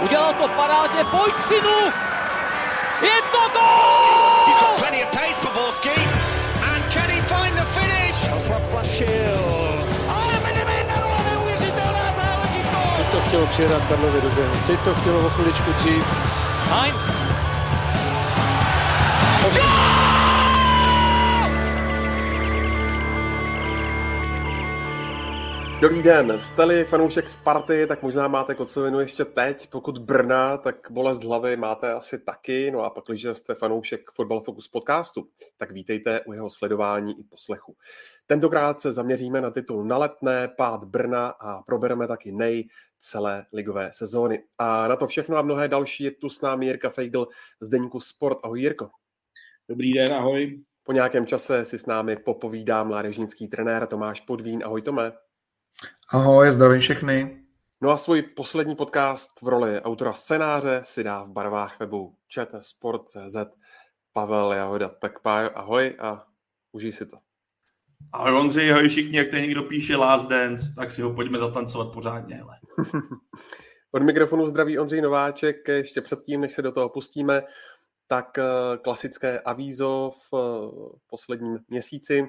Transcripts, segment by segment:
Udělal to parádně, pojď synu! Je to gol! He's got plenty of pace for. And can he find the finish? To chtělo přijedat Karlovi do běhu. Teď to chtělo o chviličku dřív. Heinz. Dobrý den, jste-li fanoušek Sparty, tak možná máte kocovinu ještě teď, pokud Brna, tak bolest hlavy máte asi taky, no a pak, když jste fanoušek Football Focus podcastu, tak vítejte u jeho sledování i poslechu. Tentokrát se zaměříme na titul na letné, pád Brna a probereme taky nej celé ligové sezóny. A na to všechno a mnohé další je tu s námi Jirka Feigl z Deníku Sport. Ahoj Jirko. Dobrý den, ahoj. Po nějakém čase si s námi popovídá mládežnický trenér Tomáš Podvín. Ahoj Tome. Ahoj, zdravím všechny. No a svůj poslední podcast v roli autora scénáře si dá v barvách webu čtsport.cz Pavel Jahoda. Tak Pájo, ahoj a užij si to. Ahoj Ondřej, ahoj všichni, jak tady někdo píše Last Dance, tak si ho pojďme zatancovat pořádně. Hele. Od mikrofonu zdraví Ondřej Nováček. Ještě předtím, než se do toho pustíme, tak eh, klasické avízo v eh, posledním měsíci,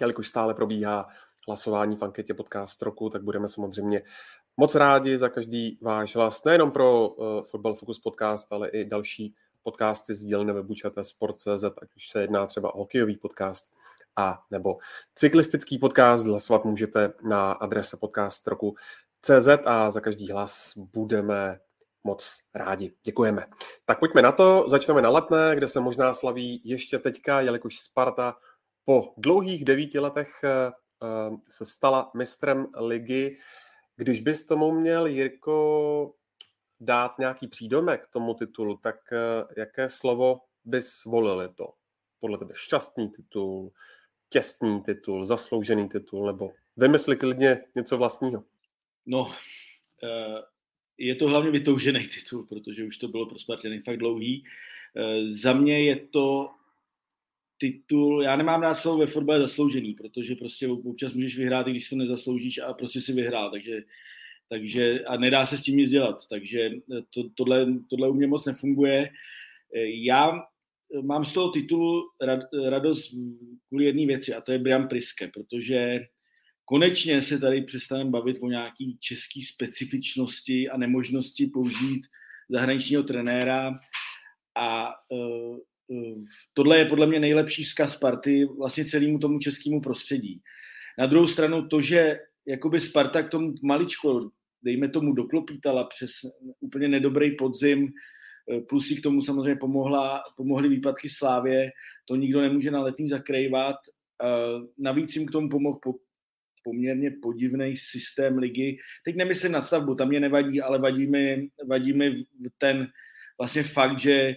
jelikož stále probíhá hlasování v anketě podcast roku, tak budeme samozřejmě moc rádi za každý váš hlas, nejenom pro uh, Football Focus podcast, ale i další podcasty z dílny webu Sport.cz, ať už se jedná třeba o hokejový podcast a nebo cyklistický podcast. Hlasovat můžete na adrese podcast roku CZ a za každý hlas budeme moc rádi. Děkujeme. Tak pojďme na to. Začneme na letné, kde se možná slaví ještě teďka, jelikož Sparta po dlouhých devíti letech Ehm, se stala mistrem ligy. Když bys tomu měl, Jirko, dát nějaký přídomek k tomu titulu, tak eh, jaké slovo bys volil? To podle tebe šťastný titul, těstný titul, zasloužený titul, nebo vymysli klidně něco vlastního? No, eh, je to hlavně vytoužený titul, protože už to bylo pro Spartany fakt dlouhý. Eh, za mě je to titul, já nemám rád slovo ve fotbale zasloužený, protože prostě občas můžeš vyhrát, i když to nezasloužíš a prostě si vyhrál, takže, takže a nedá se s tím nic dělat, takže to, tohle, tohle u mě moc nefunguje. Já mám z toho titulu rad, radost kvůli jedné věci a to je Brian Priske, protože konečně se tady přestaneme bavit o nějaký český specifičnosti a nemožnosti použít zahraničního trenéra. A tohle je podle mě nejlepší vzkaz Sparty vlastně celému tomu českému prostředí. Na druhou stranu to, že jakoby Sparta k tomu maličko, dejme tomu, doklopítala přes úplně nedobrý podzim, plus k tomu samozřejmě pomohla, pomohly výpadky Slávě, to nikdo nemůže na letní zakrývat. Navíc jim k tomu pomohl po, poměrně podivný systém ligy. Teď nemyslím na stavbu, tam mě nevadí, ale vadí mi, vadí mi ten vlastně fakt, že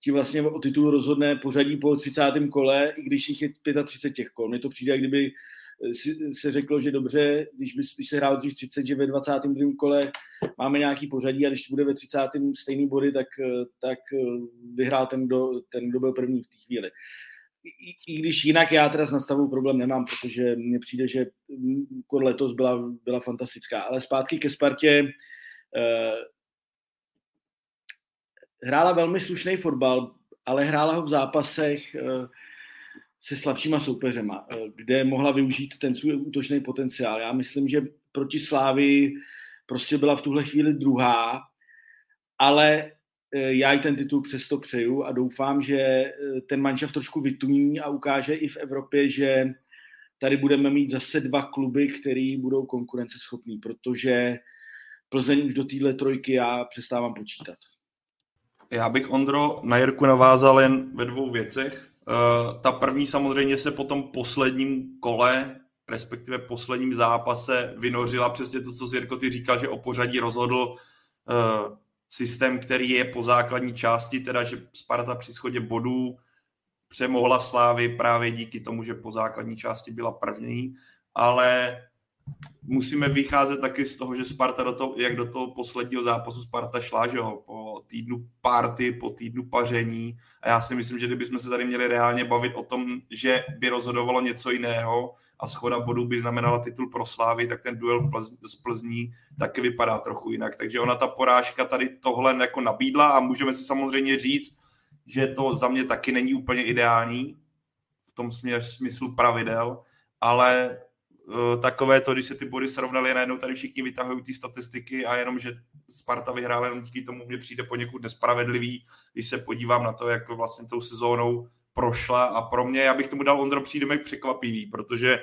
ti vlastně o titul rozhodne pořadí po 30. kole, i když jich je 35 těch kol. Mně to přijde, jak kdyby eh, se řeklo, že dobře, když, by, když se hrál dřív 30, že ve 22. kole máme nějaký pořadí a když bude ve 30. stejný body, tak, eh, tak eh, vyhrál ten kdo, ten, kdo byl první v té chvíli. I, I, když jinak já teda s nastavou problém nemám, protože mně přijde, že letos byla, byla fantastická. Ale zpátky ke Spartě, hrála velmi slušný fotbal, ale hrála ho v zápasech eh, se slabšíma soupeřema, eh, kde mohla využít ten svůj útočný potenciál. Já myslím, že proti Slávy prostě byla v tuhle chvíli druhá, ale eh, já i ten titul přesto přeju a doufám, že ten manšaft trošku vytuní a ukáže i v Evropě, že tady budeme mít zase dva kluby, který budou konkurenceschopní, protože Plzeň už do téhle trojky já přestávám počítat. Já bych, Ondro, na Jirku navázal jen ve dvou věcech. Uh, ta první samozřejmě se po tom posledním kole, respektive posledním zápase vynořila přesně to, co jsi Jirko ty říkal, že o pořadí rozhodl uh, systém, který je po základní části, teda že Sparta při schodě bodů přemohla Slávy právě díky tomu, že po základní části byla první, ale musíme vycházet taky z toho, že Sparta do toho, jak do toho posledního zápasu Sparta šla, že jo, po týdnu party, po týdnu paření a já si myslím, že kdybychom se tady měli reálně bavit o tom, že by rozhodovalo něco jiného a schoda bodů by znamenala titul pro Slávy, tak ten duel z Plzní taky vypadá trochu jinak. Takže ona ta porážka tady tohle jako nabídla a můžeme si samozřejmě říct, že to za mě taky není úplně ideální v tom smyslu pravidel, ale takové to, když se ty body srovnaly, najednou tady všichni vytahují ty statistiky a jenom, že Sparta vyhrála jenom díky tomu, mě přijde poněkud nespravedlivý, když se podívám na to, jak vlastně tou sezónou prošla. A pro mě, já bych tomu dal Ondro Přídomek překvapivý, protože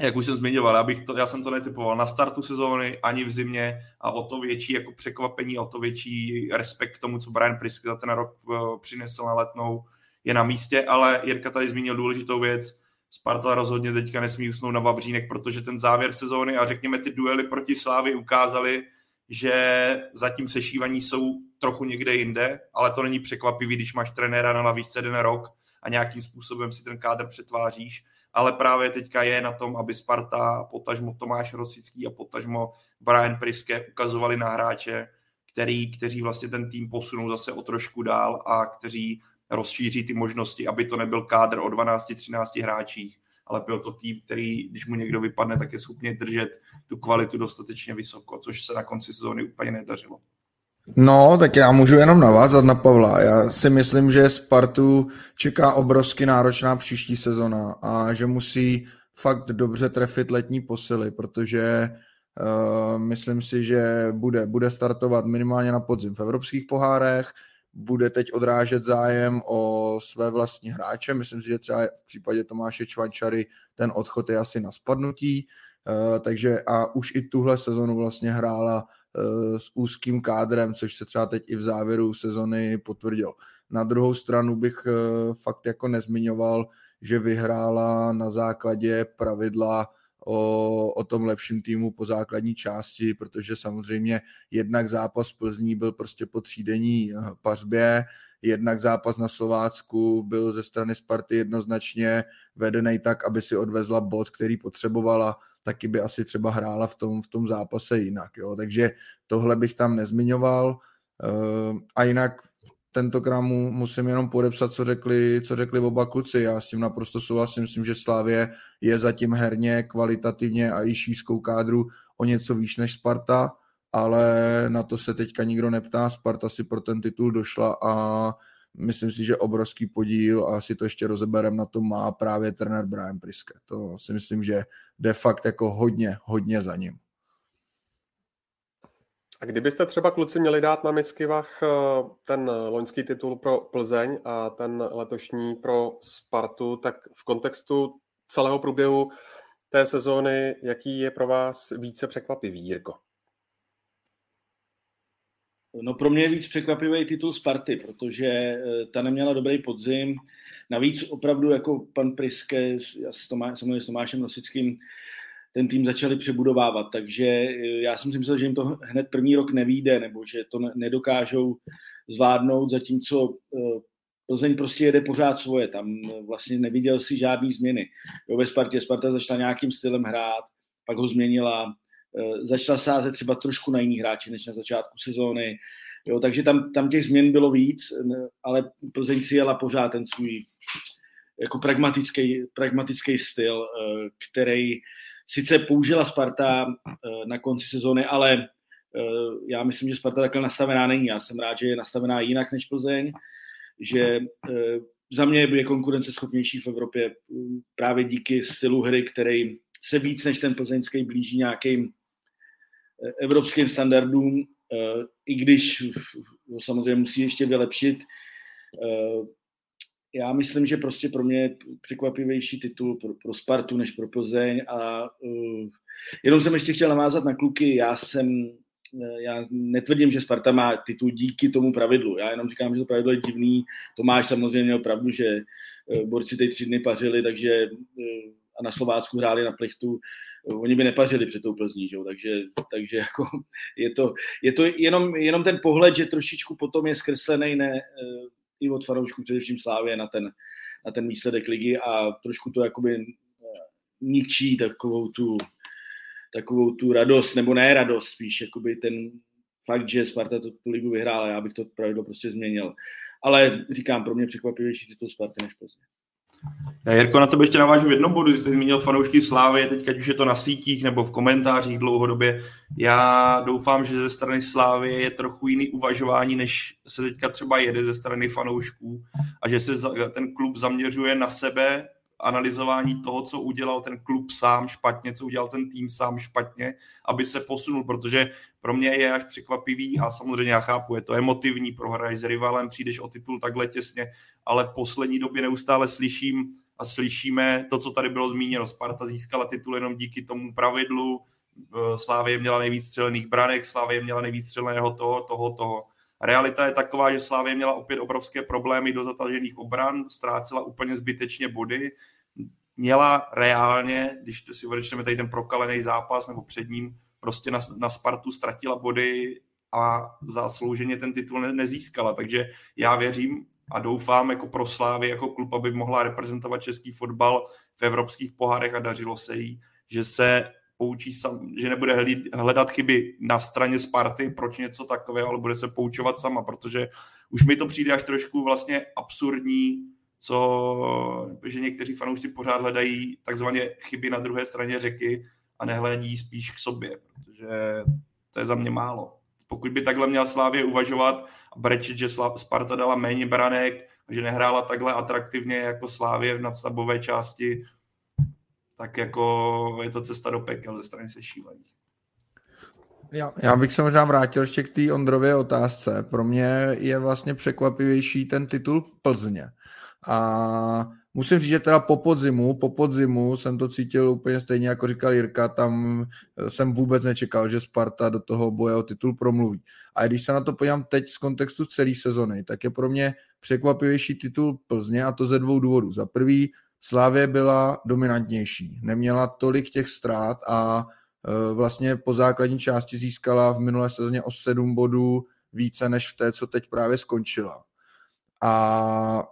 jak už jsem zmiňoval, já, bych to, já jsem to netypoval na startu sezóny, ani v zimě a o to větší jako překvapení, o to větší respekt k tomu, co Brian Prisk za ten rok uh, přinesl na letnou, je na místě, ale Jirka tady zmínil důležitou věc, Sparta rozhodně teďka nesmí usnout na Vavřínek, protože ten závěr sezóny a řekněme ty duely proti Slávy ukázali, že zatím sešívaní jsou trochu někde jinde, ale to není překvapivý, když máš trenéra na lavičce jeden rok a nějakým způsobem si ten kádr přetváříš, ale právě teďka je na tom, aby Sparta, potažmo Tomáš Rosický a potažmo Brian Priske ukazovali na hráče, který, kteří vlastně ten tým posunou zase o trošku dál a kteří rozšíří ty možnosti, aby to nebyl kádr o 12-13 hráčích, ale byl to tým, který, když mu někdo vypadne, tak je schopný držet tu kvalitu dostatečně vysoko, což se na konci sezóny úplně nedařilo. No, tak já můžu jenom navázat na Pavla. Já si myslím, že Spartu čeká obrovsky náročná příští sezona a že musí fakt dobře trefit letní posily, protože uh, myslím si, že bude, bude startovat minimálně na podzim v evropských pohárech, bude teď odrážet zájem o své vlastní hráče. Myslím si, že třeba v případě Tomáše Čvančary ten odchod je asi na spadnutí, uh, takže a už i tuhle sezonu vlastně hrála uh, s úzkým kádrem, což se třeba teď i v závěru sezony potvrdil. Na druhou stranu bych uh, fakt jako nezmiňoval, že vyhrála na základě pravidla o, o tom lepším týmu po základní části, protože samozřejmě jednak zápas Plzní byl prostě po třídení eh, pařbě, jednak zápas na Slovácku byl ze strany Sparty jednoznačně vedený tak, aby si odvezla bod, který potřebovala, taky by asi třeba hrála v tom, v tom zápase jinak. Jo? Takže tohle bych tam nezmiňoval. Eh, a jinak tentokrát mu musím jenom podepsat, co řekli, co řekli oba kluci. Já s tím naprosto souhlasím. Myslím, že Slávě je zatím herně, kvalitativně a i šířkou kádru o něco výš než Sparta, ale na to se teďka nikdo neptá. Sparta si pro ten titul došla a myslím si, že obrovský podíl a asi to ještě rozeberem na to má právě trenér Brian Priske. To si myslím, že de fakt jako hodně, hodně za ním. A kdybyste třeba kluci měli dát na miskivách eh, ten loňský titul pro Plzeň a ten letošní pro Spartu, tak v kontextu celého průběhu té sezóny, jaký je pro vás více překvapivý, Jirko? No pro mě je víc překvapivý titul Sparty, protože eh, ta neměla dobrý podzim. Navíc opravdu jako pan Priske s, Tomá, s Tomášem Nosickým ten tým začali přebudovávat, takže eh, já jsem si myslel, že jim to hned první rok nevíde, nebo že to nedokážou zvládnout, zatímco eh, Plzeň prostě jede pořád svoje, tam eh, vlastně neviděl si žádný změny. Jo, ve Spartě. Sparta začala nějakým stylem hrát, pak ho změnila, začala sázet třeba trošku na jiný hráči než na začátku sezóny, jo, takže tam, tam těch změn bylo víc, ale Plzeň si jela pořád ten svůj jako pragmatický, pragmatický styl, který sice použila Sparta eh, na konci sezóny, ale eh, já myslím, že Sparta takhle nastavená není. Já jsem rád, že je nastavená jinak než Plzeň, že eh, za mě je konkurenceschopnější v Evropě právě díky stylu hry, který se víc než ten plzeňský blíží nějakým evropským standardům, i když ho samozřejmě musí ještě vylepšit já myslím, že prostě pro mě je překvapivější titul pro, pro Spartu než pro Plzeň a uh, jenom jsem ještě chtěl navázat na kluky, já jsem eh, já netvrdím, že Sparta má titul díky tomu pravidlu. Já jenom říkám, že to pravidlo je divný. Tomáš samozřejmě měl pravdu, že uh, borci teď tři dny pařili, takže uh, a na Slovácku hráli na plechtu, oni by nepařili před tou Plzní, že? Takže, takže jako je to, je to jenom, jenom ten pohled, že trošičku potom je zkreslený ne, i od fanoušků, především Slávě, na ten, na ten výsledek ligy a trošku to jakoby eh, ničí takovou tu, takovou tu radost, nebo ne radost, spíš jakoby ten, fakt, že Sparta tu, tu ligu vyhrála, já bych to pravidlo prostě změnil. Ale říkám, pro mě překvapivější titul Sparty než Plzně. Já Jirko, na to ještě navážu v jednom bodu, jste zmínil fanoušky Slávy, teď ať už je to na sítích nebo v komentářích dlouhodobě. Já doufám, že ze strany Slávy je trochu jiný uvažování, než se teďka třeba jede ze strany fanoušků a že se ten klub zaměřuje na sebe, analyzování toho, co udělal ten klub sám špatně, co udělal ten tým sám špatně, aby se posunul, protože pro mě je až překvapivý a samozřejmě já chápu, je to emotivní, prohraješ s rivalem, přijdeš o titul takhle těsně, ale v poslední době neustále slyším a slyšíme to, co tady bylo zmíněno. Sparta získala titul jenom díky tomu pravidlu, eh, Slávě měla nejvíc střelených branek, Slávě měla nejvíc střeleného toho, toho, toho. Realita je taková, že Slávě měla opět obrovské problémy do zatažených obran, ztrácela úplně zbytečně body, měla reálně, když si odečteme tady ten prokalený zápas nebo před ním, prostě na, na Spartu ztratila body a zaslouženě ten titul ne, nezískala. Takže já věřím a doufám jako pro Slávy, jako klub, aby mohla reprezentovat český fotbal v evropských pohárech a dařilo se jí, že se poučí sam, že nebude hledat chyby na straně Sparty, proč něco takového, ale bude se poučovat sama, protože už mi to přijde až trošku vlastně absurdní, co, že někteří fanoušci pořád hledají takzvaně chyby na druhé straně řeky a nehledí spíš k sobě, protože to je za mě málo. Pokud by takhle měl Slávě uvažovat a brečet, že Sparta dala méně branek, že nehrála takhle atraktivně jako Slávě v nadstavbové části, tak jako je to cesta do pekel ze strany sešílení. Já, já bych se možná vrátil ještě k té Ondrově otázce. Pro mě je vlastně překvapivější ten titul Plzně. A musím říct, že teda po podzimu, po podzimu jsem to cítil úplně stejně, jako říkal Jirka, tam jsem vůbec nečekal, že Sparta do toho boje o titul promluví. A když se na to podívám teď z kontextu celé sezony, tak je pro mě překvapivější titul Plzně a to ze dvou důvodů. Za prvý, Slávě byla dominantnější, neměla tolik těch ztrát a e, vlastně po základní části získala v minulé sezóně o 7 bodů více než v té, co teď právě skončila. A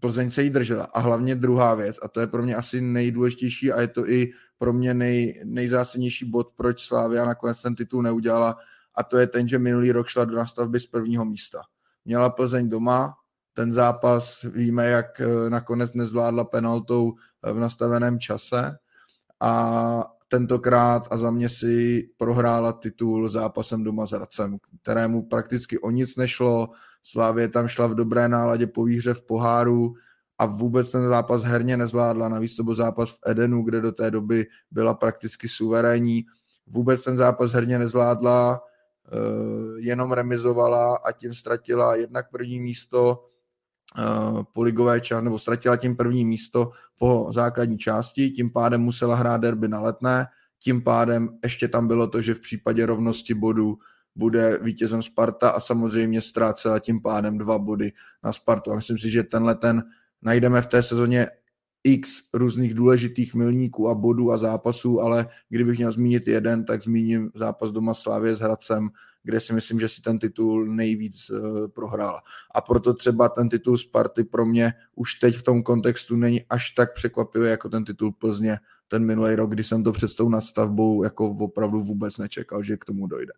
Plzeň se jí držela. A hlavně druhá věc, a to je pro mě asi nejdůležitější a je to i pro mě nej, nejzásadnější bod, proč Slávia nakonec ten titul neudělala, a to je ten, že minulý rok šla do nastavby z prvního místa. Měla Plzeň doma, ten zápas víme, jak eh, nakonec nezvládla penaltou eh, v nastaveném čase a tentokrát a za mě si prohrála titul zápasem doma s Hradcem, kterému prakticky o nic nešlo, Slávě tam šla v dobré náladě po výhře v poháru a vůbec ten zápas herně nezvládla. Navíc to byl zápas v Edenu, kde do té doby byla prakticky suverénní. Vůbec ten zápas herně nezvládla, eh, jenom remizovala a tím ztratila jednak první místo po ligové části, nebo ztratila tím první místo po základní části, tím pádem musela hrát derby na letné, tím pádem ještě tam bylo to, že v případě rovnosti bodů bude vítězem Sparta a samozřejmě ztrácela tím pádem dva body na Spartu. A myslím si, že tenhle ten najdeme v té sezóně x různých důležitých milníků a bodů a zápasů, ale kdybych měl zmínit jeden, tak zmíním zápas doma Slávě s Hradcem, kde si myslím, že si ten titul nejvíc uh, prohrál. A proto třeba ten titul Sparty pro mě už teď v tom kontextu není až tak překvapivý jako ten titul Plzně ten minulý rok, kdy jsem to před tou nadstavbou jako opravdu vůbec nečekal, že k tomu dojde.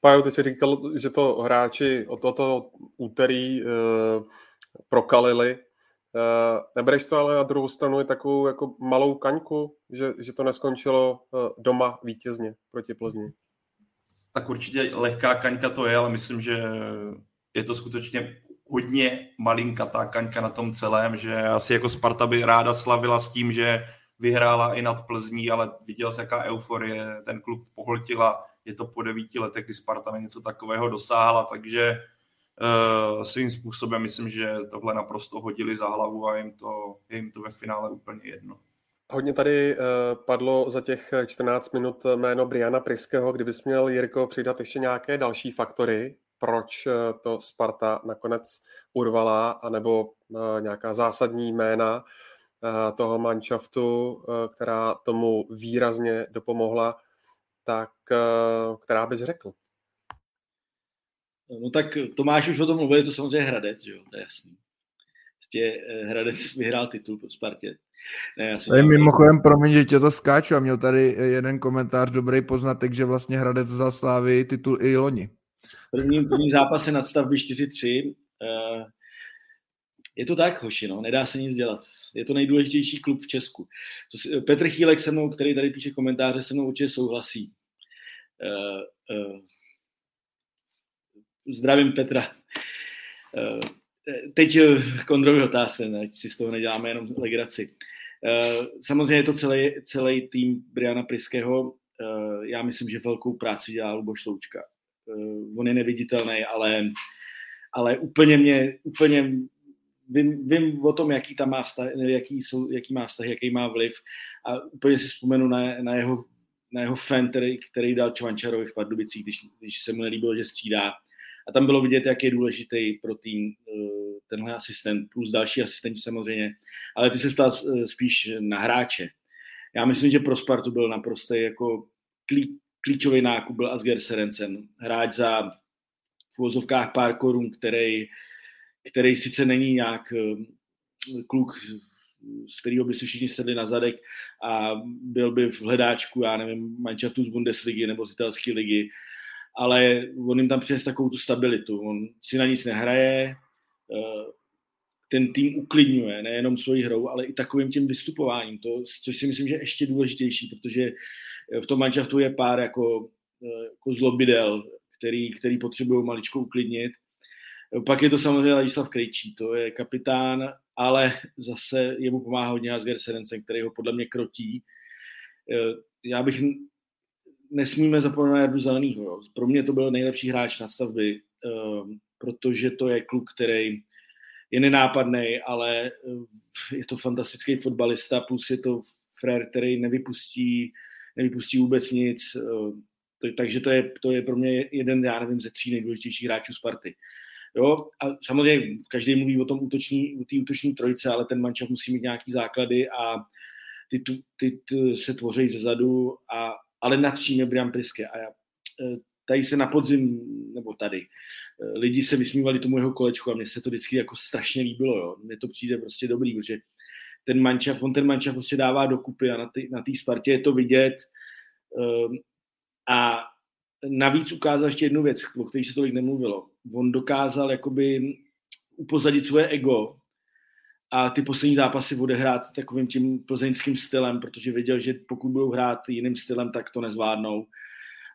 Pájo, ty jsi říkal, že to hráči od toto úterý e, prokalili. E, nebereš to ale na druhou stranu je takovou jako malou kaňku, že, že to neskončilo e, doma vítězně proti Plzni? Tak určitě lehká kaňka to je, ale myslím, že je to skutečně hodně malinkatá kaňka na tom celém, že asi jako Sparta by ráda slavila s tím, že vyhrála i nad Plzní, ale viděl jsi, jaká euforie ten klub pohltila je to po devíti letech, kdy Sparta něco takového dosáhla, takže uh, svým způsobem myslím, že tohle naprosto hodili za hlavu a jim to, jim to ve finále úplně jedno. Hodně tady uh, padlo za těch 14 minut jméno Briana Priského. Kdybys měl, Jirko, přidat ještě nějaké další faktory, proč uh, to Sparta nakonec urvala, anebo uh, nějaká zásadní jména toho manšaftu, která tomu výrazně dopomohla, tak eh, která bys řekl? No tak Tomáš už o tom mluvil, je to samozřejmě Hradec, že jo, to je jasný. Prostě Hradec vyhrál titul po Spartě. Ne, já Tady mimochodem, promiň, že tě to skáču a měl tady jeden komentář, dobrý poznatek, že vlastně Hradec vzal Slávy titul i loni. První, první zápas je nadstavby 4-3. Eh, je to tak, hoši, no, nedá se nic dělat. Je to nejdůležitější klub v Česku. Petr Chýlek se mnou, který tady píše komentáře, se mnou určitě souhlasí. Zdravím Petra. Uh, teď k Ondrovi otázce, ať si z toho neděláme jenom legraci. Uh, samozřejmě je to celý, celý tým Briana Priského. Já myslím, že velkou práci dělá Luboš Loučka. On je neviditelný, ale, ale úplně mě, úplně vím, vím o tom, jaký tam má vztah, jaký, jsou, jaký má vztah, jaký má vliv a úplně si vzpomenu na, na jeho, na jeho fan, který, který dal Čvančarovi v Pardubicích, když, když se mu nelíbilo, že střídá. A tam bylo vidět, jak je důležitý pro tým eh, tenhle asistent, plus další asistenti samozřejmě. Ale ty se ptal eh, spíš na hráče. Já myslím, že pro Spartu byl naprosto jako klí, klíčový nákup byl Asger Serencen. Hráč za v uvozovkách pár korun, který který sice není nějak eh, kluk, z kterého by si všichni sedli na zadek a byl by v hledáčku, já nevím, Manchesteru z Bundesligy nebo z italské ligy, ale on jim tam přines takovou tu stabilitu. On si na nic nehraje, eh, ten tým uklidňuje, nejenom svojí hrou, ale i takovým tím vystupováním, to, což si myslím, že je ještě důležitější, protože v tom Manchesteru je pár jako, eh, jako zlobidel, který, který potřebují maličko uklidnit pak je to samozřejmě Ladislav Krejčí, to je kapitán, ale zase jemu pomáhá hodně Asger Serencen, který ho podle mě krotí. Eh, já bych nesmíme zapomenout na Jardu Zelenýho. Pro mě to byl nejlepší hráč na stavby, eh, protože to je kluk, který je nenápadný, ale eh, je to fantastický fotbalista, plus je to frér, který nevypustí, nevypustí vůbec nic. Takže to je, to je pro mě jeden, já nevím, ze tří nejdůležitějších hráčů Sparty. Jo, a samozřejmě každý mluví o tom útoční, o té útoční trojce, ale ten mančav musí mít nějaký základy a ty, ty, ty, ty se tvoří ze zadu, a, ale nad tím je Brian Priske. A já, e, tady se na podzim, nebo tady, e, lidi se vysmívali tomu jeho kolečku a mně se to vždycky jako strašně líbilo. Jo. Mně to přijde prostě dobrý, protože ten mančav, on ten mančav prostě dává dokupy a na té na Spartě je to vidět. Um, a navíc ukázal ještě jednu věc, o které se tolik nemluvilo. On dokázal jakoby upozadit svoje ego a ty poslední zápasy odehrát takovým tím plzeňským stylem, protože věděl, že pokud budou hrát jiným stylem, tak to nezvládnou.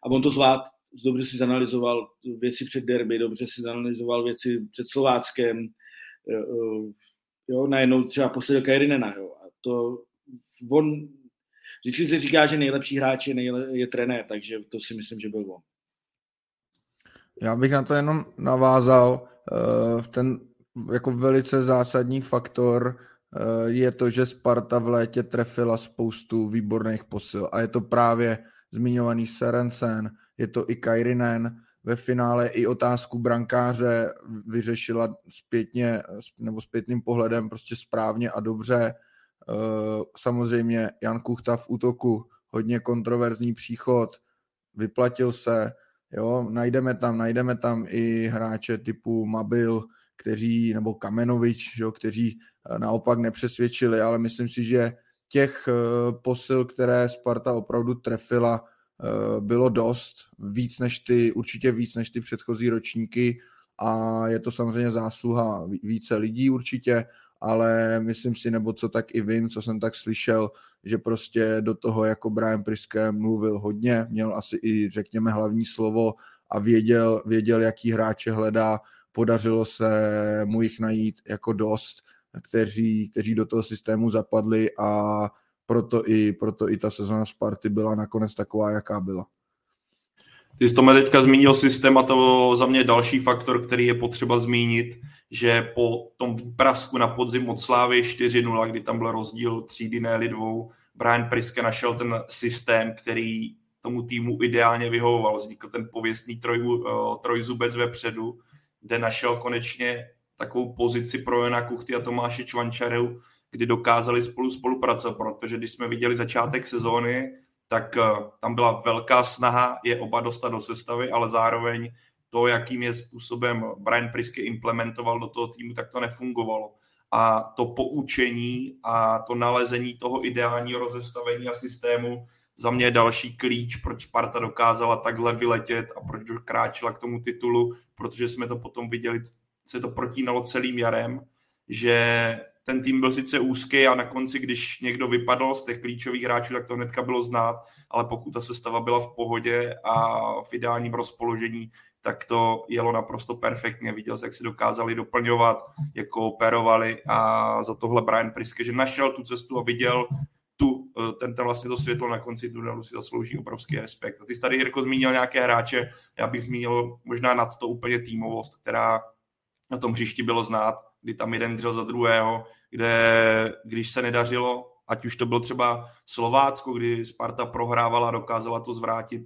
A on to zvlád, dobře si zanalizoval věci před derby, dobře si zanalizoval věci před Slováckem, eh, eh, jo, najednou třeba posadil Kajrinena, jo, a to on vždycky se říká, že nejlepší hráč je, nejle, je trenér, takže to si myslím, že byl on. Já bych na to jenom navázal. Uh, ten jako velice zásadní faktor uh, je to, že Sparta v létě trefila spoustu výborných posil. A je to právě zmiňovaný Serencen, je to i Kairinen, ve finále i otázku brankáře vyřešila zpětně nebo zpětným pohledem prostě správně a dobře. Eh, samozřejmě Jan Kuchta v útoku, hodně kontroverzní příchod, vyplatil se, jo, najdeme tam, najdeme tam i hráče typu Mabil, kteří, nebo Kamenovič, jo, kteří eh, naopak nepřesvědčili, ale myslím si, že těch eh, posil, které Sparta opravdu trefila, bylo dost, víc než ty, určitě víc než ty předchozí ročníky a je to samozřejmě zásluha více lidí určitě, ale myslím si, nebo co tak i vím, co jsem tak slyšel, že prostě do toho jako Brian Priske mluvil hodně, měl asi i řekněme hlavní slovo a věděl, věděl jaký hráče hledá, podařilo se mu jich najít jako dost, kteří, kteří do toho systému zapadli a proto i, proto i ta sezona Sparty byla nakonec taková, jaká byla. Ty jsi to teďka zmínil systém a to za mě další faktor, který je potřeba zmínit, že po tom prasku na podzim od Slávy 4-0, kdy tam byl rozdíl třídy, ne dvou, Brian Priske našel ten systém, který tomu týmu ideálně vyhovoval. Vznikl ten pověstný troj, eh, trojzubec vepředu, kde našel konečně takovou pozici pro Jana Kuchty a Tomáše Čvančaru, kdy dokázali spolu spolupracovat, protože když jsme viděli začátek sezóny, tak eh, tam byla velká snaha je oba dostat do sestavy, ale zároveň to, jakým je způsobem Brian Prisky implementoval do toho týmu, tak to nefungovalo. a to poučení a to nalezení toho ideálního rozestavení a systému za mě další klíč, proč Sparta dokázala takhle vyletět a proč kráčela k tomu titulu, protože jsme to potom viděli, se to protínalo celým jarem, že ten tým byl sice úzký a na konci, když někdo vypadl z těch klíčových hráčů, tak to hnedka bylo znát, ale pokud ta sestava byla v pohodě a v ideálním rozpoložení, tak to jelo naprosto perfektně. Viděl jsem, jak si dokázali doplňovat, jak kooperovali a za tohle Brian Priske, že našel tu cestu a viděl tu, eh, ten, ten vlastně to světlo na konci tunelu si zaslouží obrovský respekt. A ty jsi tady, Jirko, zmínil nějaké hráče, já bych zmínil možná nad to úplně týmovost, která na tom hřišti bylo znát, kdy tam jeden dřel za druhého, kde když se nedařilo, ať už to bylo třeba Slovácko, kdy Sparta prohrávala, dokázala to zvrátit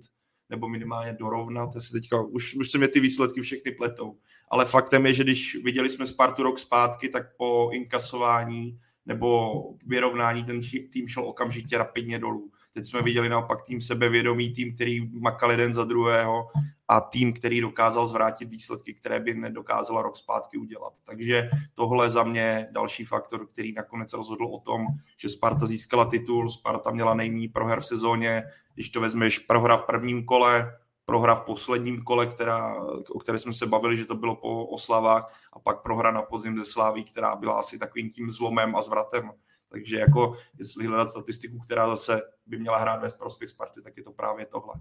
nebo minimálně dorovnat. Já si teďka, už, už se mě ty výsledky všechny pletou. Ale faktem je, že když viděli jsme Spartu rok zpátky, tak po inkasování nebo vyrovnání ten tým šel okamžitě rapidně dolů. Teď jsme viděli naopak tým sebevědomý, tým, který makal jeden za druhého a tým, který dokázal zvrátit výsledky, které by nedokázala rok zpátky udělat. Takže tohle za mě další faktor, který nakonec rozhodl o tom, že Sparta získala titul, Sparta měla nejméně proher v sezóně, když to vezmeš prohra v prvním kole, prohra v posledním kole, která, o které jsme se bavili, že to bylo po oslavách, a pak prohra na podzim ze Sláví, která byla asi takovým tím zlomem a zvratem. Takže jako, jestli hledat statistiku, která zase by měla hrát ve prospěch Sparty, tak je to právě tohle.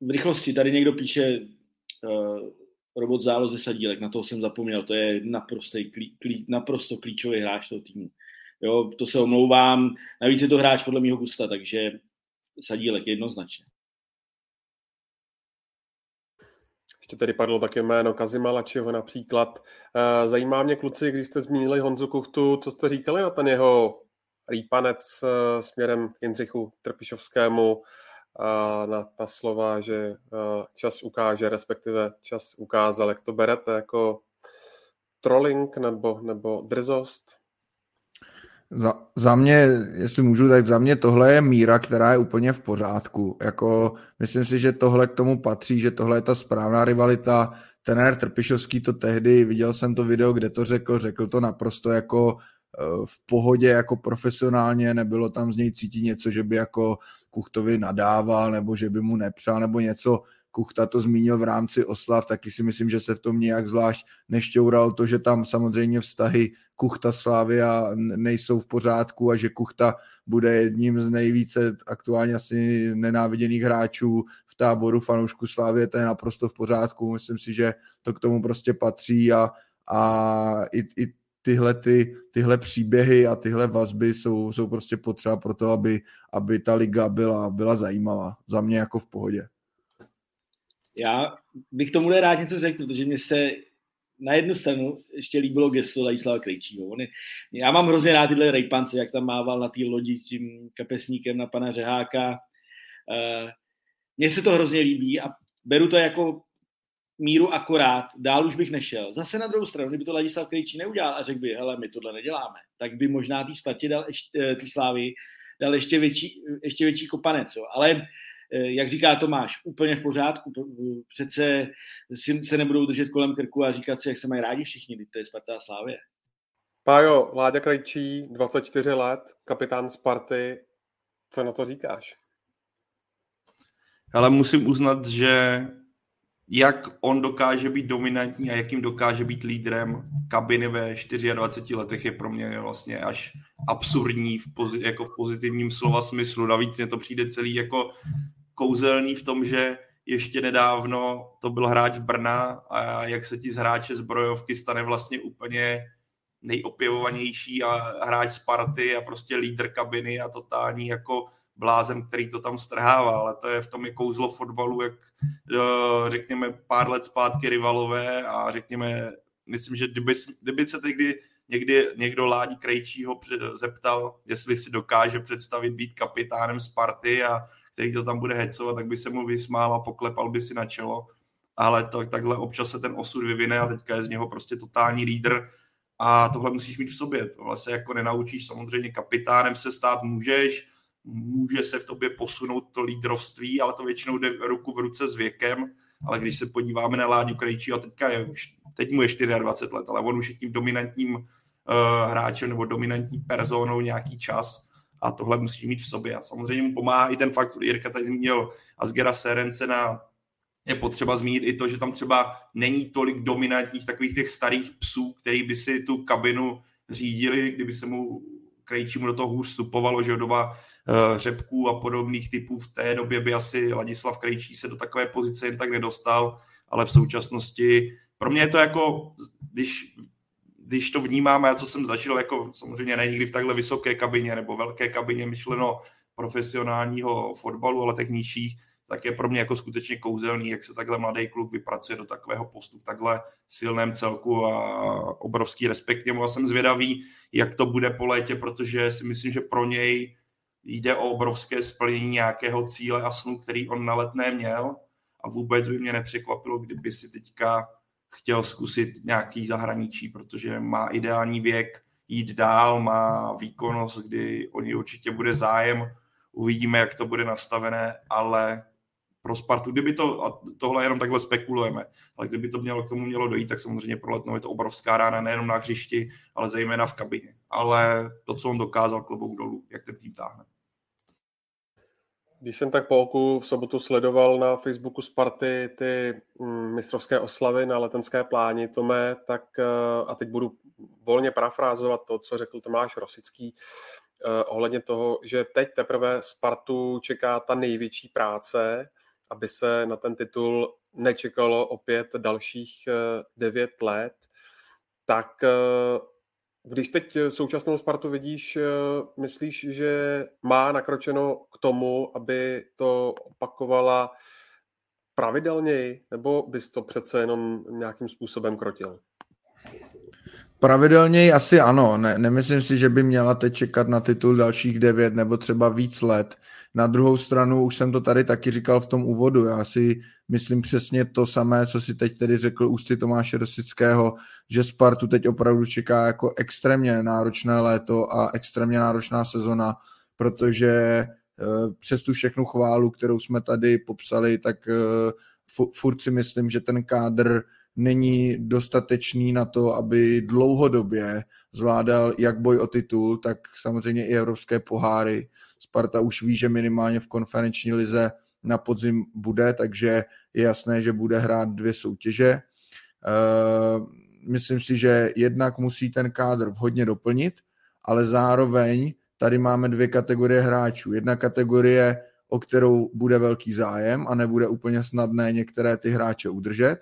V rychlosti, tady někdo píše uh, robot záloze Sadílek, na toho jsem zapomněl, to je naprosto, klí, klí, naprosto klíčový hráč toho týmu. Jo, to se omlouvám, navíc je to hráč podle mého gusta, takže Sadílek jednoznačně. Ještě tady padlo také jméno Kazima Lačiho například. Eh, zajímá mě, kluci, když jste zmínili Honzu Kuchtu, co jste říkali na ten jeho rýpanec eh, směrem k Jindřichu Trpišovskému, na ta slova, že eh, čas ukáže, respektive čas ukázal, jak to berete jako trolling nebo, nebo drzost? Za, za mě, jestli můžu, tak za mě tohle je míra, která je úplně v pořádku. Jako, myslím si, že tohle k tomu patří, že tohle je ta správná rivalita. Tenér Trpišovský to tehdy, viděl jsem to video, kde to řekl, řekl to naprosto jako eh, v pohodě, jako profesionálně, nebylo tam z něj cítit něco, že by jako Kuchtovi nadával, nebo že by mu nepřál, nebo něco. Kuchta to zmínil v rámci oslav, taky si myslím, že se v tom nějak zvlášť nešťoural to, že tam samozřejmě vztahy Kuchta a nejsou v pořádku a že Kuchta bude jedním z nejvíce aktuálně asi nenáviděných hráčů v táboru fanoušku Slávy, to je naprosto v pořádku. Myslím si, že to k tomu prostě patří a, a i, i tyhle, ty, tyhle příběhy a tyhle vazby jsou, jsou prostě potřeba pro to, aby, aby ta liga byla, byla zajímavá. Za mě jako v pohodě. Já bych tomu rád něco řekl, protože mě se na jednu stranu ještě líbilo gesto Ladislava Krejčího. On je, já mám hrozně rád tyhle rejpance, jak tam mával na té lodi s tím kapesníkem na pana Řeháka. Uh, mně se to hrozně líbí a beru to jako míru akorát, dál už bych nešel. Zase na druhou stranu, kdyby to Ladislav Krejčí neudělal a řekl by, hele, my tohle neděláme, tak by možná tý Spartě dal ještě, eh, tý Slávy dal ještě větší, ještě větší kopanec. Jo. Ale Eh, jak říká Tomáš, úplně v pořádku. Přece si se nebudou držet kolem krku a říkat si, jak se mají rádi všichni, to je Sparta a Slávě. Pájo, Láďa Krajčí, 24 let, kapitán Sparty, co na to říkáš? Ale musím uznat, že jak on dokáže být dominantní a jakým dokáže být lídrem kabiny ve 24 letech je pro mě vlastně až absurdní v pozi- jako v pozitivním slova smyslu. Navíc mě to přijde celý jako kouzelný v tom, že ještě nedávno to byl hráč Brna a jak se ti z hráče zbrojovky stane vlastně úplně nejopěvovanější a hráč Sparty a prostě lídr kabiny a totální jako blázen, který to tam strhává, ale to je v tom je kouzlo fotbalu, jak eh, řekněme pár let zpátky rivalové a řekněme, myslím, že kdyby, kdyby se někdy někdy někdo Ládí Krejčího zeptal, jestli si dokáže představit být kapitánem Sparty a který to tam bude hecovat, tak by se mu vysmál a poklepal by si na čelo. Ale to, takhle občas se ten osud vyvine a teďka je z něho prostě totální lídr a tohle musíš mít v sobě. Tohle se jako nenaučíš, samozřejmě kapitánem se stát můžeš, může se v tobě posunout to lídrovství, ale to většinou jde ruku v ruce s věkem, ale když se podíváme na Láďu Krejčí, a teďka je už, teď mu je 24 let, ale on už je tím dominantním uh, hráčem nebo dominantní personou nějaký čas a tohle musí mít v sobě. A samozřejmě mu pomáhá i ten fakt, Jirka tady zmínil Asgera Serencena, je potřeba zmínit i to, že tam třeba není tolik dominantních takových těch starých psů, který by si tu kabinu řídili, kdyby se mu Krejčímu do toho hůř vstupovalo, že doba uh, řepků a podobných typů v té době by asi Ladislav Krejčí se do takové pozice jen tak nedostal, ale v současnosti pro mě je to jako, když, když to vnímáme, a co jsem zažil, jako samozřejmě ne nikdy v takhle vysoké kabině nebo velké kabině myšleno profesionálního fotbalu, ale těch nižších, tak je pro mě jako skutečně kouzelný, jak se takhle mladý kluk vypracuje do takového postu v takhle silném celku a obrovský respekt němu. A jsem zvědavý, jak to bude po létě, protože si myslím, že pro něj jde o obrovské splnění nějakého cíle a snu, který on na letné měl. A vůbec by mě nepřekvapilo, kdyby si teďka chtěl zkusit nějaký zahraničí, protože má ideální věk jít dál, má výkonnost, kdy o něj určitě bude zájem, uvidíme, jak to bude nastavené, ale pro Spartu, kdyby to, a tohle jenom takhle spekulujeme, ale kdyby to mělo k tomu mělo dojít, tak samozřejmě pro Letnou je to obrovská rána nejenom na hřišti, ale zejména v kabině. Ale to, co on dokázal klobouk dolů, jak ten tým táhne. Když jsem tak po oku v sobotu sledoval na Facebooku Sparty ty mm, mistrovské oslavy na letenské pláni, Tome, tak eh, a teď budu volně parafrázovat to, co řekl Tomáš Rosický, eh, ohledně toho, že teď teprve Spartu čeká ta největší práce, aby se na ten titul nečekalo opět dalších eh, devět let, tak když teď současnou Spartu vidíš, eh, myslíš, že má nakročeno k tomu, aby to opakovala pravidelněji, nebo bys to přece jenom nějakým způsobem krotil? Pravidelněji asi ano. Ne, nemyslím si, že by měla teď čekat na titul dalších devět nebo třeba víc let. Na druhou stranu, už jsem to tady taky říkal v tom úvodu, já si myslím přesně to samé, co si teď tedy řekl ústy Tomáše Rosického, že Spartu teď opravdu čeká jako extrémně náročné léto a extrémně náročná sezona, protože eh, přes tu všechnu chválu, kterou jsme tady popsali, tak eh, furt si myslím, že ten kádr není dostatečný na to, aby dlouhodobě zvládal jak boj o titul, tak samozřejmě i evropské poháry. Sparta už ví, že minimálně v konferenční lize na podzim bude, takže je jasné, že bude hrát dvě soutěže. Eh, myslím si, že jednak musí ten kádr vhodně doplnit, ale zároveň tady máme dvě kategorie hráčů. Jedna kategorie, o kterou bude velký zájem a nebude úplně snadné některé ty hráče udržet.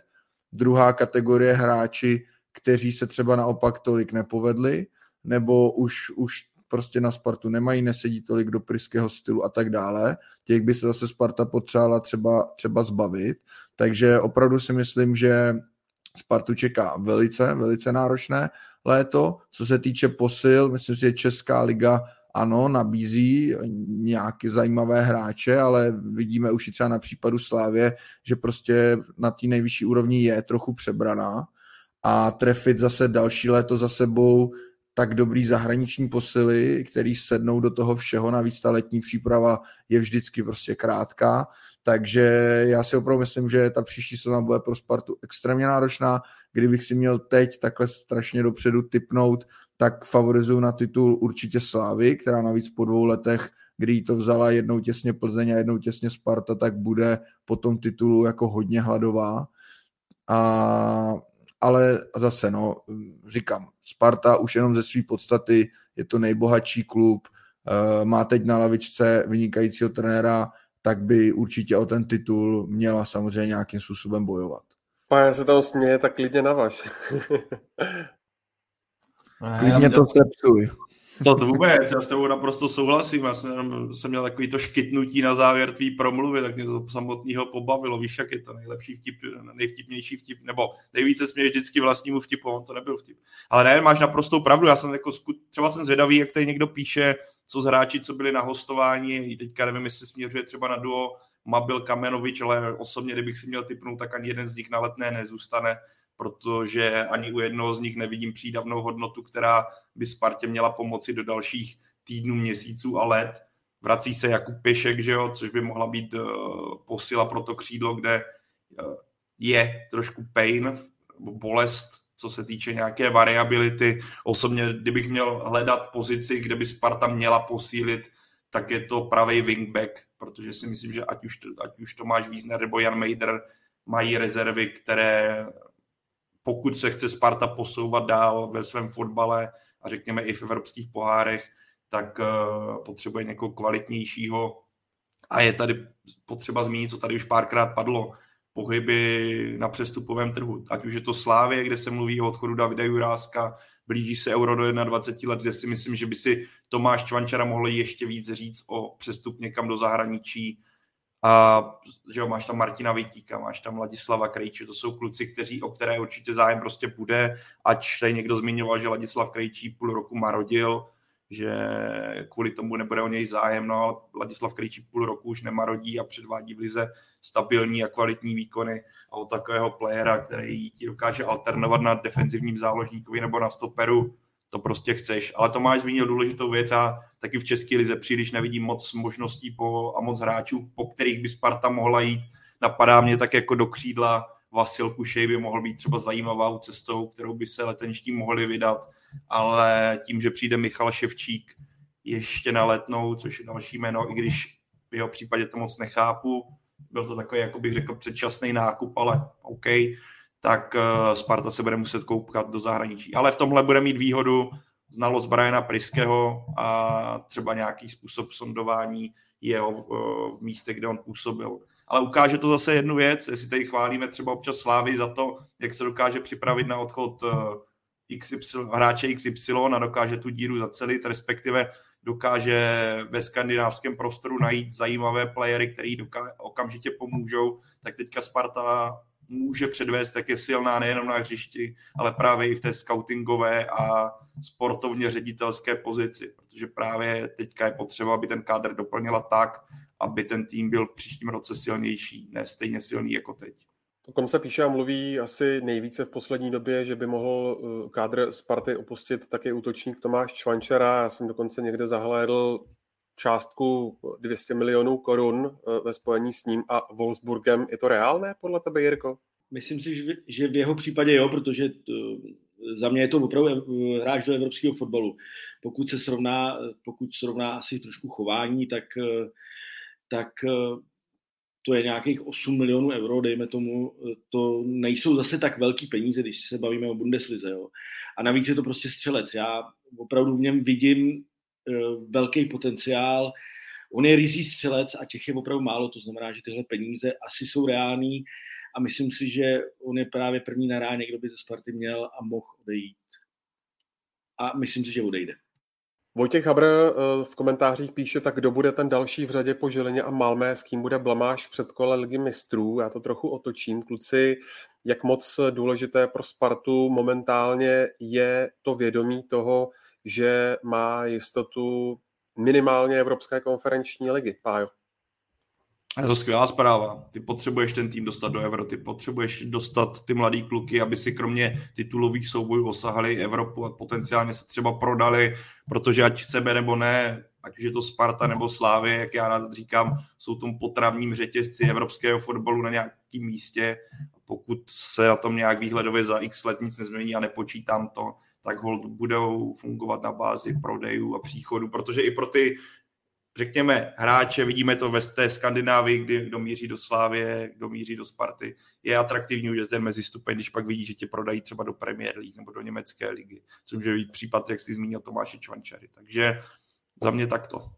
Druhá kategorie hráči, kteří se třeba naopak tolik nepovedli, nebo už, už prostě na Spartu nemají, nesedí tolik do pryského stylu a tak dále. Těch by se zase Sparta potřebovala třeba, třeba zbavit. Takže opravdu si myslím, že Spartu čeká velice, velice náročné léto. Co se týče posil, myslím si, že Česká liga ano, nabízí nějaké zajímavé hráče, ale vidíme už i třeba na případu Slávě, že prostě na té nejvyšší úrovni je trochu přebraná a trefit zase další léto za sebou tak dobrý zahraniční posily, který sednou do toho všeho, navíc ta letní příprava je vždycky prostě krátká, takže já si opravdu myslím, že ta příští sezóna bude pro Spartu extrémně náročná. Kdybych si měl teď takhle strašně dopředu typnout, tak favorizuju na titul určitě Slávy, která navíc po dvou letech, kdy to vzala jednou těsně Plzeň a jednou těsně Sparta, tak bude po tom titulu jako hodně hladová. A, ale zase, no, říkám, Sparta už jenom ze své podstaty je to nejbohatší klub, eh, má teď na lavičce vynikajícího trenéra, tak by určitě o ten titul měla samozřejmě nějakým způsobem bojovat. Pane se tam směje, tak klidně na vaš. Klidně to sepsuj. To vůbec, já s tebou naprosto souhlasím. Já jsem, jsem měl takový to škytnutí na závěr tvý promluvy, tak mě to samotného pobavilo. Víš, jak je to nejlepší vtip, nejvtipnější vtip, nebo nejvíce směješ vždycky vlastnímu vtipu, on to nebyl vtip. Ale ne, máš naprostou pravdu, já jsem jako, třeba jsem zvědavý, jak tady někdo píše, co z hráči, co byli na hostování, teďka nevím, jestli směřuje třeba na duo Mabil Kamenovič, ale osobně, kdybych si měl typnout, tak ani jeden z nich na letné nezůstane protože ani u jednoho z nich nevidím přídavnou hodnotu, která by Spartě měla pomoci do dalších týdnů, měsíců a let. Vrací se Jakub Pěšek, že jo, což by mohla být uh, posila pro to křídlo, kde uh, je trošku pain, bolest, co se týče nějaké variability. Osobně, kdybych měl hledat pozici, kde by Sparta měla posílit, tak je to pravý wingback, protože si myslím, že ať už, ať už Tomáš Wiesner nebo Jan Mejder mají rezervy, které pokud se chce Sparta posouvat dál ve svém fotbale a řekněme i v evropských pohárech, tak uh, potřebuje někoho kvalitnějšího. A je tady potřeba zmínit, co tady už párkrát padlo, pohyby na přestupovém trhu. Ať už je to Slávě, kde se mluví o odchodu Davida Juráska, blíží se Euro do 21 let, kde si myslím, že by si Tomáš Čvančara mohl ještě víc říct o přestup někam do zahraničí. A že jo, máš tam Martina Vejtíka, máš tam Ladislava Krejči, to jsou kluci, kteří, o které určitě zájem prostě bude, ať tady někdo zmiňoval, že Ladislav Krejčí půl roku marodil, že kvůli tomu nebude o něj zájem, no ale Ladislav Krejčí půl roku už nemarodí a předvádí v lize stabilní a kvalitní výkony a od takového playera, který ti dokáže alternovat na defenzivním záložníkovi nebo na stoperu, to prostě chceš. Ale to máš zmínil důležitou věc a taky v České lize příliš nevidím moc možností po, a moc hráčů, po kterých by Sparta mohla jít. Napadá mě tak jako do křídla Vasil Kušej by mohl být třeba zajímavou cestou, kterou by se letenští mohli vydat, ale tím, že přijde Michal Ševčík ještě na letnou, což je další jméno, i když v jeho případě to moc nechápu, byl to takový, jako bych řekl, předčasný nákup, ale OK, tak eh, Sparta se bude muset koukat do zahraničí. Ale v tomhle bude mít výhodu znalost Briana Priského a třeba nějaký způsob sondování jeho v, eh, v místě, kde on působil. Ale ukáže to zase jednu věc, jestli tady chválíme třeba občas Slávy za to, jak se dokáže připravit na odchod eh, XY, hráče XY a dokáže tu díru zacelit, respektive dokáže ve skandinávském prostoru najít zajímavé playery, který doká- okamžitě pomůžou, tak teďka Sparta může předvést, tak je silná nejenom na hřišti, ale právě i v té scoutingové a sportovně ředitelské pozici, protože právě teďka je potřeba, aby ten kádr doplnila tak, aby ten tým byl v příštím roce silnější, ne stejně silný jako teď. O kom se píše a mluví asi nejvíce v poslední době, že by mohl eh, kádr Sparty opustit taky útočník Tomáš Čvančara. Já jsem dokonce někde zahlédl částku 200 milionů korun eh, ve spojení s ním a Wolfsburgem. Je to reálné podle tebe, Jirko? Myslím si, že v jeho případě jo, protože to, za mě je to opravdu hráč do evropského fotbalu. Pokud se srovná, pokud srovná asi trošku chování, tak, tak to je nějakých 8 milionů euro, dejme tomu, to nejsou zase tak velký peníze, když se bavíme o Bundeslize. Jo. A navíc je to prostě střelec. Já opravdu v něm vidím velký potenciál. On je rizí střelec a těch je opravdu málo, to znamená, že tyhle peníze asi jsou reální a myslím si, že on je právě první na ráně, kdo by ze Sparty měl a mohl odejít. A myslím si, že odejde. Vojtěch Habr eh, v komentářích píše, tak kdo bude ten další v řadě po Žilině a Malmé, s kým bude blamáš před kole ligy mistrů. Já to trochu otočím. Kluci, jak moc důležité pro Spartu momentálně je to vědomí toho, že má jistotu minimálně Evropské konferenční ligy. Pájo. Je to skvělá zpráva. Ty potřebuješ ten tým dostat do Evropy, ty potřebuješ dostat ty mladý kluky, aby si kromě titulových soubojů osahali Evropu a potenciálně se třeba prodali, protože ať sebe nebo ne, ať už je to Sparta nebo Slávy, jak já rád říkám, jsou tom potravním řetězci evropského fotbalu na nějakém místě. Pokud se na tom nějak výhledově za x let nic nezmění a nepočítám to, tak hold budou fungovat na bázi prodejů a příchodu, protože i pro ty řekněme, hráče, vidíme to ve té Skandinávii, kdy kdo míří do Slávě, kdo míří do Sparty, je atraktivní udělat ten mezistupeň, když pak vidí, že tě prodají třeba do Premier League nebo do německé ligy, což může být případ, jak jsi zmínil Tomáše Čvančary. Takže za mě takto.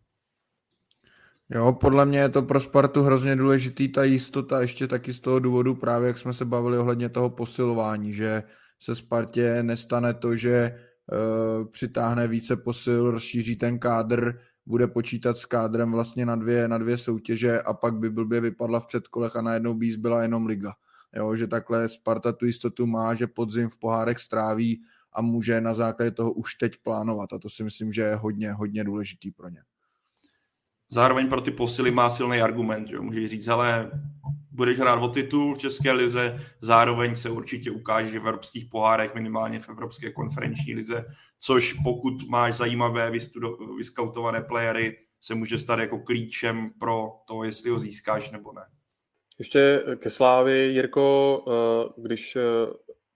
Jo, podle mě je to pro Spartu hrozně důležitý ta jistota, ještě taky z toho důvodu právě, jak jsme se bavili ohledně toho posilování, že se Spartě nestane to, že uh, přitáhne více posil, rozšíří ten kádr, bude počítat s kádrem vlastně na dvě, na dvě soutěže a pak by blbě vypadla v předkolech a najednou by byla jenom liga. Jo, že takhle Sparta tu jistotu má, že podzim v pohárech stráví a může na základě toho už teď plánovat a to si myslím, že je hodně, hodně důležitý pro ně. Zároveň pro ty posily má silný argument, že může říct, ale budeš hrát o titul v České lize, zároveň se určitě ukáže v evropských pohárech, minimálně v Evropské konferenční lize, což pokud máš zajímavé vystudo- vyskautované playery, se může stát jako klíčem pro to, jestli ho získáš nebo ne. Ještě ke Slávy, Jirko, eh, když eh,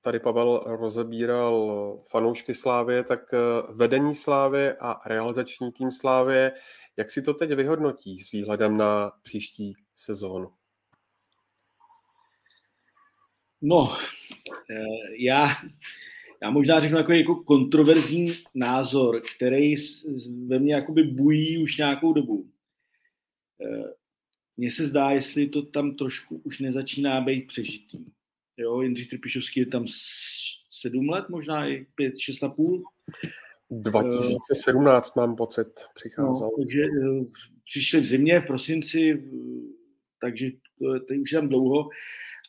tady Pavel rozebíral fanoušky Slávě, tak vedení Slávě a realizační tým Slávě, jak si to teď vyhodnotí s výhledem na příští sezónu? No, já, já možná řeknu jako, jako kontroverzní názor, který ve mně jakoby bují už nějakou dobu. Mně se zdá, jestli to tam trošku už nezačíná být přežitý. Jo, Jindřich Trpišovský je tam sedm let, možná i pět, šest a půl. 2017 mám pocit, přicházel. No, takže eh, přišli v zimě, v prosinci, eh, takže to, to už je tam dlouho.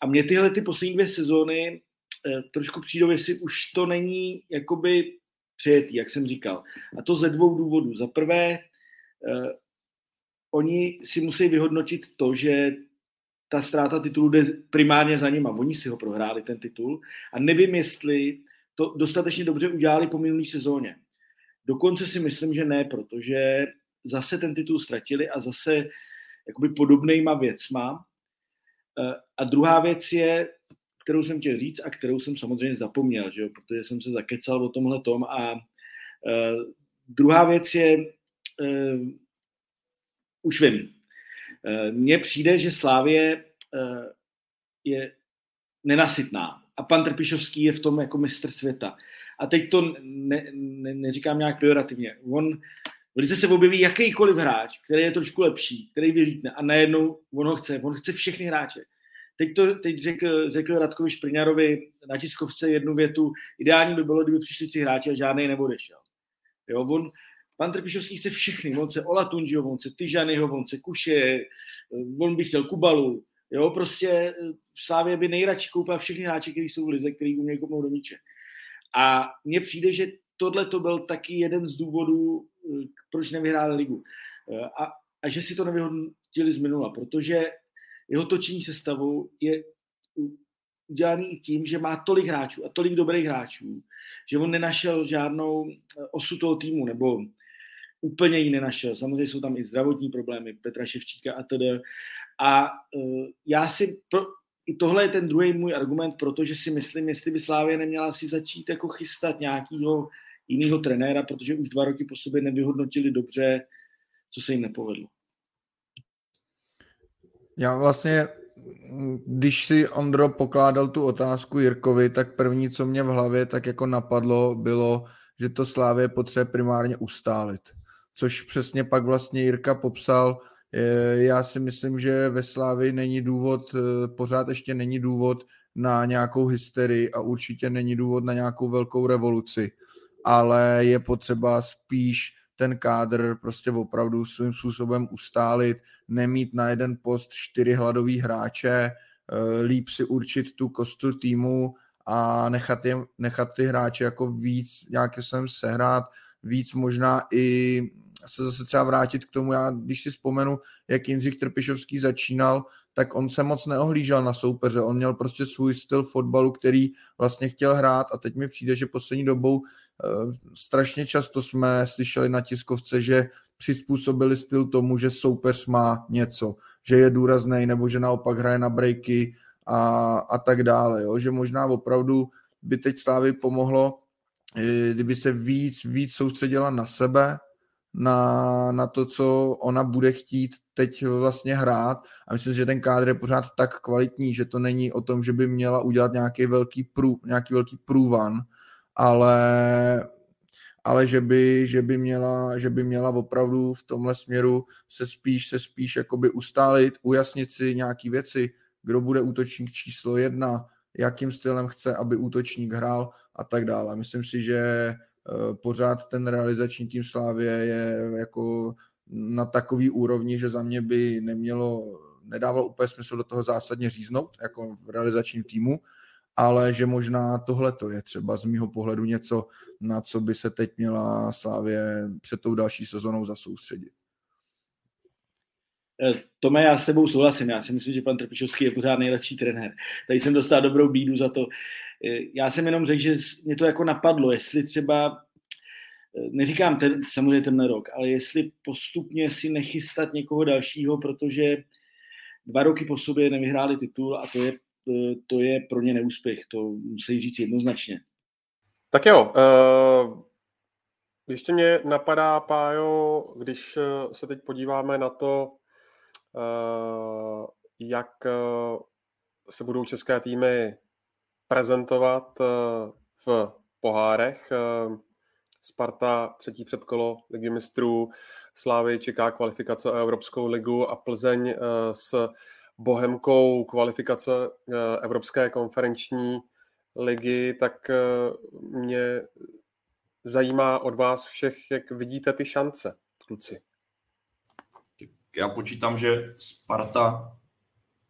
A mě tyhle ty poslední dvě sezóny eh, trošku přijdou, jestli už to není jakoby přejetý, jak jsem říkal. A to ze dvou důvodů. Za prvé, oni si musí vyhodnotit to, že ta ztráta titulu jde primárně za nima. Oni si ho prohráli, ten titul. A nevím, jestli to dostatečně dobře udělali po minulý sezóně. Dokonce si myslím, že ne, protože zase ten titul ztratili a zase jakoby podobnýma věcma. E, a druhá věc je, kterou jsem chtěl říct a kterou jsem samozřejmě zapomněl, že jo, protože jsem se zakecal o tomhle tom. A uh, druhá věc je, uh, už vím, mně přijde, že Slávě je nenasytná a pan Trpišovský je v tom jako mistr světa. A teď to ne, ne, neříkám nějak pejorativně. On velice se objeví jakýkoliv hráč, který je trošku lepší, který vylítne a najednou on ho chce, on chce všechny hráče. Teď, to, teď řekl, řekl Radkovi Špriňarovi na tiskovce jednu větu, ideální by bylo, kdyby přišli tři hráči a žádný neodešel. Jo, on, pan Trpišovský chce všechny, on chce Ola Tunžiho, on chce Tyžanyho, on chce Kuše, on by chtěl Kubalu, jo, prostě v Slávě by nejradši koupil všechny hráče, kteří jsou v lize, který umějí koupnout do míče. A mně přijde, že tohle to byl taky jeden z důvodů, proč nevyhráli ligu. Eh, a, a že si to nevyhodnotili z minula, protože jeho točení sestavou je udělaný i tím, že má tolik hráčů a tolik dobrých hráčů, že on nenašel žádnou eh, osu toho týmu, nebo úplně ji nenašel. Samozřejmě jsou tam i zdravotní problémy Petra Ševčíka a tedy. A já si, pro, i tohle je ten druhý můj argument, protože si myslím, jestli by Slávě neměla si začít jako chystat nějakého jiného trenéra, protože už dva roky po sobě nevyhodnotili dobře, co se jim nepovedlo. Já vlastně, když si Ondro pokládal tu otázku Jirkovi, tak první, co mě v hlavě tak jako napadlo, bylo, že to Slávě potřebuje primárně ustálit. Což přesně pak vlastně Jirka popsal, já si myslím, že ve Slávi není důvod, eh, pořád ještě není důvod na nějakou hysterii a určitě není důvod na nějakou velkou revoluci, ale je potřeba spíš ten kádr prostě opravdu svým způsobem ustálit, nemít na jeden post čtyři hladový hráče, eh, líp si určit tu kostu týmu a nechat, je, nechat ty hráče jako víc nějakým jsem sehrát, víc možná i se zase třeba vrátit k tomu, já když si vzpomenu, jak Jindřich Trpišovský začínal, tak on se moc neohlížel na soupeře, on měl prostě svůj styl fotbalu, který vlastně chtěl hrát a teď mi přijde, že poslední dobou strašně často jsme slyšeli na tiskovce, že přizpůsobili styl tomu, že soupeř má něco, že je důrazný nebo že naopak hraje na breaky a, a tak dále, jo? že možná opravdu by teď Slávy pomohlo, eh, kdyby se víc, víc soustředila na sebe, na, na to, co ona bude chtít teď vlastně hrát a myslím, že ten kádr je pořád tak kvalitní, že to není o tom, že by měla udělat nějaký velký, prů, nějaký velký průvan, ale, ale že, by, že, by měla, že by měla opravdu v tomhle směru se spíš, se spíš jakoby ustálit, ujasnit si nějaký věci, kdo bude útočník číslo jedna, jakým stylem chce, aby útočník hrál a tak dále. Myslím si, že Eh, pořád ten realizační tým Slávě je jako na takový úrovni, že za mě by nemělo, nedávalo úplně smysl do toho zásadně říznout, jako v realizačním týmu, ale že možná tohle to je třeba z mýho pohledu něco, na co by se teď měla Slávě před tou další sezónou zasoustředit. Eh, Tome, já s tebou souhlasím. Já si myslím, že pan Trpišovský je pořád nejlepší trenér. Tady jsem dostal dobrou bídu za to. Eh, já jsem jenom řekl, že mě to jako napadlo, jestli třeba, eh, neříkám ten, samozřejmě tenhle rok, ale jestli postupně si nechystat někoho dalšího, protože dva roky po sobě nevyhráli titul a to je to je pro ně neúspěch, to musí říct jednoznačně. Tak jo, uh, ještě mě napadá, Pájo, když se teď podíváme na to, jak se budou české týmy prezentovat v pohárech. Sparta třetí předkolo ligy mistrů, Slávy čeká kvalifikace o Evropskou ligu a Plzeň s Bohemkou kvalifikace Evropské konferenční ligy, tak mě zajímá od vás všech, jak vidíte ty šance, kluci. Já počítám, že Sparta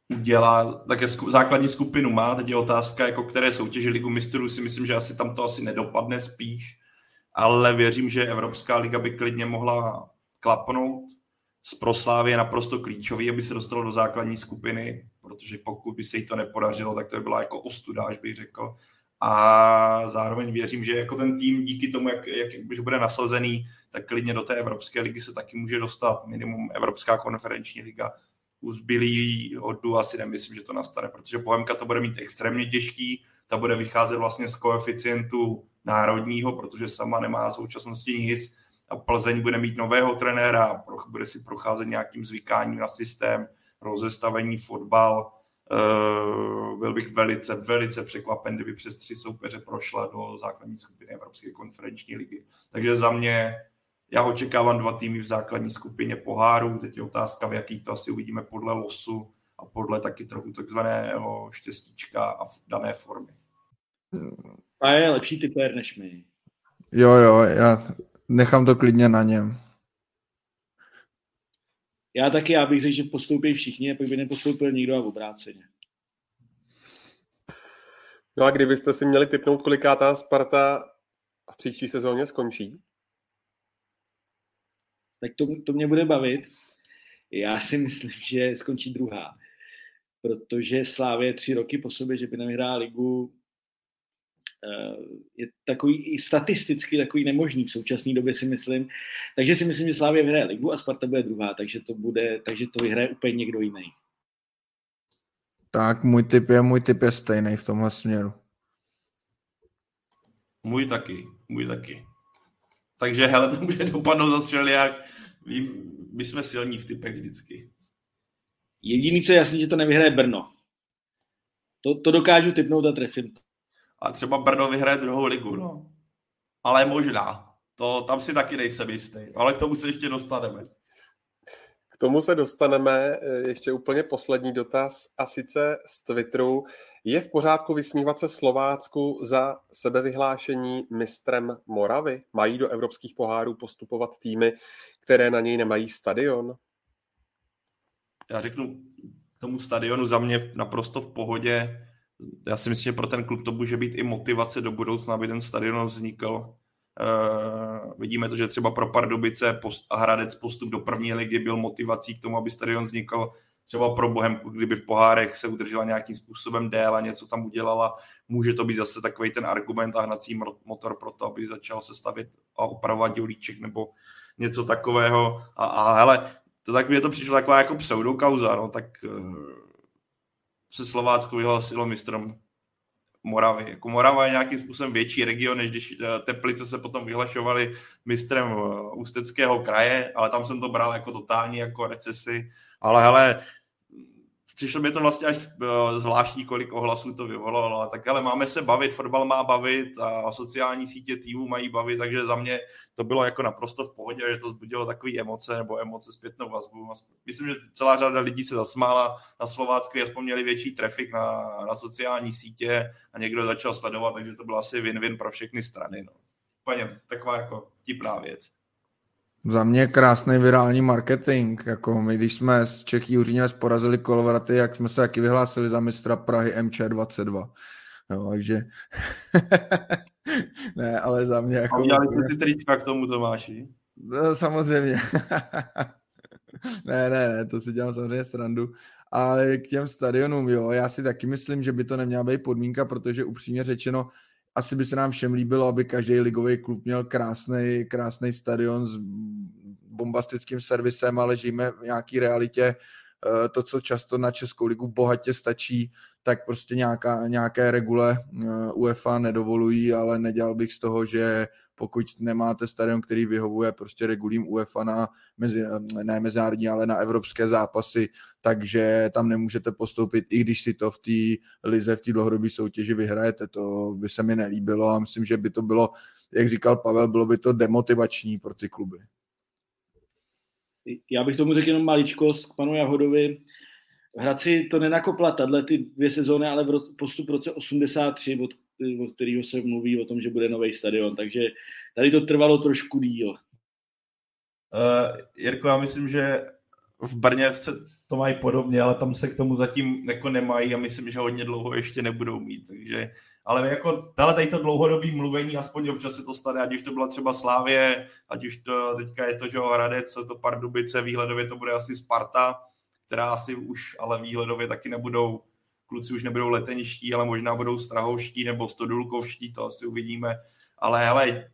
udělá, také základní skupinu má, teď je otázka, jako které soutěže ligu mistrů si myslím, že asi tam to asi nedopadne spíš, ale věřím, že Evropská liga by klidně mohla klapnout. Z proslávy je naprosto klíčový, aby se dostalo do základní skupiny, protože pokud by se jí to nepodařilo, tak to by byla jako ostuda, až bych řekl. A zároveň věřím, že jako ten tým díky tomu, jak, jak že bude nasazený, tak klidně do té Evropské ligy se taky může dostat minimum Evropská konferenční liga. U zbylý hodu asi nemyslím, že to nastane, protože Bohemka to bude mít extrémně těžký, ta bude vycházet vlastně z koeficientu národního, protože sama nemá v současnosti nic a Plzeň bude mít nového trenéra, bude si procházet nějakým zvykáním na systém, rozestavení fotbal. Uh, byl bych velice, velice překvapen, kdyby přes tři soupeře prošla do základní skupiny Evropské konferenční ligy. Takže za mě já očekávám dva týmy v základní skupině poháru. Teď je otázka, v jakých to asi uvidíme podle losu a podle taky trochu takzvaného štěstíčka a v dané formy. A je lepší typer než my. Jo, jo, já nechám to klidně na něm. Já taky, já bych řekl, že postoupí všichni a pak by nepostoupil nikdo a obráceně. No a kdybyste si měli typnout, kolikátá Sparta v příští sezóně skončí? Tak to, to mě bude bavit. Já si myslím, že skončí druhá. Protože Slávě tři roky po sobě, že by nevyhrál ligu, je takový i statisticky takový nemožný v současné době si myslím. Takže si myslím, že Slávě vyhraje ligu a Sparta bude druhá, takže to bude, takže to vyhraje úplně někdo jiný. Tak můj typ je, můj typ je stejný v tomhle směru. Můj taky, můj taky. Takže hele, to může dopadnout za jak My, my jsme silní v typech vždycky. Jediný, co je jasný, že to nevyhraje Brno. To, to dokážu typnout a trefím a třeba Brno vyhraje druhou ligu, no. Ale možná. To, tam si taky nejsem jistý. Ale k tomu se ještě dostaneme. K tomu se dostaneme. Ještě úplně poslední dotaz a sice z Twitteru. Je v pořádku vysmívat se Slovácku za sebevyhlášení mistrem Moravy? Mají do evropských pohárů postupovat týmy, které na něj nemají stadion? Já řeknu k tomu stadionu za mě naprosto v pohodě já si myslím, že pro ten klub to může být i motivace do budoucna, aby ten stadion vznikl. Uh, vidíme to, že třeba pro Pardubice post, a Hradec postup do první ligy byl motivací k tomu, aby stadion vznikl. Třeba pro Bohemku, kdyby v pohárech se udržela nějakým způsobem déle něco tam udělala, může to být zase takový ten argument a hnací motor pro to, aby začal se stavit a opravovat dělíček nebo něco takového. A, a hele, to tak mě to přišlo taková jako pseudokauza, no, tak uh, se Slovácko vyhlásilo mistrem Moravy. Jako Morava je nějakým způsobem větší region, než když eh, Teplice se potom vyhlašovali mistrem eh, Ústeckého kraje, ale tam jsem to bral jako totální jako recesi. Ale hele, přišlo mi to vlastně až eh, zvláštní, kolik ohlasů to vyvolalo. Tak ale máme se bavit, fotbal má bavit a sociální sítě týmu mají bavit, takže za mě to bylo jako naprosto v pohodě, že to zbudilo takové emoce nebo emoce zpětnou vazbu. Myslím, že celá řada lidí se zasmála na Slovácku, aspoň měli větší trafik na, na sociální sítě a někdo začal sledovat, takže to bylo asi win-win pro všechny strany. No. Úplně taková jako tipná věc. Za mě krásný virální marketing. Jako my, když jsme z Čechy Juříněc porazili Kolvraty, jak jsme se taky vyhlásili za mistra Prahy MC22. No, takže... ne, ale za mě jako... A udělali jste si trička k tomu, Tomáši? No, samozřejmě. ne, ne, ne, to si dělám samozřejmě srandu. Ale k těm stadionům, jo, já si taky myslím, že by to neměla být podmínka, protože upřímně řečeno, asi by se nám všem líbilo, aby každý ligový klub měl krásný, krásný stadion s bombastickým servisem, ale žijeme v nějaké realitě, to, co často na Českou ligu bohatě stačí, tak prostě nějaká, nějaké regule UEFA nedovolují, ale nedělal bych z toho, že pokud nemáte stadion, který vyhovuje prostě regulím UEFA na mezi, ne mezinárodní, ale na evropské zápasy, takže tam nemůžete postoupit, i když si to v té lize, v té dlouhodobé soutěži vyhrajete. To by se mi nelíbilo a myslím, že by to bylo, jak říkal Pavel, bylo by to demotivační pro ty kluby. Já bych tomu řekl jenom maličkost k panu Jahodovi. Hradci to nenakopla tahle ty dvě sezóny, ale v postup v roce 83, od o kterého se mluví o tom, že bude nový stadion, takže tady to trvalo trošku díl. Uh, Jirko, já myslím, že v Brněvce to mají podobně, ale tam se k tomu zatím jako nemají a myslím, že hodně dlouho ještě nebudou mít, takže ale jako tahle tady to dlouhodobý mluvení, aspoň občas se to stane, ať už to byla třeba Slávě, ať už to teďka je to, že Hradec, to Pardubice, výhledově to bude asi Sparta, která asi už ale výhledově taky nebudou kluci už nebudou leteniští, ale možná budou strahovští nebo stodulkovští, to asi uvidíme. Ale hele,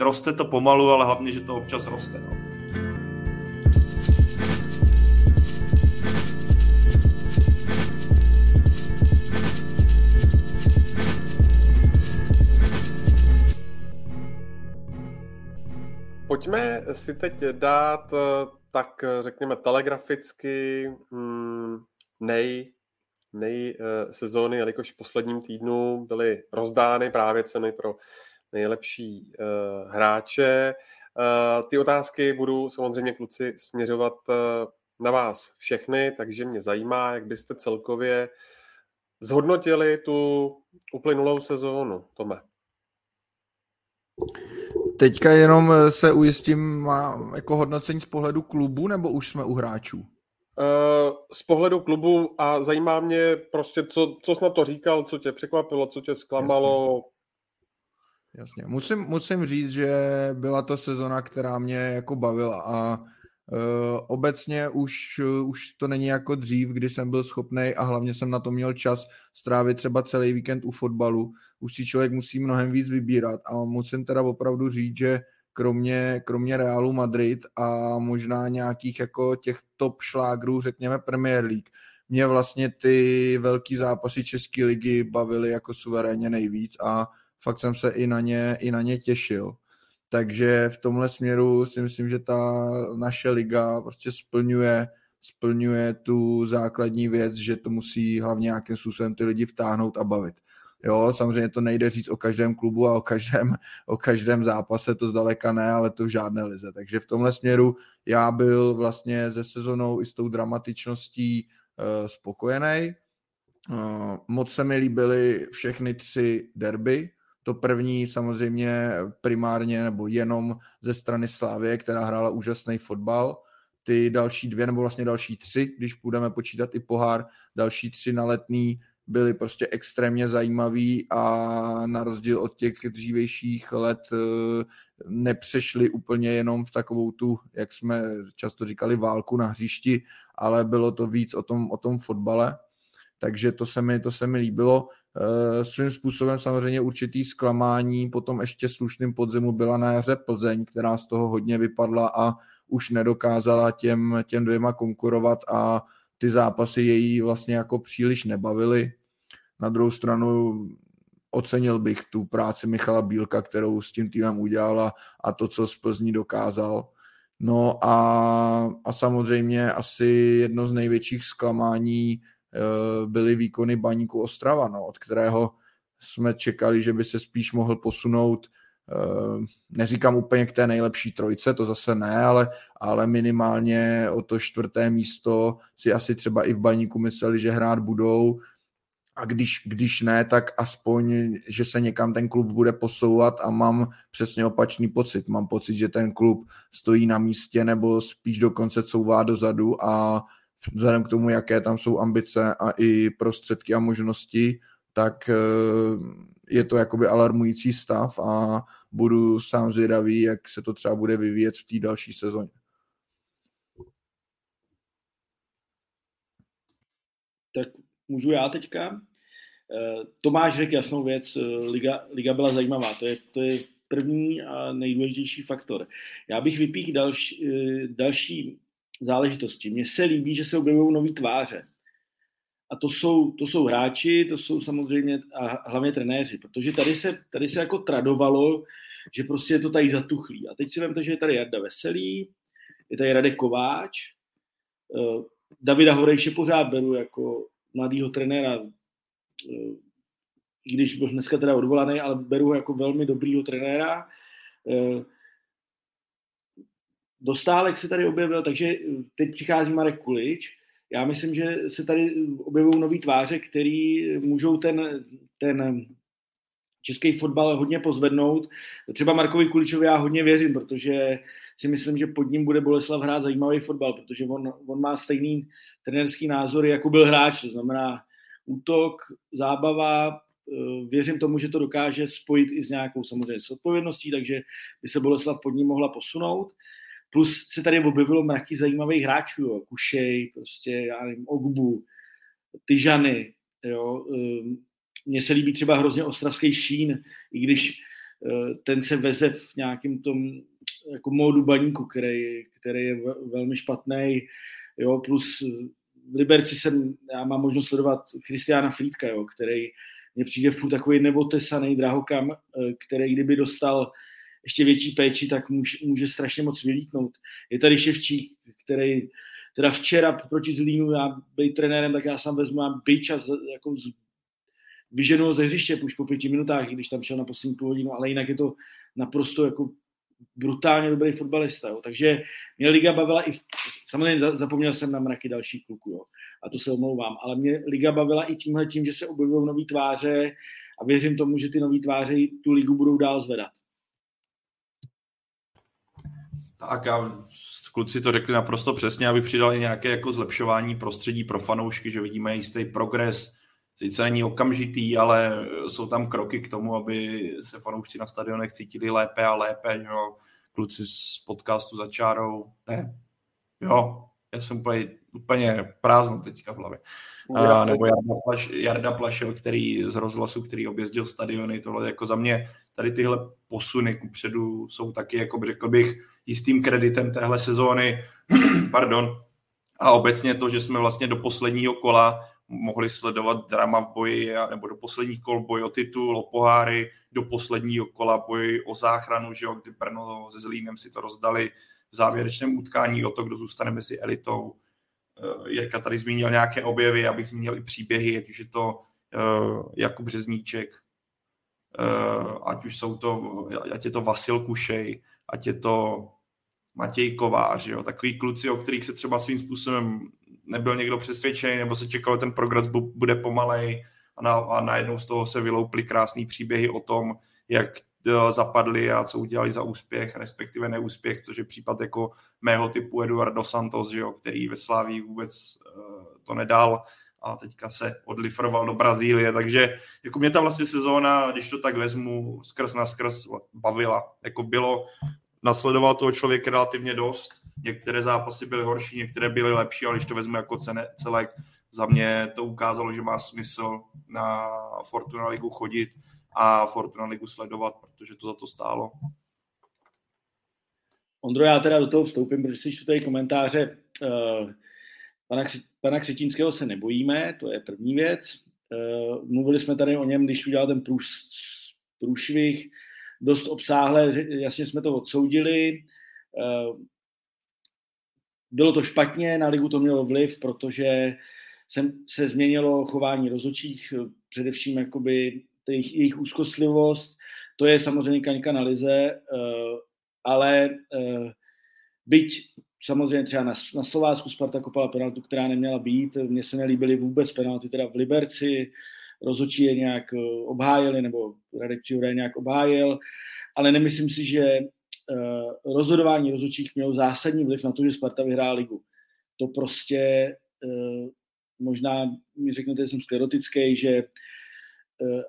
roste to pomalu, ale hlavně, že to občas roste. No. Pojďme si teď dát tak řekněme telegraficky mm, nej nej eh, sezóny, jelikož v posledním týdnu byly rozdány právě ceny pro nejlepší uh, hráče. Uh, ty otázky budu samozřejmě kluci směřovat uh, na vás všechny, takže mě zajímá, jak byste celkově zhodnotili tu uplynulou sezónu, Tome. Teďka jenom se ujistím, má jako hodnocení z pohledu klubu, nebo už jsme u hráčů? Z pohledu klubu a zajímá mě prostě, co, co jsi na to říkal, co tě překvapilo, co tě zklamalo. Jasně. Jasně. Musím, musím říct, že byla to sezona, která mě jako bavila a uh, obecně už, už to není jako dřív, kdy jsem byl schopný a hlavně jsem na to měl čas strávit třeba celý víkend u fotbalu. Už si člověk musí mnohem víc vybírat a musím teda opravdu říct, že kromě, kromě Realu Madrid a možná nějakých jako těch top šlágrů, řekněme Premier League, mě vlastně ty velký zápasy České ligy bavily jako suverénně nejvíc a fakt jsem se i na ně, i na ně těšil. Takže v tomhle směru si myslím, že ta naše liga prostě splňuje, splňuje tu základní věc, že to musí hlavně nějakým způsobem ty lidi vtáhnout a bavit. Jo, samozřejmě to nejde říct o každém klubu a o každém, o každém zápase, to zdaleka ne, ale to v žádné lize. Takže v tomhle směru já byl vlastně ze sezonou i s tou dramatičností uh, spokojený. Uh, moc se mi líbily všechny tři derby. To první samozřejmě primárně nebo jenom ze strany Slávě, která hrála úžasný fotbal. Ty další dvě, nebo vlastně další tři, když budeme počítat i pohár, další tři na letný byly prostě extrémně zajímavý a na rozdíl od těch dřívejších let eh, nepřešli úplně jenom v takovou tu, jak jsme často říkali, válku na hřišti, ale bylo to víc o tom, o tom fotbale, takže to se mi, to se mi líbilo. Eh, svým způsobem samozřejmě určitý zklamání, potom ještě slušným podzimu byla na jaře Plzeň, která z toho hodně vypadla a už nedokázala těm, těm dvěma konkurovat a ty zápasy její vlastně jako příliš nebavily. Na druhou stranu ocenil bych tu práci Michala Bílka, kterou s tím týmem udělala a to, co z Plzní dokázal. No a, a samozřejmě asi jedno z největších zklamání e, byly výkony Baníku Ostrava, no, od kterého jsme čekali, že by se spíš mohl posunout Eh, neříkám úplně k té nejlepší trojce, to zase ne, ale, ale minimálně o to čtvrté místo si asi třeba i v baníku mysleli, že hrát budou a když, když ne, tak aspoň, že se někam ten klub bude posouvat a mám přesně opačný pocit. Mám pocit, že ten klub stojí na místě nebo spíš dokonce couvá dozadu a vzhledem k tomu, jaké tam jsou ambice a i prostředky a možnosti, tak eh, je to jakoby alarmující stav a budu sám zvědavý, jak se to třeba bude vyvíjet v té další sezóně. Tak můžu já teďka. Eh, Tomáš řekl jasnou věc, eh, Liga, Liga byla zajímavá, to je, to je první a nejdůležitější faktor. Já bych vypíchl další, další záležitosti. Mně se líbí, že se objevují nové tváře. A to jsou, to jsou hráči, to jsou samozřejmě a hlavně trenéři, protože tady se, tady se jako tradovalo, že prostě je to tady zatuchlý. A teď si vemte, že je tady Jarda Veselý, je tady Radek Kováč, eh, Davida Horejše pořád beru jako mladýho trenéra, eh, i když byl dneska teda odvolaný, ale beru ho jako velmi dobrýho trenéra. Eh, Dostálek se tady objevil, takže teď přichází Marek Kulič. Já myslím, že se tady objevují nový tváře, který můžou ten, ten český fotbal hodně pozvednout. Třeba Markovi Kuličovi já hodně věřím, protože si myslím, že pod ním bude Boleslav hrát zajímavý fotbal, protože on, on má stejný trenerský názor, jako byl hráč, to znamená útok, zábava, eh, věřím tomu, že to dokáže spojit i s nějakou samozřejmě s odpovědností, takže by se Boleslav pod ním mohla posunout. Plus se tady objevilo mraky zajímavých hráčů, jo. Kušej, prostě, já nevím, Ogbu, Tyžany, jo. Ehm, mně se líbí třeba hrozně ostravský šín, i když eh, ten se veze v nějakém tom jako módu baníku, který, který je velmi špatný, jo, plus v Liberci jsem, já mám možnost sledovat Christiana Friedka, jo, který mě přijde furt takový nevotesaný drahokam, eh, který kdyby dostal ještě větší péči, tak může, může strašně moc vylítnout. Je tady Ševčík, který teda včera proti Zlínu, já být trenérem, tak já sám vezmu, já čas jako z, vyženul ze hřiště už po pěti minutách, když tam šel na poslední půl hodinu, ale jinak je to naprosto jako brutálně dobrý fotbalista. Jo. Takže mě Liga bavila i, samozřejmě zapomněl jsem na mraky dalších kluků, jo. a to se omlouvám, ale mě Liga bavila i tímhle tím, že se objevují nové tváře a věřím tomu, že ty nové tváře tu ligu budou dál zvedat. A kluci to řekli naprosto přesně, aby přidali nějaké jako zlepšování prostředí pro fanoušky, že vidíme jistý progres. Sice není okamžitý, ale jsou tam kroky k tomu, aby se fanoušci na stadionech cítili lépe a lépe. Že jo? Kluci z podcastu za čárou. Ne. Jo, já jsem úplně, úplně prázdno teďka v hlavě. A, nebo Jarda, Plaš, Jarda Plašel, který z rozhlasu, který objezdil stadiony, tohle jako za mě tady tyhle posuny kupředu jsou taky, jako by řekl bych, jistým kreditem téhle sezóny. Pardon. A obecně to, že jsme vlastně do posledního kola mohli sledovat drama v boji, nebo do posledních kol boj o titul, o poháry, do posledního kola boj o záchranu, že jo, kdy Brno se Zlínem si to rozdali v závěrečném utkání o to, kdo zůstane mezi elitou. Eh, Jirka tady zmínil nějaké objevy, abych zmínil i příběhy, ať už je to uh, Jakub Řezníček, ať už jsou to, ať je to Vasil Kušej, ať je to Matěj Kovář, jo, takový kluci, o kterých se třeba svým způsobem nebyl někdo přesvědčený, nebo se čekalo, že ten progres bude pomalej a, na, a najednou z toho se vylouply krásné příběhy o tom, jak eh, zapadli a co udělali za úspěch, respektive neúspěch, což je případ jako mého typu Eduardo Santos, že jo, který ve Sláví vůbec uh, to nedal a teďka se odlifroval do Brazílie, takže jako mě ta vlastně sezóna, když to tak vezmu, skrz na skrz bavila. Jako bylo, nasledoval toho člověka relativně dost, některé zápasy byly horší, některé byly lepší, ale když to vezmu jako celek, za mě to ukázalo, že má smysl na Fortuna Ligu chodit a Fortuna Ligu sledovat, protože to za to stálo. Ondro, já teda do toho vstoupím, protože si tady komentáře. Uh, pana, pana Křetínského se nebojíme, to je první věc. Uh, mluvili jsme tady o něm, když udělal ten průš, průšvih, dost obsáhle, jasně jsme to odsoudili. Uh, bylo to špatně, na ligu to mělo vliv, protože se, se změnilo chování rozhodčích, především jakoby jejich, jejich úzkostlivost. To je samozřejmě kaňka na lize, ale byť samozřejmě třeba na, na Slovácku Sparta kopala penaltu, která neměla být. Mně se nelíbily vůbec penalty teda v Liberci. Rozhodčí je nějak eh, obhájili, nebo Radek Čiure nějak obhájil, ale nemyslím si, že uh, rozhodování rozhodčích mělo zásadní vliv na to, že Sparta vyhrá ligu. To prostě uh, možná mi řeknete, že jsem sklerotický, že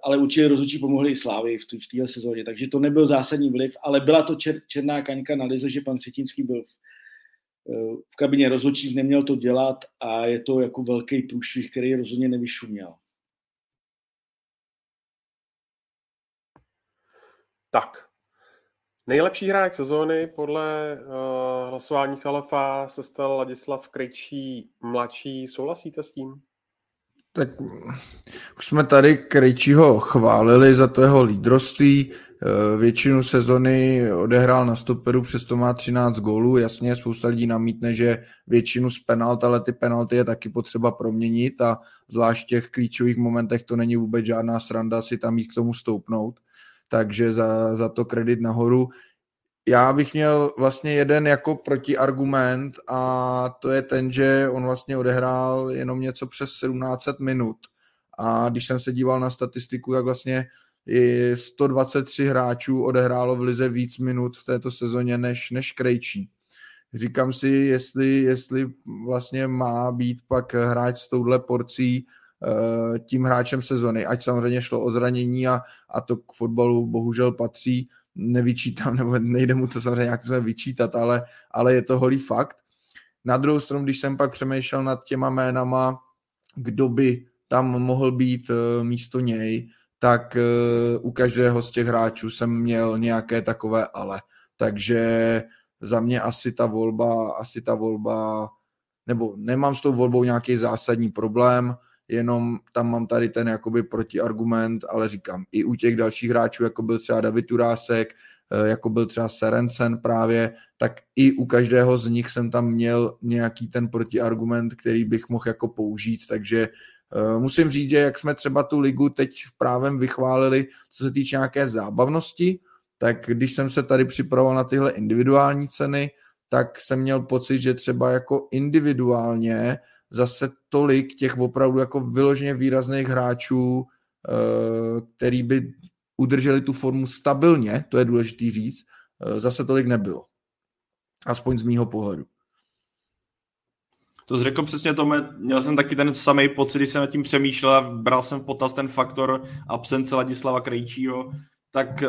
ale určitě rozhodčí pomohli i Slávy v, v téhle sezóně, takže to nebyl zásadní vliv, ale byla to čer, černá kaňka na lize, že pan Třetínský byl v v kabině rozhodčích neměl to dělat a je to jako velký průšvih, který rozhodně nevyšuměl. Tak, Nejlepší hráč sezóny podle uh, hlasování Falefa se stal Ladislav Krejčí mladší. Souhlasíte s tím? Tak už jsme tady Krejčího chválili za to jeho lídroství. Eh, většinu sezony odehrál na stoperu, přesto má 13 gólů. Jasně, spousta lidí namítne, že většinu z penalt, ale ty penalty je taky potřeba proměnit a zvlášť v těch klíčových momentech to není vůbec žádná sranda si tam jít k tomu stoupnout. Takže za, za to kredit nahoru. Já bych měl vlastně jeden jako protiargument a to je ten, že on vlastně odehrál jenom něco přes 1700 minut. A když jsem se díval na statistiku, tak vlastně i 123 hráčů odehrálo v lize víc minut v této sezóně než, než Krejčí. Říkám si, jestli, jestli vlastně má být pak hráč s touhle porcí uh, tím hráčem sezony, ať samozřejmě šlo o zranění a, a to k fotbalu bohužel patří, nevyčítám, nebo nejde mu to samozřejmě nějak vyčítat, ale, ale je to holý fakt. Na druhou stranu, když jsem pak přemýšlel nad těma jménama, kdo by tam mohl být uh, místo něj, tak uh, u každého z těch hráčů jsem měl nějaké takové ale. Takže za mě asi ta volba, asi ta volba, nebo nemám s tou volbou nějaký zásadní problém, jenom tam mám tady ten jakoby protiargument, ale říkám, i u těch dalších hráčů, jako byl třeba David Turásek, eh, jako byl třeba Serencen právě, tak i u každého z nich jsem tam měl nějaký ten protiargument, který bych mohl jako použít, takže Eh, musím říct, že jak jsme třeba tu ligu teď právem vychválili, co se týče nějaké zábavnosti, tak když jsem se tady připravoval na tyhle individuální ceny, tak jsem měl pocit, že třeba jako individuálně zase tolik těch opravdu jako vyloženě výrazných hráčů, eh, který by udrželi tu formu stabilně, to je důležitý říct, eh, zase tolik nebylo. Aspoň z mýho pohledu. To řekl přesně to, měl jsem taky ten samý pocit, když jsem nad tím přemýšlel a bral jsem v potaz ten faktor absence Ladislava Krejčího, tak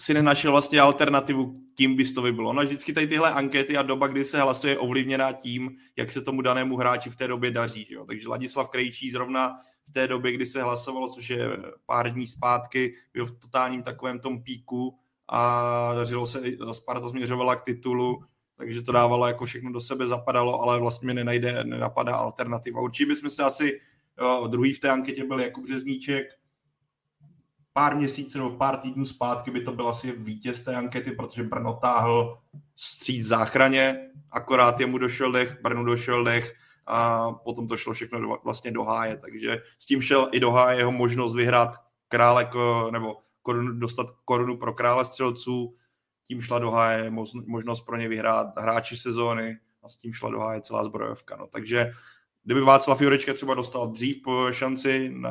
si nenašel vlastně alternativu, kým bys to vybylo. No vždycky tady tyhle ankety a doba, kdy se hlasuje, ovlivněná tím, jak se tomu danému hráči v té době daří. Že jo? Takže Ladislav Krejčí zrovna v té době, kdy se hlasovalo, což je pár dní zpátky, byl v totálním takovém tom píku a dařilo se, Sparta směřovala k titulu, takže to dávalo jako všechno do sebe zapadalo, ale vlastně mi nenajde, nenapadá alternativa. Určitě bychom se asi, jo, druhý v té anketě byl jako Březníček, pár měsíců nebo pár týdnů zpátky by to byl asi vítěz té ankety, protože Brno táhl stříc záchraně, akorát jemu došel dech, Brnu došel dech a potom to šlo všechno do, vlastně do háje, takže s tím šel i do háje jeho možnost vyhrát krále, nebo korunu, dostat korunu pro krále střelců, tím šla do háje možnost pro ně vyhrát hráči sezóny a s tím šla do háje celá zbrojovka. No. Takže kdyby Václav Jurečka třeba dostal dřív po šanci na,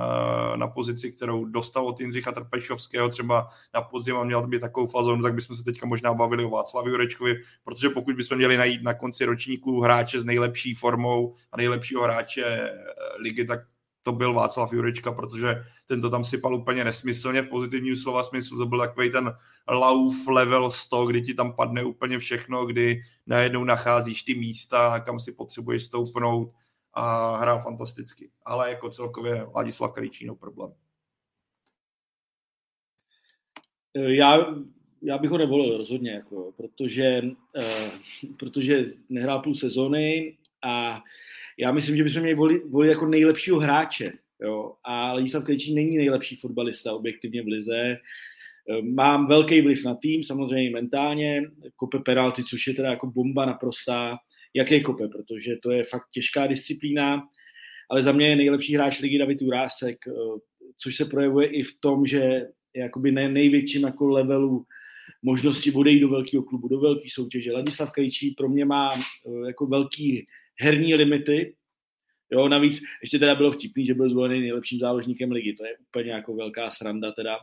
na pozici, kterou dostal od Jindřicha Trpešovského třeba na podzim a měl by takovou fazonu, tak bychom se teďka možná bavili o Václavu Jurečkovi, protože pokud bychom měli najít na konci ročníku hráče s nejlepší formou a nejlepšího hráče eh, ligy, tak to byl Václav Jurečka, protože ten to tam sypal úplně nesmyslně v pozitivním slova smyslu. To byl takový ten lauf level 100, kdy ti tam padne úplně všechno, kdy najednou nacházíš ty místa, kam si potřebuješ stoupnout a hrál fantasticky. Ale jako celkově Ladislav Krejčí, problém. Já, já bych ho nevolil rozhodně, jako, protože, uh, protože nehrál půl sezóny a já myslím, že bychom měli volit, volit jako nejlepšího hráče. Jo? A Ladislav Krejčí není nejlepší fotbalista objektivně v lize. Ehm, mám velký vliv na tým, samozřejmě mentálně, kope penalty, což je teda jako bomba naprostá. Jaký kope, protože to je fakt těžká disciplína, ale za mě je nejlepší hráč ligy David Urásek, ehm, což se projevuje i v tom, že jakoby ne, největším jako levelu možnosti odejít do velkého klubu, do velké soutěže. Ladislav Krejčí pro mě má ehm, jako velký herní limity. Jo, navíc ještě teda bylo vtipný, že byl zvolený nejlepším záložníkem ligy. To je úplně jako velká sranda teda.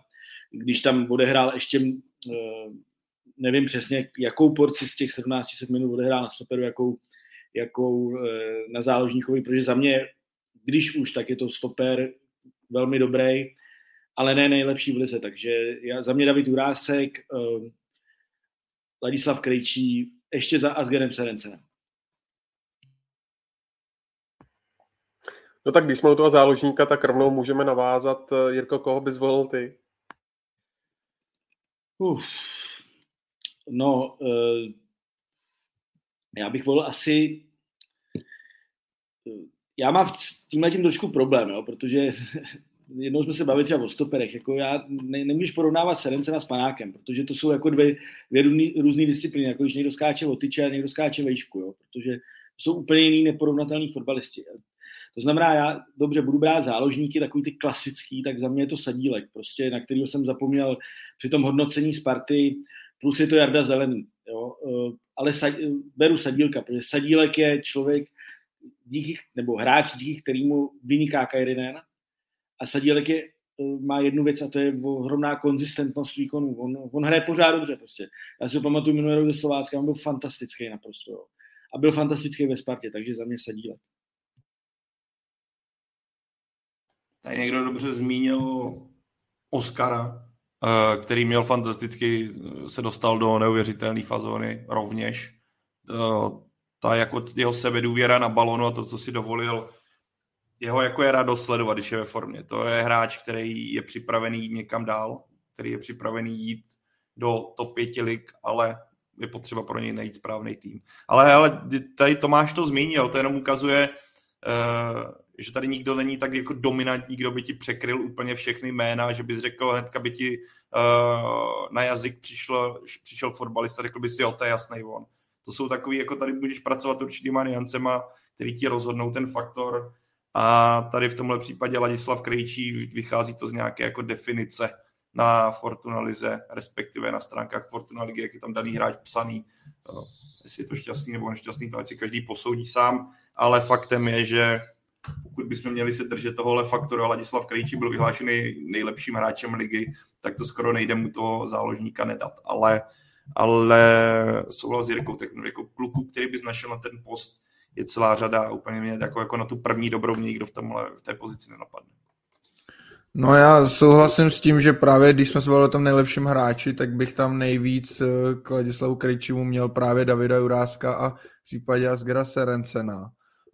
Když tam odehrál ještě, eh, nevím přesně, jakou porci z těch 17 minut odehrál na stoperu, jakou, jakou eh, na záložníkovi, protože za mě, když už, tak je to stoper velmi dobrý, ale ne nejlepší v lize. Takže já, za mě David Urásek, eh, Ladislav Krejčí, ještě za Asgerem Serencenem. No tak když jsme u toho záložníka, tak rovnou můžeme navázat. Eh, Jirko, koho bys zvolil ty? Uf. No, já bych volil asi já mám s tímhle tím trošku problém, jo, protože jednou jsme se bavili třeba o stoperech, jako já ne, nemůžeš porovnávat Serencena s Panákem, protože to jsou jako dvě, dvě různé disciplíny, jako když někdo skáče o tyče a někdo skáče vejšku, jo, protože to jsou úplně jiný neporovnatelný fotbalisti. To znamená, já dobře budu brát záložníky, takový ty klasický, tak za mě je to sadílek, prostě, na kterého jsem zapomněl při tom hodnocení Sparty, plus je to Jarda Zelený. Jo? Eh, ale sad, beru sadílka, protože sadílek je člověk, díky, nebo hráč, díky kterému vyniká Kairinen a sadílek je, eh, má jednu věc a to je ohromná konzistentnost výkonu. On, on hraje pořád dobře prostě. Já si pamatuju minulý rok ze Slovácka, on byl fantastický naprosto. Jo. A byl fantastický ve Spartě, takže za mě sadílek. Tady někdo dobře zmínil Oscara, eh, který měl fantasticky, se dostal do neuvěřitelné fazony rovněž. Eh, ta jako jeho sebedůvěra na balonu a to, co si dovolil, jeho jako je radost sledovat, když je ve formě. To je hráč, který je připravený jít někam dál, který je připravený jít do top 5 lig, ale je potřeba pro něj najít správný tým. Ale, ale tady Tomáš to zmínil, to jenom ukazuje, uh, že tady nikdo není tak jako dominantní, kdo by ti překryl úplně všechny jména, že bys řekl hnedka by ti uh, na jazyk přišlo, přišel fotbalista, řekl bys si, jo, to je jasný on. To jsou takový, jako tady můžeš pracovat určitýma niancema, který ti rozhodnou ten faktor. A tady v tomhle případě Ladislav Krejčí vychází to z nějaké jako definice na Fortuna Lize, respektive na stránkách Fortuna Ligy, jak je tam daný hráč psaný. Jestli je to šťastný nebo nešťastný, to ať si každý posoudí sám, ale faktem je, že pokud bychom měli se držet tohohle faktoru Ladislav Krejčí byl vyhlášený nejlepším hráčem ligy, tak to skoro nejde mu toho záložníka nedat. Ale, ale souhlas s Jirkou, tak jako kluku, který bys našel na ten post, je celá řada úplně mě jako, jako na tu první dobrou mě nikdo v, tomhle, v té pozici nenapadne. No já souhlasím s tím, že právě když jsme se bavili o tom nejlepším hráči, tak bych tam nejvíc eh, k Ladislavu Krejčimu měl právě Davida Juráska a v případě Asgera Serencena.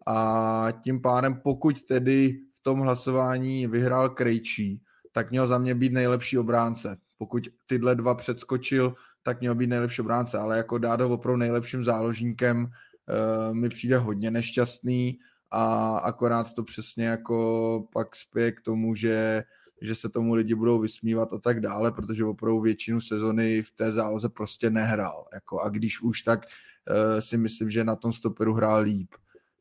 A tím pádem, pokud tedy v tom hlasování vyhrál Krejčí, tak měl za mě být nejlepší obránce. Pokud tyhle dva předskočil, tak měl být nejlepší obránce, ale jako dát ho opravdu nejlepším záložníkem uh, mi přijde hodně nešťastný a akorát to přesně jako pak spěje k tomu, že že se tomu lidi budou vysmívat a tak dále, protože opravdu většinu sezony v té záloze prostě nehrál. Jako, a když už, tak uh, si myslím, že na tom stoperu hrál líp.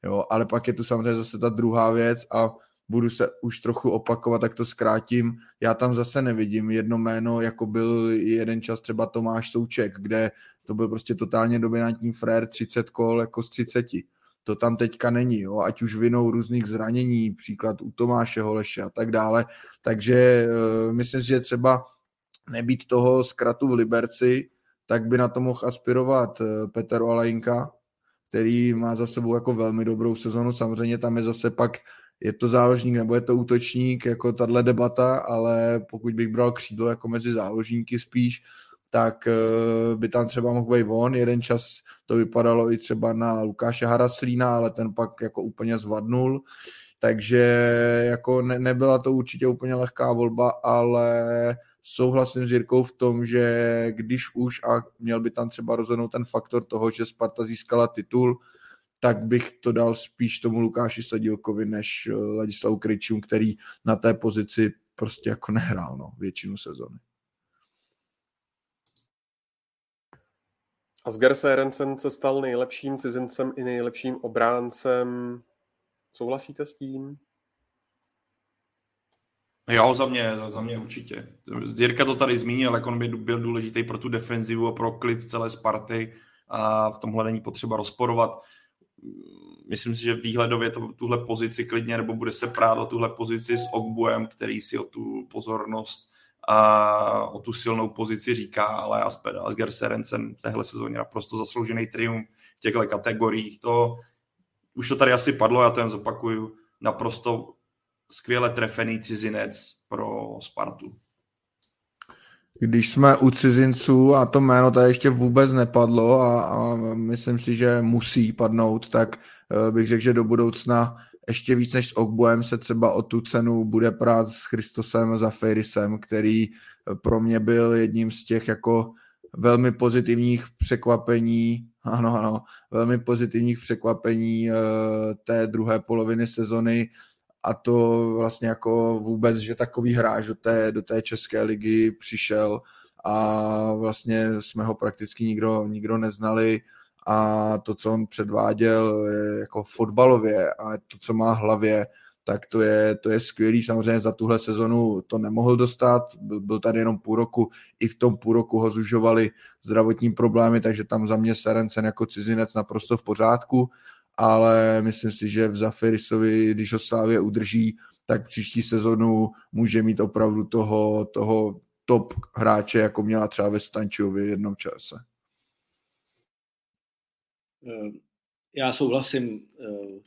Jo, ale pak je tu samozřejmě zase ta druhá věc a budu se už trochu opakovat, tak to zkrátím. Já tam zase nevidím jedno jméno, jako byl jeden čas třeba Tomáš Souček, kde to byl prostě totálně dominantní frér, 30 kol jako z 30. To tam teďka není, jo? ať už vinou různých zranění, příklad u Tomáše Holeše a tak dále. Takže uh, myslím si, že třeba nebýt toho zkratu v Liberci, tak by na to mohl aspirovat uh, Petr Olajinka, který má za sebou jako velmi dobrou sezonu. Samozřejmě tam je zase pak, je to záložník nebo je to útočník, jako tahle debata, ale pokud bych bral křídlo jako mezi záložníky spíš, tak eh, by tam třeba mohl být on. Jeden čas to vypadalo i třeba na Lukáše Haraslína, ale ten pak jako úplně zvadnul. Takže jako ne, nebyla to určitě úplně lehká volba, ale souhlasím s Jirkou v tom, že když už a měl by tam třeba rozhodnout ten faktor toho, že Sparta získala titul, tak bych to dal spíš tomu Lukáši Sadilkovi než eh, Ladislavu Kryčům, který na té pozici prostě jako nehrál no, většinu sezony. Asger Serensen se stal nejlepším cizincem i nejlepším obráncem. Souhlasíte s tím? Jo, za mě, za mě určitě. Jirka to tady zmínil, jak on by byl důležitý pro tu defenzivu a pro klid celé Sparty a v tomhle není potřeba rozporovat. Myslím si, že výhledově to, tuhle pozici klidně, nebo bude se prát o tuhle pozici s Ogbuem, který si o tu pozornost a o tu silnou pozici říká, ale Asger Serencen v téhle sezóně naprosto zasloužený triumf v těchto kategoriích. To už to tady asi padlo, já to jen zopakuju, naprosto skvěle trefený cizinec pro Spartu. Když jsme u cizinců a to jméno tady ještě vůbec nepadlo a, a myslím si, že musí padnout, tak uh, bych řekl, že do budoucna ještě víc než s Ogboem se třeba o tu cenu bude prát s Christosem Zafirisem, který eh, pro mě byl jedním z těch jako velmi pozitivních překvapení, ano, ano, velmi pozitivních překvapení uh, té druhé poloviny sezony a to vlastně jako vůbec, že takový hráč do té, do té české ligy přišel a vlastně jsme ho prakticky nikdo, nikdo neznali. A to, co on předváděl jako fotbalově a to, co má hlavě, tak to je, to je skvělý. Samozřejmě za tuhle sezonu to nemohl dostat, byl, byl tady jenom půl roku, i v tom půl roku ho zužovali zdravotní problémy, takže tam za mě Serencen jako cizinec naprosto v pořádku, ale myslím si, že v Zafirisovi, když ho Slávě udrží, tak příští sezonu může mít opravdu toho, toho top hráče, jako měla třeba ve Stančovi v jednom čase. Eh, já souhlasím. Eh,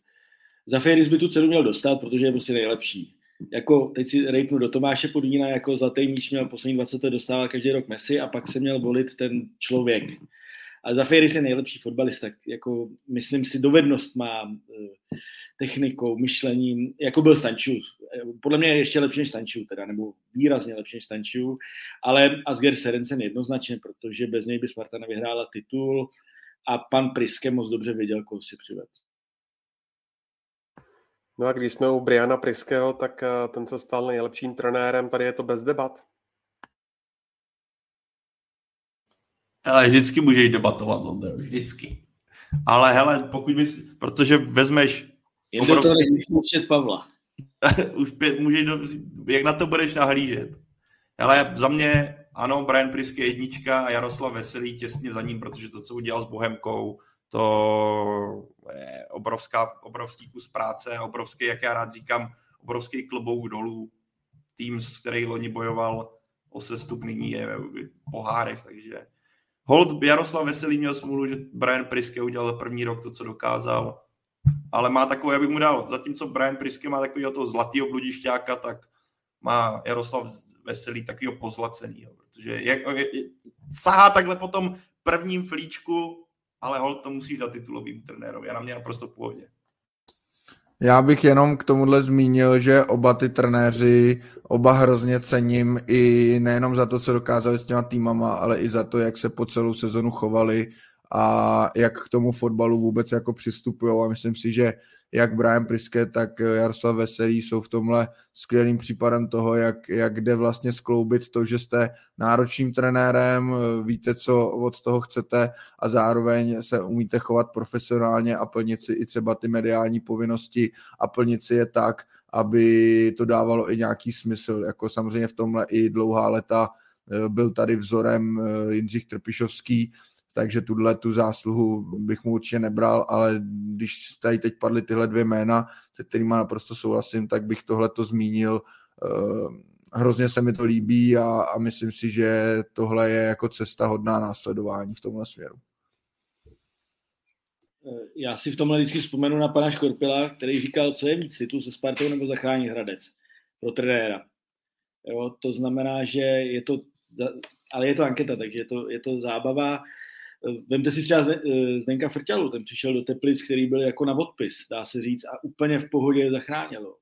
Zafiris by tu cenu měl dostat, protože je prostě nejlepší. Jako, teď si rejpnu do Tomáše Podína, jako zlatý míč měl poslední 20 let dostával každý rok Messi a pak se měl volit ten člověk. A Zafiris je nejlepší fotbalista. Jako, myslím si, dovednost má eh, technikou, myšlením, jako byl Stanču. Podle mě je ještě lepší než Stanču, teda, nebo výrazně lepší než Stanču, ale Asger Serencen jednoznačně, protože bez něj by Sparta nevyhrála titul a pan Priske moc dobře věděl, koho si přived. No a když jsme u Briana Priského, tak eh, ten se stal nejlepším trenérem, tady je to bez debat. Ale vždycky můžeš debatovat, Ondro, vždycky. Ale hele, pokud bys, protože vezmeš... Je obrovský... to Pavla. Uspět, můžeš do, jak na to budeš nahlížet. Ale za mě, ano, Brian Priske jednička a Jaroslav Veselý těsně za ním, protože to, co udělal s Bohemkou, to je obrovská, obrovský kus práce, obrovský, jak já rád říkám, obrovský klobouk dolů. Tým, s který loni bojoval o sestup, nyní je v pohárech, takže hold Jaroslav Veselý měl smůlu, že Brian Priske udělal první rok to, co dokázal, ale má takový, abych mu dal, zatímco Brian Priske má takového toho zlatého bludišťáka, tak má Jaroslav Veselý takového pozlacenýho, protože jak, sahá takhle po tom prvním flíčku ale hol to musí dát titulovým trenérovi. Já na mě naprosto v pohodě. Já bych jenom k tomuhle zmínil, že oba ty trenéři, oba hrozně cením i nejenom za to, co dokázali s těma týmama, ale i za to, jak se po celou sezonu chovali a jak k tomu fotbalu vůbec jako přistupují. A myslím si, že jak Brian Priske, tak Jaroslav Veselý jsou v tomhle skvělým případem toho, jak, jak jde vlastně skloubit to, že jste náročným trenérem, víte, co od toho chcete a zároveň se umíte chovat profesionálně a plnit si i třeba ty mediální povinnosti a plnit si je tak, aby to dávalo i nějaký smysl. Jako samozřejmě v tomhle i dlouhá leta eh, byl tady vzorem eh, Jindřich Trpišovský, takže tuhle tu zásluhu bych mu určitě nebral, ale když tady teď padly tyhle dvě jména, se kterými naprosto souhlasím, tak bych tohle to zmínil. Uh, hrozně se mi to líbí a, a myslím si, že tohle je jako cesta hodná následování v tomhle směru. Eh, já si v tomhle vždycky vzpomenu na pana Škorpila, který říkal, co je víc, titul se Spartou nebo zachrání Hradec pro trenéra. Jo, to znamená, že je to, ale je to anketa, takže je to, je to zábava. Vemte si třeba eh, Zdenka Frťalu, ten přišel do Teplic, který byl jako na odpis, dá se říct, a úplně v pohodě je zachránil.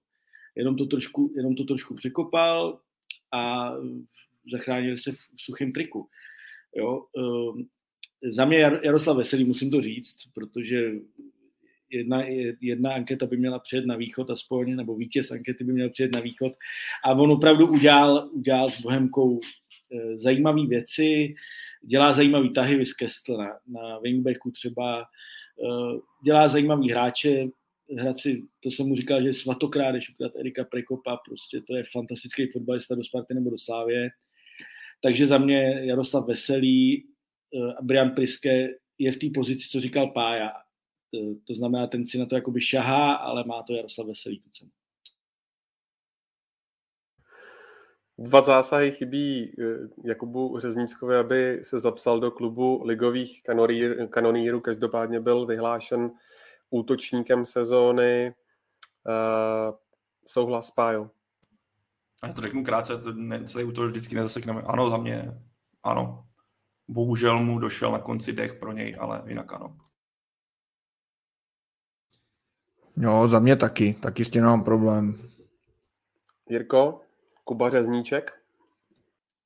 Jenom to trošku, jenom to trošku překopal a zachránil se v, v suchém triku. Jo? Ehm, za mě Jaroslav Veselý, musím to říct, protože jedna, jedna anketa by měla přijet na východ aspoň, nebo vítěz ankety by měl přijet na východ a on opravdu udělal, udělal s Bohemkou eh, zajímavé věci, dělá zajímavý tahy, Kestl na, na wingbacku třeba, uh, dělá zajímavý hráče, hráči, to jsem mu říkal, že když ukrat Erika Prekopa, prostě to je fantastický fotbalista do Sparty nebo do Slávě. Takže za mě Jaroslav Veselý uh, a Brian Priske je v té pozici, co říkal Pája. Uh, to znamená, ten si na to jakoby šahá, ale má to Jaroslav Veselý tu cenu. Dva zásahy chybí eh, Jakubu Řezníčkovi, aby se zapsal do klubu ligových kanonýr, kanonýrů. Každopádně byl vyhlášen útočníkem sezóny. Uh, souhlas Pájo. Já to řeknu krátce, to ne, celý útok vždycky nezasekneme. Ano, za mě ano. Bohužel mu došel na konci dech pro něj, ale jinak ano. Jo, za mě taky. Taky s tím mám problém. Jirko? Kuba Řezníček?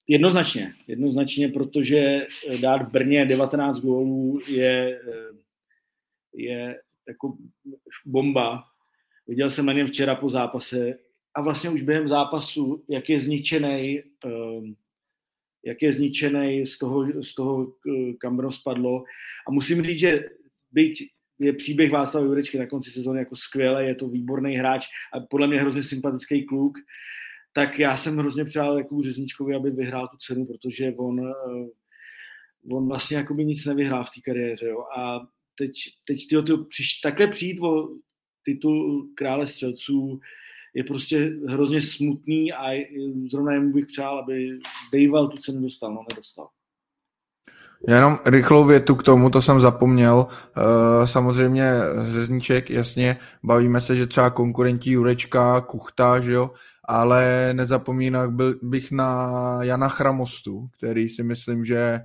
Jednoznačně, jednoznačně, protože dát v Brně 19 gólů je, je jako bomba. Viděl jsem na něm včera po zápase a vlastně už během zápasu, jak je zničený, ehm, jak je zničený z toho, z toho, kam rozpadlo. A musím říct, že byť je příběh Václava Jurečky na konci sezóny jako skvěle, je to výborný hráč a podle mě hrozně sympatický kluk, tak já jsem hrozně přál jako Řezničkovi, aby vyhrál tu cenu, protože on, eh, on vlastně jako by nic nevyhrál v té kariéře. Jo. A teď, teď tyjo, tyjo, přiš, takhle přijít o titul krále střelců je prostě hrozně smutný a zrovna jemu bych přál, aby Bejval tu cenu dostal, no nedostal. Jenom rychlou větu k tomu, to jsem zapomněl. Eh, samozřejmě Řezníček, jasně, bavíme se, že třeba konkurentí Jurečka, Kuchta, že jo, ale nezapomínal bych na Jana Chramostu, který si myslím, že eh,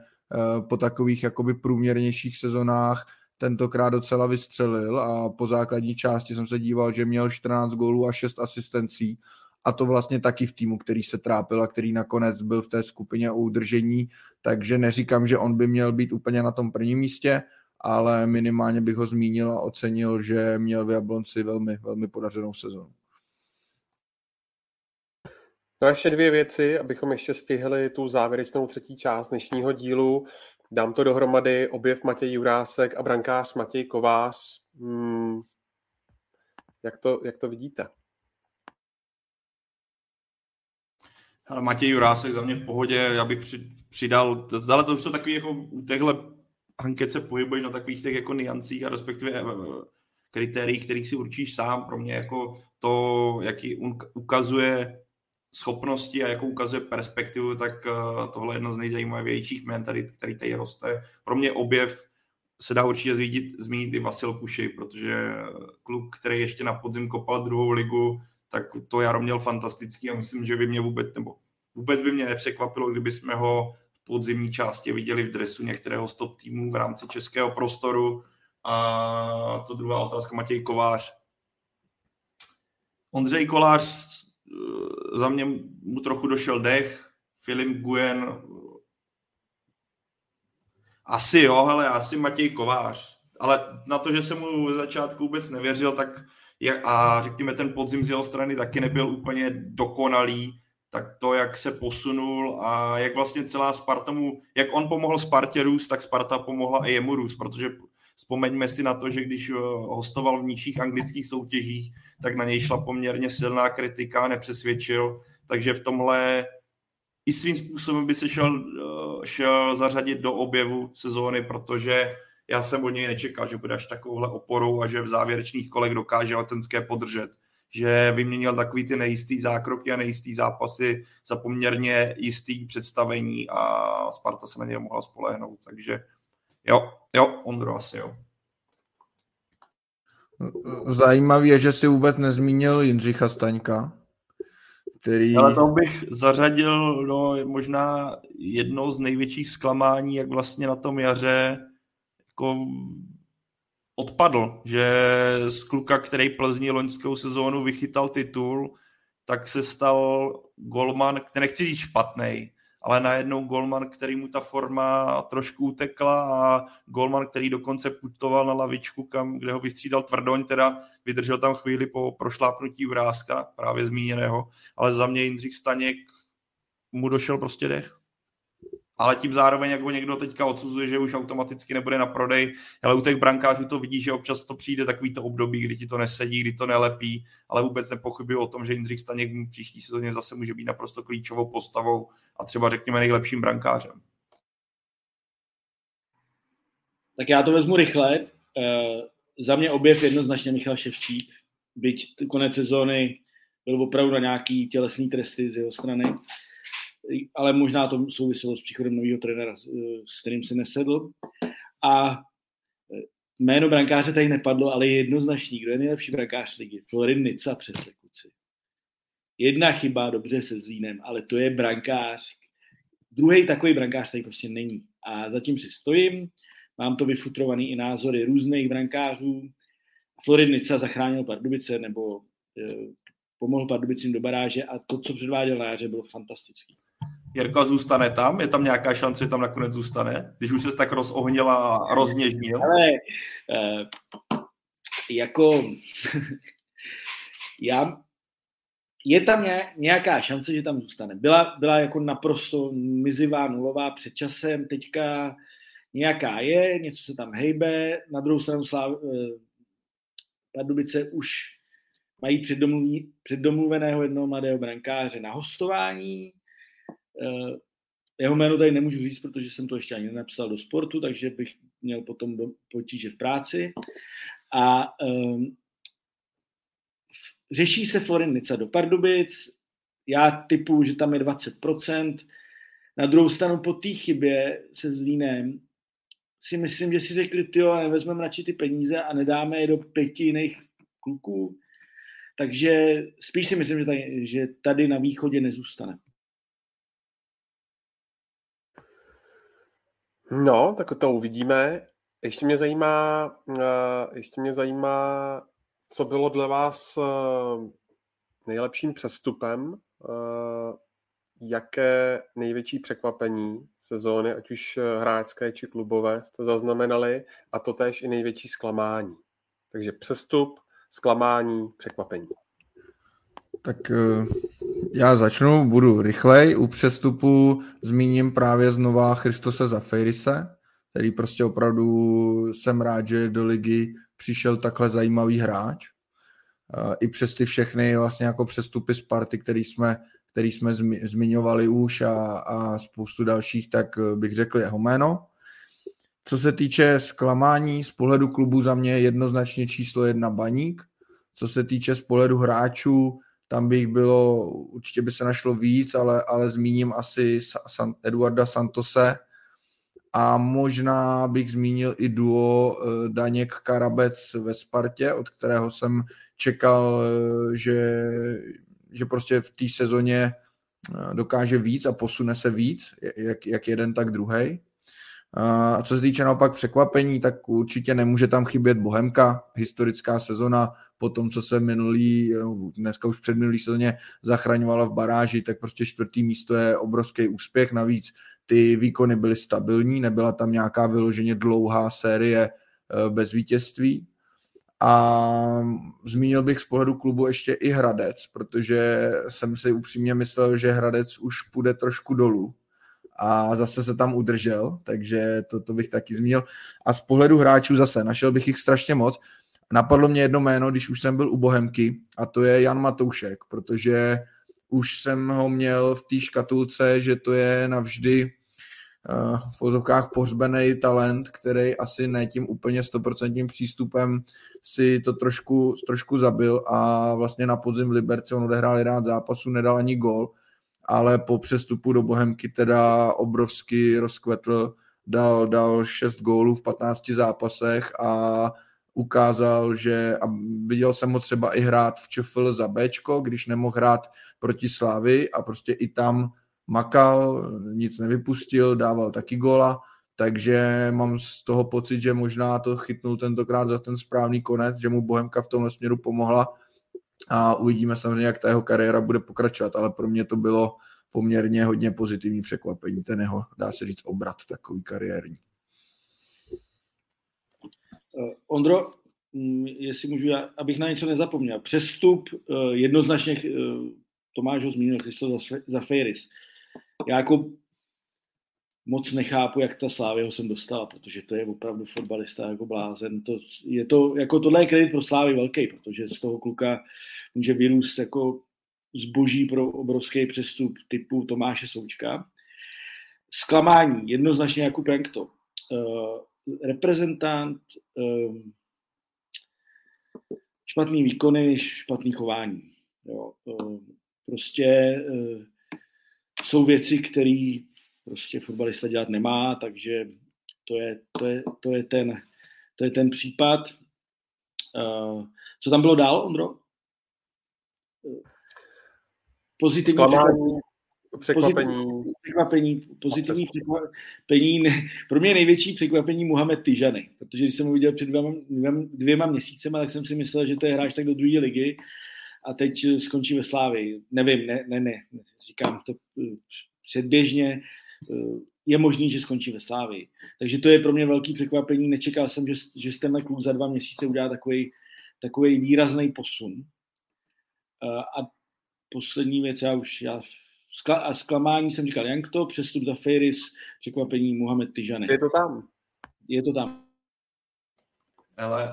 po takových jakoby průměrnějších sezonách tentokrát docela vystřelil a po základní části jsem se díval, že měl 14 gólů a 6 asistencí a to vlastně taky v týmu, který se trápil a který nakonec byl v té skupině o udržení, takže neříkám, že on by měl být úplně na tom prvním místě, ale minimálně bych ho zmínil a ocenil, že měl v Jablonci velmi, velmi podařenou sezonu. No a ještě dvě věci, abychom ještě stihli tu závěrečnou třetí část dnešního dílu. Dám to dohromady, objev Matěj Jurásek a brankář Matěj Kovář. Hmm. Jak, to, jak to vidíte? Ale Matěj Jurásek za mě v pohodě, já bych přidal, ale to už jsou takový jako u těchto anket se pohybuješ na takových těch jako niancích a respektive eh, kritérií, kterých si určíš sám. Pro mě jako to, jaký ukazuje schopnosti a jakou ukazuje perspektivu, tak eh, tohle je jedno z nejzajímavějších jmen, tady, který tady roste. Pro mě objev se dá určitě zmínit, zmínit i Vasil Kuši, protože kluk, který ještě na podzim kopal druhou ligu, tak to Jaro měl fantastický a myslím, že by mě vůbec, nebo vůbec by mě nepřekvapilo, kdyby jsme ho v podzimní části viděli v dresu některého z top týmů v rámci českého prostoru. A to druhá otázka, Matěj Kovář. Ondřej Kolář, za mě mu trochu došel dech, Filip Guen, asi jo, ale asi Matěj Kovář. Ale na to, že jsem mu v začátku vůbec nevěřil, tak a řekněme ten podzim z jeho strany taky nebyl úplně dokonalý, tak to, jak se posunul a jak vlastně celá Sparta mu, jak on pomohl Spartě růst, tak Sparta pomohla i jemu růst, protože vzpomeňme si na to, že když eh, hostoval v nižších anglických soutěžích, tak na něj šla poměrně silná kritika, nepřesvědčil, takže v tomhle i svým způsobem by se šel, eh, šel zařadit do objevu sezóny, protože já jsem od něj nečekal, že bude až takovouhle oporou a že v závěrečných kolech dokáže letenské podržet. Že vyměnil takový ty nejistý zákroky a nejistý zápasy za poměrně jistý představení a Sparta se na něj mohla spolehnout. Takže jo, jo, Ondro asi jo. Zajímavé je, že si vůbec nezmínil Jindřicha Staňka, který... Ale to bych zařadil no, možná jedno z největších zklamání, jak vlastně na tom jaře jako odpadl, že z kluka, který Plzni loňskou sezónu vychytal titul, tak se stal golman, který nechci říct špatný, ale najednou golman, který mu ta forma trošku utekla a golman, který dokonce putoval na lavičku, kam, kde ho vystřídal Tvrdoň, teda vydržel tam chvíli po prošlápnutí vrázka, právě zmíněného, ale za mě Jindřich Staněk mu došel prostě dech ale tím zároveň, jak někdo teďka odsuzuje, že už automaticky nebude na prodej, ale u těch brankářů to vidí, že občas to přijde takový to období, kdy ti to nesedí, kdy to nelepí, ale vůbec nepochybuji o tom, že Jindřich Staněk v příští sezóně zase může být naprosto klíčovou postavou a třeba řekněme nejlepším brankářem. Tak já to vezmu rychle. E, za mě objev jednoznačně Michal Ševčík, byť konec sezóny byl opravdu na nějaký tělesný tresty z jeho strany ale možná to souviselo s příchodem nového trenéra, s kterým se nesedl. A e, jméno brankáře tady nepadlo, ale je jednoznačný. Kdo je nejlepší brankář ligy? Florin Nica sekuci. Jedna chyba, dobře se Zlínem, ale to je brankář. Druhý takový brankář tady prostě není. A zatím si stojím, mám to vyfutrovaný i názory různých brankářů. Florin Nica zachránil Pardubice nebo e, pomohl Pardubicím do baráže a to, co předváděl na jaře, bylo fantastický. Jirka zůstane tam? Je tam nějaká šance, že tam nakonec zůstane? Když už se tak rozohnila a rozněžnil? Ale uh, jako já je tam nějaká šance, že tam zůstane. Byla, byla jako naprosto mizivá, nulová před časem, teďka nějaká je, něco se tam hejbe, na druhou stranu Sláv, eh, Pardubice už mají předdomluveného jednoho mladého brankáře na hostování. Eh, jeho jméno tady nemůžu říct, protože jsem to ještě ani nenapsal do sportu, takže bych měl potom potíže v práci. A um, řeší se Florenica do Pardubic, já typu, že tam je 20%. Na druhou stranu po té chybě se Zlínem si myslím, že si řekli, ty jo, nevezmeme radši ty peníze a nedáme je do pěti jiných kluků. Takže spíš si myslím, že tady, že tady na východě nezůstane. No, tak to uvidíme. Ještě mě zajímá, eh, ještě mě zajímá, co bylo dle vás eh, nejlepším přestupem, eh, jaké největší překvapení sezóny, ať už hráčské či klubové, jste zaznamenali a to též i největší zklamání. Takže přestup, zklamání, překvapení. Tak já začnu, budu rychlej. U přestupu zmíním právě znova Christose Zafirise, který prostě opravdu jsem rád, že do ligy přišel takhle zajímavý hráč. I přes ty všechny vlastně jako přestupy z party, který jsme, který jsme zmiňovali už a, a spoustu dalších, tak bych řekl jeho jméno. Co se týče zklamání z pohledu klubu za mě jednoznačně číslo jedna baník. Co se týče z pohledu hráčů, tam bych bylo, určitě by se našlo víc, ale, ale zmíním asi San, Eduarda Santose a možná bych zmínil i duo eh, Daněk Karabec ve Spartě, od kterého jsem čekal, eh, že, že prostě v té sezóně eh, dokáže víc a posune se víc, jak, jak jeden, tak druhý. A co se týče naopak překvapení, tak určitě nemůže tam chybět Bohemka, historická sezona, po tom, co se minulý, dneska už před minulý sezóně zachraňovala v baráži, tak prostě čtvrtý místo je obrovský úspěch. Navíc ty výkony byly stabilní, nebyla tam nějaká vyloženě dlouhá série eh, bez vítězství. A zmínil bych z pohledu klubu ještě i Hradec, protože jsem si upřímně myslel, že Hradec už půjde trošku dolů a zase se tam udržel, takže to, to bych taky zmínil. A z pohledu hráčů zase, našel bych jich strašně moc. Napadlo mě jedno jméno, když už jsem byl u Bohemky, a to je Jan Matoušek, protože už jsem ho měl v té škatulce, že to je navždy uh, v fotokách pohřbený talent, který asi ne tím úplně stoprocentním přístupem si to trošku, trošku zabil a vlastně na podzim v Liberci on odehrál rád zápasu, nedal ani gol, ale po přestupu do Bohemky teda obrovsky rozkvetl, dal, dal 6 gólů v 15 zápasech a ukázal, že a viděl jsem ho třeba i hrát v ČFL za Bčko, když nemohl hrát proti Slávy a prostě i tam makal, nic nevypustil, dával taky gola, takže mám z toho pocit, že možná to chytnul tentokrát za ten správný konec, že mu Bohemka v tomhle směru pomohla a uvidíme samozřejmě, jak ta jeho kariéra bude pokračovat, ale pro mě to bylo poměrně hodně pozitivní překvapení, ten jeho, dá se říct, obrat takový kariérní. Uh, Ondro, mm, jestli můžu, já, abych na něco nezapomněl. Přestup uh, jednoznačně uh, Tomáš ho zmínil, Christo Zafiris. Já jako moc nechápu, jak ta Slávy ho sem dostala, protože to je opravdu fotbalista jako blázen. To, je to, jako tohle je kredit pro Slávy velký, protože z toho kluka může vyrůst jako zboží pro obrovský přestup typu Tomáše Součka. Zklamání, jednoznačně jako Penkto. Reprezentant, uh, špatný výkony, špatný chování. Jo. Uh, prostě uh, jsou věci, které prostě fotbalista dělat nemá, takže to je, to je, to je, ten, to je ten případ. Uh, co tam bylo dál, Ondro? Pozitivní Zklamání, překvapení. Překvapení, pozitivní překvapení. Pro mě největší překvapení Mohamed Tyžany, protože když jsem ho viděl před dvěma, dvěma, dvěma měsícema, tak jsem si myslel, že to je hráč tak do druhé ligy a teď skončí ve Slávii. Nevím, ne, ne, ne, říkám to předběžně eh, je možný, že skončí ve Slávii. Takže to je pro mě velký překvapení. Nečekal jsem, že, že tenhle klub za dva měsíce udělá takový, takový výrazný posun. A poslední věc, já už já skla, a zklamání jsem říkal Jankto, přestup za Feiris, překvapení Mohamed Tyžany. Je to tam. Je to tam. Ale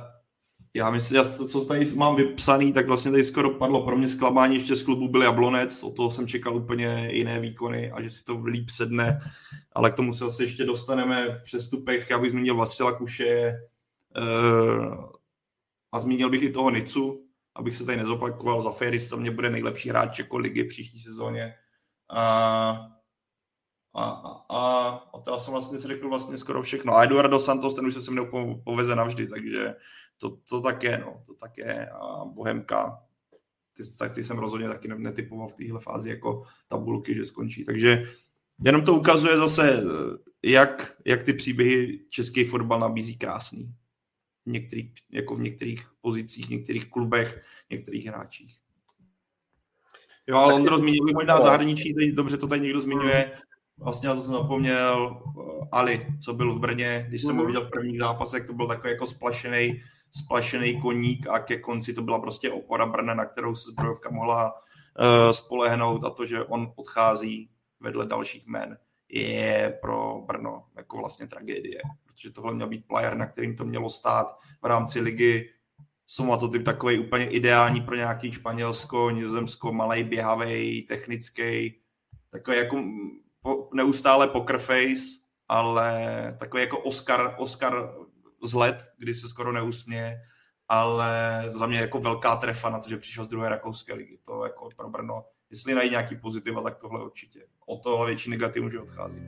já myslím, já, co tady mám vypsaný, tak vlastně tady skoro padlo pro mě zklamání ještě z klubu byl Jablonec, o toho jsem čekal úplně jiné výkony a že si to líp sedne, ale k tomu se zase ještě dostaneme v přestupech, já bych zmínil Vasila Kuše uh, a zmínil bych i toho Nicu, abych se tady nezopakoval, za Ferris to mě bude nejlepší hráč jako ligy příští sezóně. A, a, a, a, a to já jsem vlastně si řekl vlastně skoro všechno. A Eduardo Santos, ten už se se mnou poveze navždy, takže to, to tak je, no, to tak je. A Bohemka, ty, tak ty jsem rozhodně taky netypoval v téhle fázi jako tabulky, že skončí. Takže jenom to ukazuje zase, jak, jak ty příběhy český fotbal nabízí krásný v některých, jako v některých pozicích, některých klubech, některých hráčích. Jo, ale Ondro zmínil možná zahraničí, teď dobře to tady někdo zmiňuje, vlastně na to jsem zapomněl, eh, Ali, co byl v Brně, když jsem ho mhm. viděl v prvních zápasech, to byl takový jako splašený, splašený koník a ke konci to byla prostě opora Brna, na kterou se zbrojovka mohla uh, spolehnout a to, že on odchází vedle dalších men, je pro Brno jako vlastně tragédie protože tohle měl být player, na kterým to mělo stát v rámci ligy. Jsou to typ takový úplně ideální pro nějaký Španělsko, Nizozemsko, malej, běhavý, technický, takový jako po, neustále poker face, ale takový jako Oscar, Oscar zlet, kdy se skoro neusměje, ale za mě jako velká trefa na to, že přišel z druhé rakouské ligy. To jako pro Brno, jestli najít nějaký pozitiva, tak tohle určitě. O tohle větší negativ že odchází.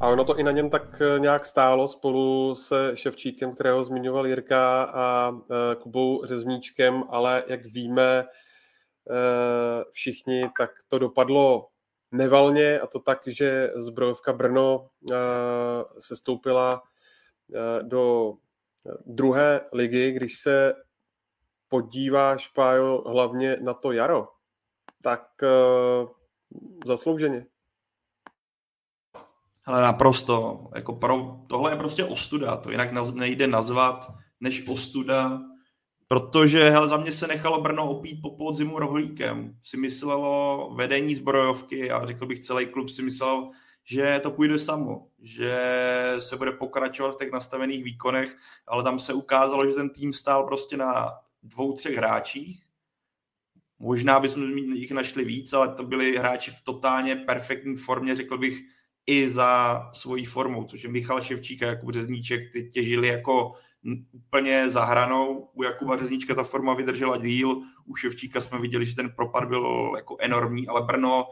A ono to i na něm tak eh, nějak stálo spolu se Ševčíkem, kterého zmiňoval Jirka a eh, Kubou Řezníčkem, ale jak víme eh, všichni, tak to dopadlo nevalně a to tak, že zbrojovka Brno se stoupila do druhé ligy, když se podíváš, Pájo, hlavně na to jaro, tak zaslouženě. Ale naprosto, jako pro, tohle je prostě ostuda, to jinak naz, nejde nazvat než ostuda, protože hele, za mě se nechalo Brno opít po podzimu rohlíkem. Si myslelo vedení zbrojovky a řekl bych celý klub si myslel, že to půjde samo, že se bude pokračovat v těch nastavených výkonech, ale tam se ukázalo, že ten tým stál prostě na dvou, třech hráčích. Možná bychom jich našli víc, ale to byli hráči v totálně perfektní formě, řekl bych, i za svojí formou, což je Michal Ševčík a Jakub Řezníček, ty těžili jako úplně za hranou. U Jakuba Řezníčka ta forma vydržela díl, u Ševčíka jsme viděli, že ten propad byl jako enormní, ale Brno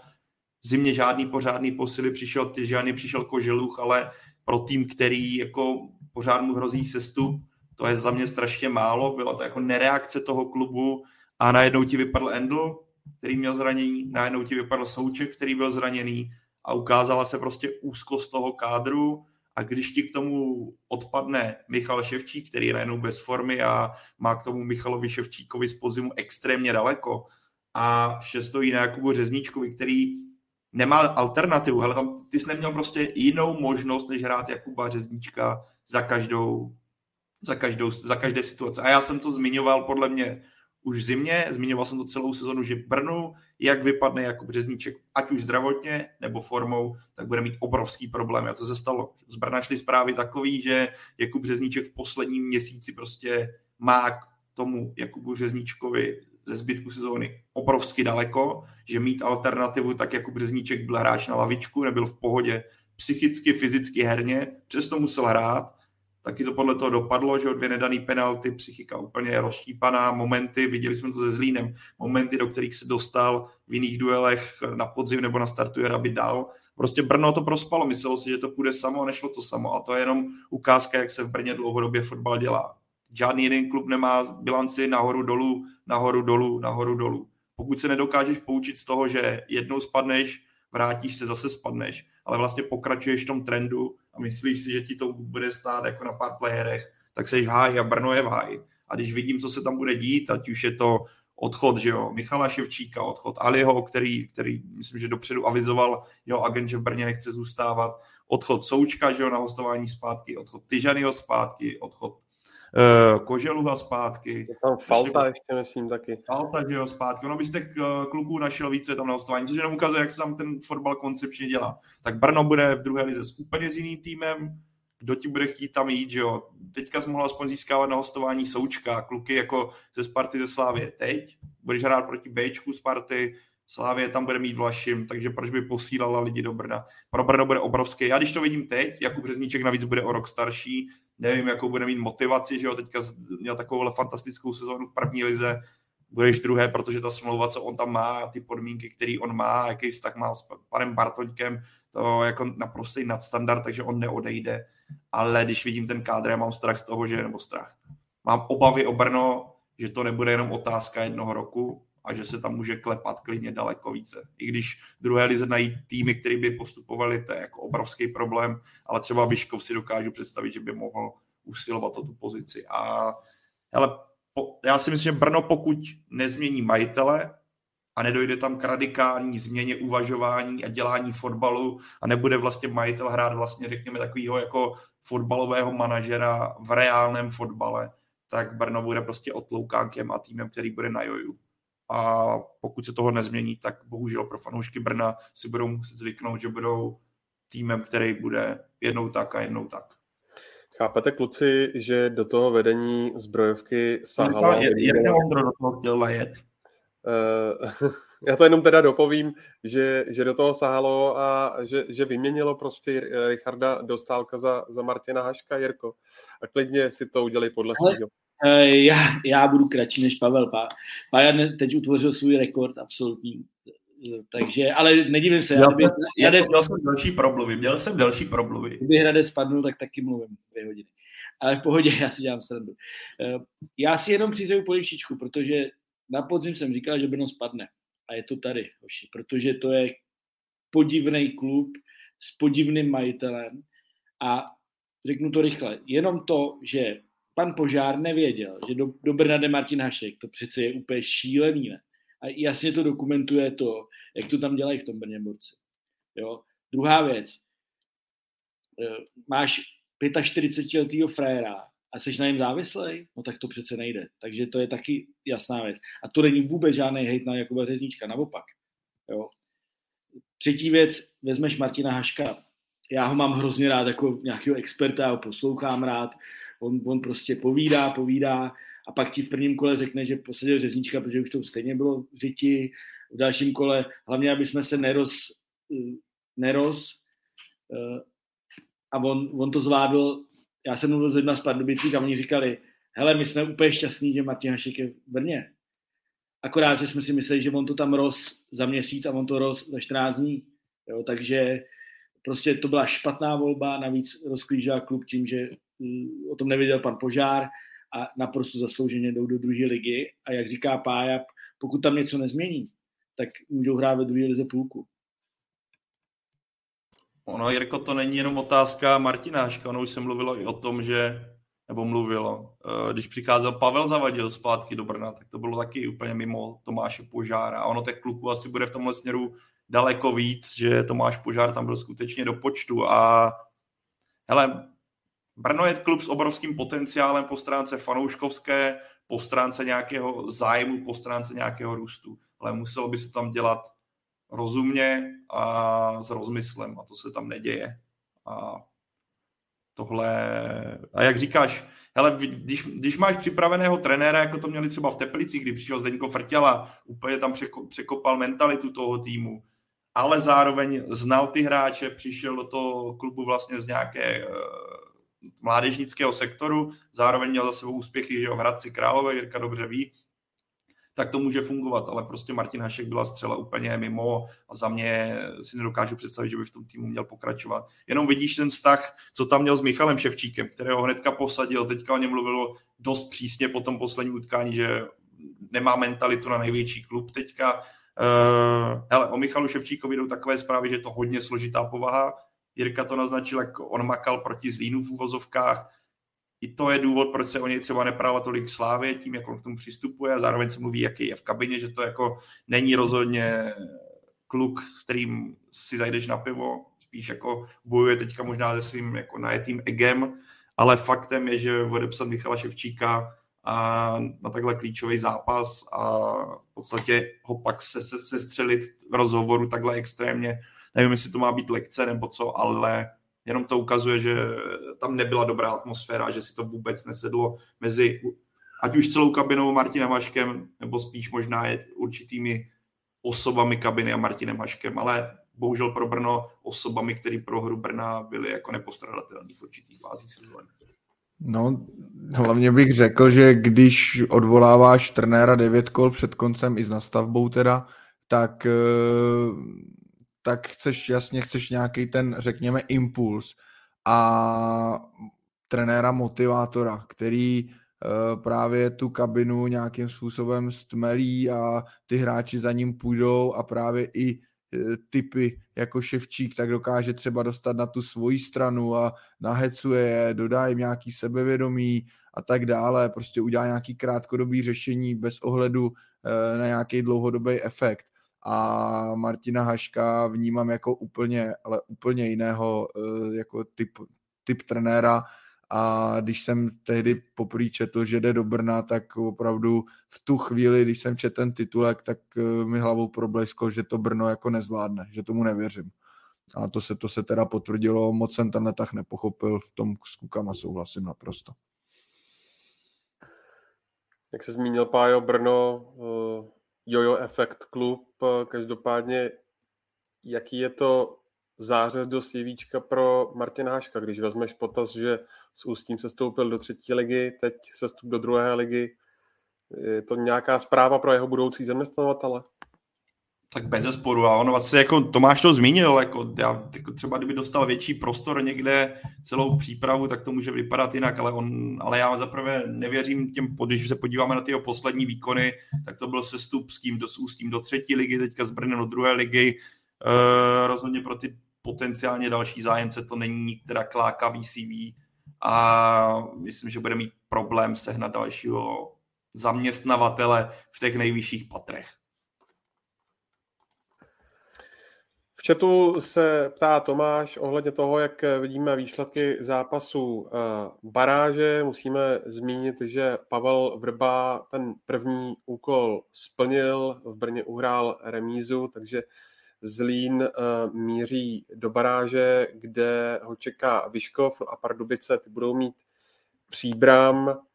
zimě žádný pořádný posily, přišel Tyžany, přišel Koželuch, ale pro tým, který jako pořád mu hrozí sestup, to je za mě strašně málo, byla to jako nereakce toho klubu a najednou ti vypadl Endl, který měl zranění, najednou ti vypadl Souček, který byl zraněný, a ukázala se prostě úzkost toho kádru a když ti k tomu odpadne Michal Ševčík, který je najednou bez formy a má k tomu Michalovi Ševčíkovi z podzimu extrémně daleko a vše stojí na Jakubu Řezníčkovi, který nemá alternativu, ale tam ty jsi neměl prostě jinou možnost, než hrát Jakuba Řezníčka za každou, za každou, za každé situace. A já jsem to zmiňoval podle mě už v zimě, zmiňoval jsem to celou sezonu, že Brnu, jak vypadne jako Březníček, ať už zdravotně nebo formou, tak bude mít obrovský problém. A to se stalo. Z Brna šly zprávy takový, že Jakub Březníček v posledním měsíci prostě má k tomu Jakubu Březníčkovi ze zbytku sezóny obrovsky daleko, že mít alternativu tak jako Březníček byl hráč na lavičku, nebyl v pohodě psychicky, fyzicky, herně, přesto musel hrát taky to podle toho dopadlo, že dvě nedaný penalty, psychika úplně rozštípaná, momenty, viděli jsme to se Zlínem, momenty, do kterých se dostal v jiných duelech na podzim nebo na startu aby dal. Prostě Brno to prospalo, myslelo si, že to půjde samo a nešlo to samo. A to je jenom ukázka, jak se v Brně dlouhodobě fotbal dělá. Žádný jeden klub nemá bilanci nahoru dolů, nahoru dolů, nahoru dolů. Pokud se nedokážeš poučit z toho, že jednou spadneš vrátíš se, zase spadneš, ale vlastně pokračuješ v tom trendu a myslíš si, že ti to bude stát jako na pár playerech, tak seš v háji a Brno je v háji. A když vidím, co se tam bude dít, ať už je to odchod že jo, Michala Ševčíka, odchod Aliho, který, který myslím, že dopředu avizoval jeho agent, že v Brně nechce zůstávat, odchod Součka že jo, na hostování zpátky, odchod Tyžanyho zpátky, odchod Koželuha zpátky. Je tam Falta ještě, myslím, taky. Falta, že jo, zpátky. Ono byste uh, kluků našel více tam na hostování, což jenom ukazuje, jak se tam ten fotbal koncepčně dělá. Tak Brno bude v druhé lize s úplně s jiným týmem, kdo ti bude chtít tam jít, že jo. Teďka jsi mohl aspoň získávat na hostování Součka, kluky jako ze Sparty ze Slávě. Teď budeš hrát proti Bčku Sparty, Slávě tam bude mít Vlašim, takže proč by posílala lidi do Brna. Pro Brno bude obrovský. Já když to vidím teď, Jakub Řezníček navíc bude o rok starší, nevím, jakou bude mít motivaci, že jo, teďka měl takovou fantastickou sezónu v první lize, budeš druhé, protože ta smlouva, co on tam má, ty podmínky, které on má, jaký vztah má s panem Bartoňkem, to jako naprostý nadstandard, takže on neodejde. Ale když vidím ten kádr, já mám strach z toho, že nebo strach. Mám obavy o Brno, že to nebude jenom otázka jednoho roku a že se tam může klepat klidně daleko více. I když druhé lize najít týmy, které by postupovali, to je jako obrovský problém, ale třeba Vyškov si dokážu představit, že by mohl usilovat o tu pozici. A ale po, já si myslím, že Brno pokud nezmění majitele, a nedojde tam k radikální změně uvažování a dělání fotbalu a nebude vlastně majitel hrát vlastně, řekněme, takového jako fotbalového manažera v reálném fotbale, tak Brno bude prostě otloukánkem a týmem, který bude na joju. A pokud se toho nezmění, tak bohužel pro fanoušky Brna si budou muset zvyknout, že budou týmem, který bude jednou tak a jednou tak. Chápete, kluci, že do toho vedení zbrojovky sahalo... Jak Ondro do toho chtěl lejet? Eh, já to jenom teda dopovím, že, že do toho sahalo a že, že vyměnilo prostě Richarda Dostálka za, za Martina Haška, Jirko. A klidně si to udělali podle svého. Uh, já, já budu kratší než Pavel. Pája teď utvořil svůj rekord absolutní. Takže, ale nedivím se. Já, já, já Hradec, měl jsem další problémy, měl jsem další problémy. Kdyby Hradec spadnul, tak taky mluvím dvě hodiny. Ale v pohodě, já si dělám srandu. Uh, já si jenom přizveju polivčičku, protože na podzim jsem říkal, že Brno spadne. A je to tady, hoši, protože to je podivný klub s podivným majitelem a řeknu to rychle, jenom to, že pan Požár nevěděl, že do, do Brna jde Martin Hašek, to přece je úplně šílený, ne? A jasně to dokumentuje to, jak to tam dělají v tom Brně borci. Jo? Druhá věc, eh, máš 45-letýho frajera, a jsi na něm závislý, no tak to přece nejde. Takže to je taky jasná věc. A to není vůbec žádný hejt na Jakuba Řezníčka, naopak. Jo. Třetí věc, vezmeš Martina Haška, já ho mám hrozně rád jako nějakého experta, já ho poslouchám rád, on, on prostě povídá, povídá a pak ti v prvním kole řekne, že posadil řezníčka, protože už to stejně bylo v řiti, v dalším kole, hlavně, aby jsme se neroz, neroz eh, a on, on to zvládl já jsem mluvil s lidmi z Pardubicích a oni říkali, hele, my jsme úplně šťastní, že Martin Hašek je v Brně. Akorát, že jsme si mysleli, že on to tam roz za měsíc a on to roz za 14 dní. Jo, takže prostě to byla špatná volba, navíc rozklížila klub tím, že o tom nevěděl pan Požár a naprosto zaslouženě jdou do druhé ligy a jak říká Pája, pokud tam něco nezmění, tak můžou hrát ve druhé lize půlku. Ono, Jirko, to není jenom otázka Martináška, ono už se mluvilo i o tom, že, nebo mluvilo, eh, když přicházel Pavel Zavadil zpátky do Brna, tak to bylo taky úplně mimo Tomáše Požára. A ono těch kluků asi bude v tomhle směru daleko víc, že Tomáš Požár tam byl skutečně do počtu a hele, Brno je klub s obrovským potenciálem po stránce fanouškovské, po stránce nějakého zájmu, po stránce nějakého růstu. Ale muselo by se tam dělat rozumně a s rozmyslem a to se tam neděje. A tohle, a jak říkáš, hele, když, když máš připraveného trenéra, jako to měli třeba v Teplicích, kdy přišel Zdeňko Frtěla, úplně tam překopal mentalitu toho týmu, ale zároveň znal ty hráče, přišel do toho klubu vlastně z nějaké uh, mládežnického sektoru, zároveň měl za sebou úspěchy že v Hradci Králové, Jirka dobře ví, tak to může fungovat, ale prostě Martin Hašek byla střela úplně mimo a za mě si nedokážu představit, že by v tom týmu měl pokračovat. Jenom vidíš ten vztah, co tam měl s Michalem Ševčíkem, kterého hnedka posadil, teďka o něm mluvilo dost přísně po tom posledním utkání, že nemá mentalitu na největší klub teďka. Uh, hele, o Michalu Ševčíkovi jdou takové zprávy, že je to hodně složitá povaha. Jirka to naznačil, jak on makal proti Zlínu v uvozovkách. I to je důvod, proč se o něj třeba neprává tolik slávě, tím, jak on k tomu přistupuje a zároveň se mluví, jaký je v kabině, že to jako není rozhodně kluk, s kterým si zajdeš na pivo, spíš jako bojuje teďka možná se svým jako najetým egem, ale faktem je, že odepsat Michala Ševčíka a na takhle klíčový zápas a v podstatě ho pak se, se, se střelit v rozhovoru takhle extrémně. Nevím, jestli to má být lekce nebo co, ale jenom to ukazuje, že tam nebyla dobrá atmosféra, že si to vůbec nesedlo mezi ať už celou kabinou Martinem Maškem, nebo spíš možná určitými osobami kabiny a Martinem Maškem, ale bohužel pro Brno osobami, které pro hru Brna byly jako nepostradatelné v určitých fázích sezóny. No, hlavně bych řekl, že když odvoláváš trenéra devět kol před koncem i s nastavbou teda, tak, eh, tak chceš, jasně chceš nějaký ten, řekněme, impuls a trenéra motivátora, který eh, právě tu kabinu nějakým způsobem stmelí a ty hráči za ním půjdou a právě i Eh, typy jako Ševčík, tak dokáže třeba dostat na tu svoji stranu a nahecuje je, dodá jim nějaký sebevědomí a tak dále, prostě udělá nějaký krátkodobý řešení bez ohledu eh, na nějaký dlouhodobý efekt. A Martina Haška vnímám jako úplně, ale úplně jiného eh, jako typ, typ trenéra, a když jsem tehdy poprvé četl, že jde do Brna, tak opravdu v tu chvíli, když jsem četl ten titulek, tak eh, mi hlavou problesklo, že to Brno jako nezvládne, že tomu nevěřím. A to se, to se teda potvrdilo, moc jsem ten letah nepochopil, v tom s Kukama souhlasím naprosto. Jak se zmínil Pájo, Brno, uh, Jojo Effect klub, uh, každopádně jaký je to zářez do CVčka pro Martina Haška, když vezmeš potaz, že s Ústím se stoupil do třetí ligy, teď se stup do druhé ligy. Je to nějaká zpráva pro jeho budoucí zaměstnavatele? Tak bez zesporu, a ono vlastně jako Tomáš to zmínil, jako já, jako třeba kdyby dostal větší prostor někde celou přípravu, tak to může vypadat jinak, ale, on, ale já zaprvé nevěřím těm, když se podíváme na ty jeho poslední výkony, tak to byl sestup s tím do, s Ústím do třetí ligy, teďka s Brnem do druhé ligy, e, rozhodně pro ty potenciálně další zájemce, to není nikterá klákavý CV a myslím, že bude mít problém sehnat dalšího zaměstnavatele v těch nejvyšších patrech. V chatu se ptá Tomáš ohledně toho, jak vidíme výsledky zápasu eh, baráže. Musíme zmínit, že Pavel Vrba ten první úkol splnil, v Brně uhrál remízu, takže Zlín uh, míří do baráže, kde ho čeká Vyškov a Pardubice, ty budou mít příbram.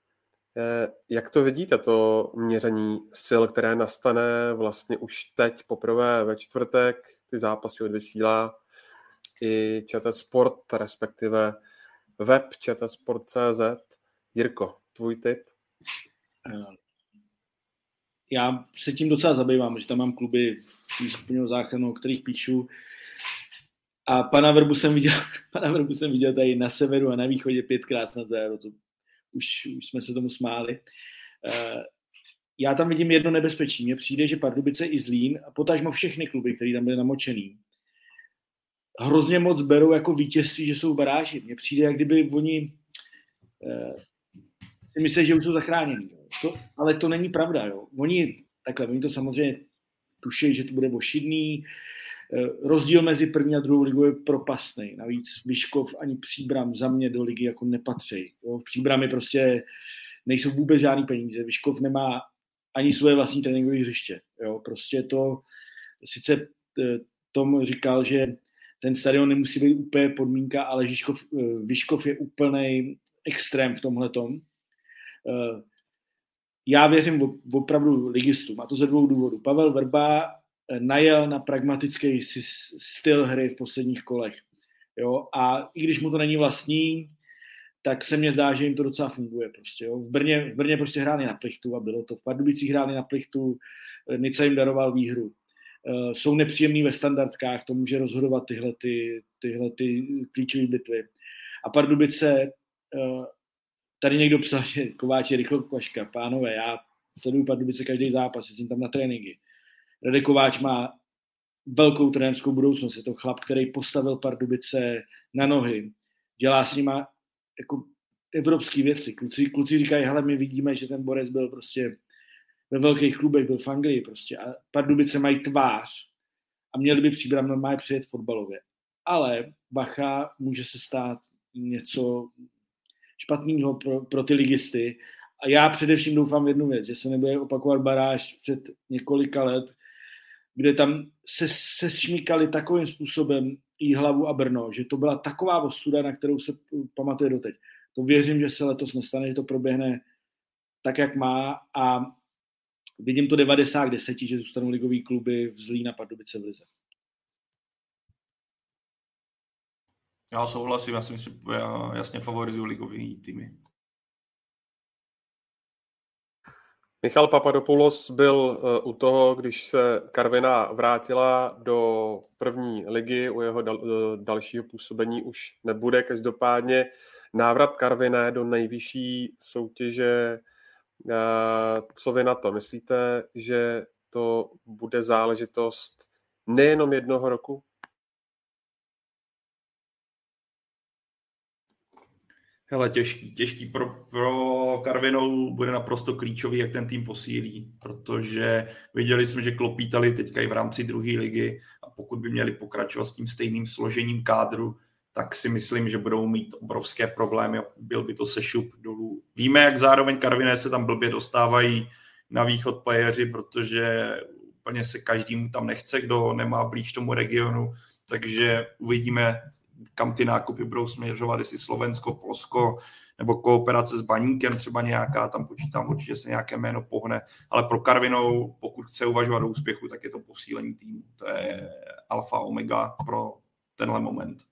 Eh, jak to vidíte, to měření sil, které nastane vlastně už teď poprvé ve čtvrtek, ty zápasy odvysílá i ČT Sport, respektive web čtsport.cz. Jirko, tvůj tip? Eh, já se tím docela zabývám, že tam mám kluby v skupině záchranu, o kterých píšu. A pana Vrbu jsem viděl, pana Vrbu jsem viděl tady na severu a na východě pětkrát na zéro. To už, už jsme se tomu smáli. Eh, já tam vidím jedno nebezpečí. Mně přijde, že Pardubice i Zlín, a potažmo všechny kluby, které tam byly namočený, hrozně moc berou jako vítězství, že jsou v baráži. Mně přijde, jak kdyby oni eh, si myslí, že už jsou zachráněni. To, ale to není pravda. Jo. Oni, takhle, oni to samozřejmě tuší, že to bude ošidný. Eh, rozdíl mezi první a druhou ligou je propastný. Navíc Vyškov ani Příbram za mě do ligy jako nepatří. Jo. V Příbrami prostě nejsou vůbec žádný peníze. Vyškov nemá ani svoje vlastní tréninkové hřiště. Jo. Prostě to, sice eh, Tom říkal, že ten stadion nemusí být úplně podmínka, ale Vyškov, eh, Vyškov je úplný extrém v tomhle tom já věřím opravdu ligistům a to ze dvou důvodů. Pavel Vrba najel na pragmatický styl hry v posledních kolech. Jo? A i když mu to není vlastní, tak se mně zdá, že jim to docela funguje. Prostě, jo? V, Brně, v Brně prostě hráli na plichtu a bylo to. V Pardubicích hráli na plichtu, eh, Nica jim daroval výhru. Uh, jsou nepříjemný ve standardkách, to může rozhodovat tyhle, ty, tyhle ty klíčové bitvy. A Pardubice Tady někdo psal, že Kováč je rychlo kvaška. Pánové, já sleduju Pardubice každý zápas, jsem tam na tréninky. Radek Kováč má velkou trenérskou budoucnost. Je to chlap, který postavil Pardubice na nohy. Dělá s nima jako evropské věci. Kluci, kluci říkají, hele, my vidíme, že ten Borec byl prostě ve velkých klubech, byl v Anglii prostě a Pardubice mají tvář a měli by příbram normálně přijet fotbalově. Ale bacha může se stát něco špatného pro, pro ty ligisty a já především doufám v jednu věc, že se nebude opakovat baráž před několika let, kde tam se, se šmíkali takovým způsobem i hlavu a Brno, že to byla taková ostuda, na kterou se pamatuje doteď. To věřím, že se letos nestane, že to proběhne tak, jak má a vidím to 90 k 10, že zůstanou ligový kluby v Zlín a Pardubice v Lize. Já souhlasím, já si myslím, já jasně favorizuju ligový týmy. Michal Papadopoulos byl eh, u toho, když se Karvina vrátila do první ligy, u jeho dal, eh, dalšího působení už nebude. Každopádně návrat Karviné do nejvyšší soutěže, eh, co vy na to? Myslíte, že to bude záležitost nejenom jednoho roku? Hele, těžký, těžký pro, pro Karvinou bude naprosto klíčový, jak ten tým posílí, protože viděli jsme, že klopítali teďka i v rámci druhé ligy a pokud by měli pokračovat s tím stejným složením kádru, tak si myslím, že budou mít obrovské problémy byl by to sešup dolů. Víme, jak zároveň Karviné se tam blbě dostávají na východ playeři, protože úplně se každému tam nechce, kdo nemá blíž tomu regionu, takže uvidíme, kam ty nákupy budou směřovat, jestli Slovensko, Polsko, nebo kooperace s baníkem třeba nějaká, tam počítám určitě se nějaké jméno pohne, ale pro Karvinou, pokud chce uvažovat o úspěchu, tak je to posílení týmu. To je alfa omega pro tenhle moment.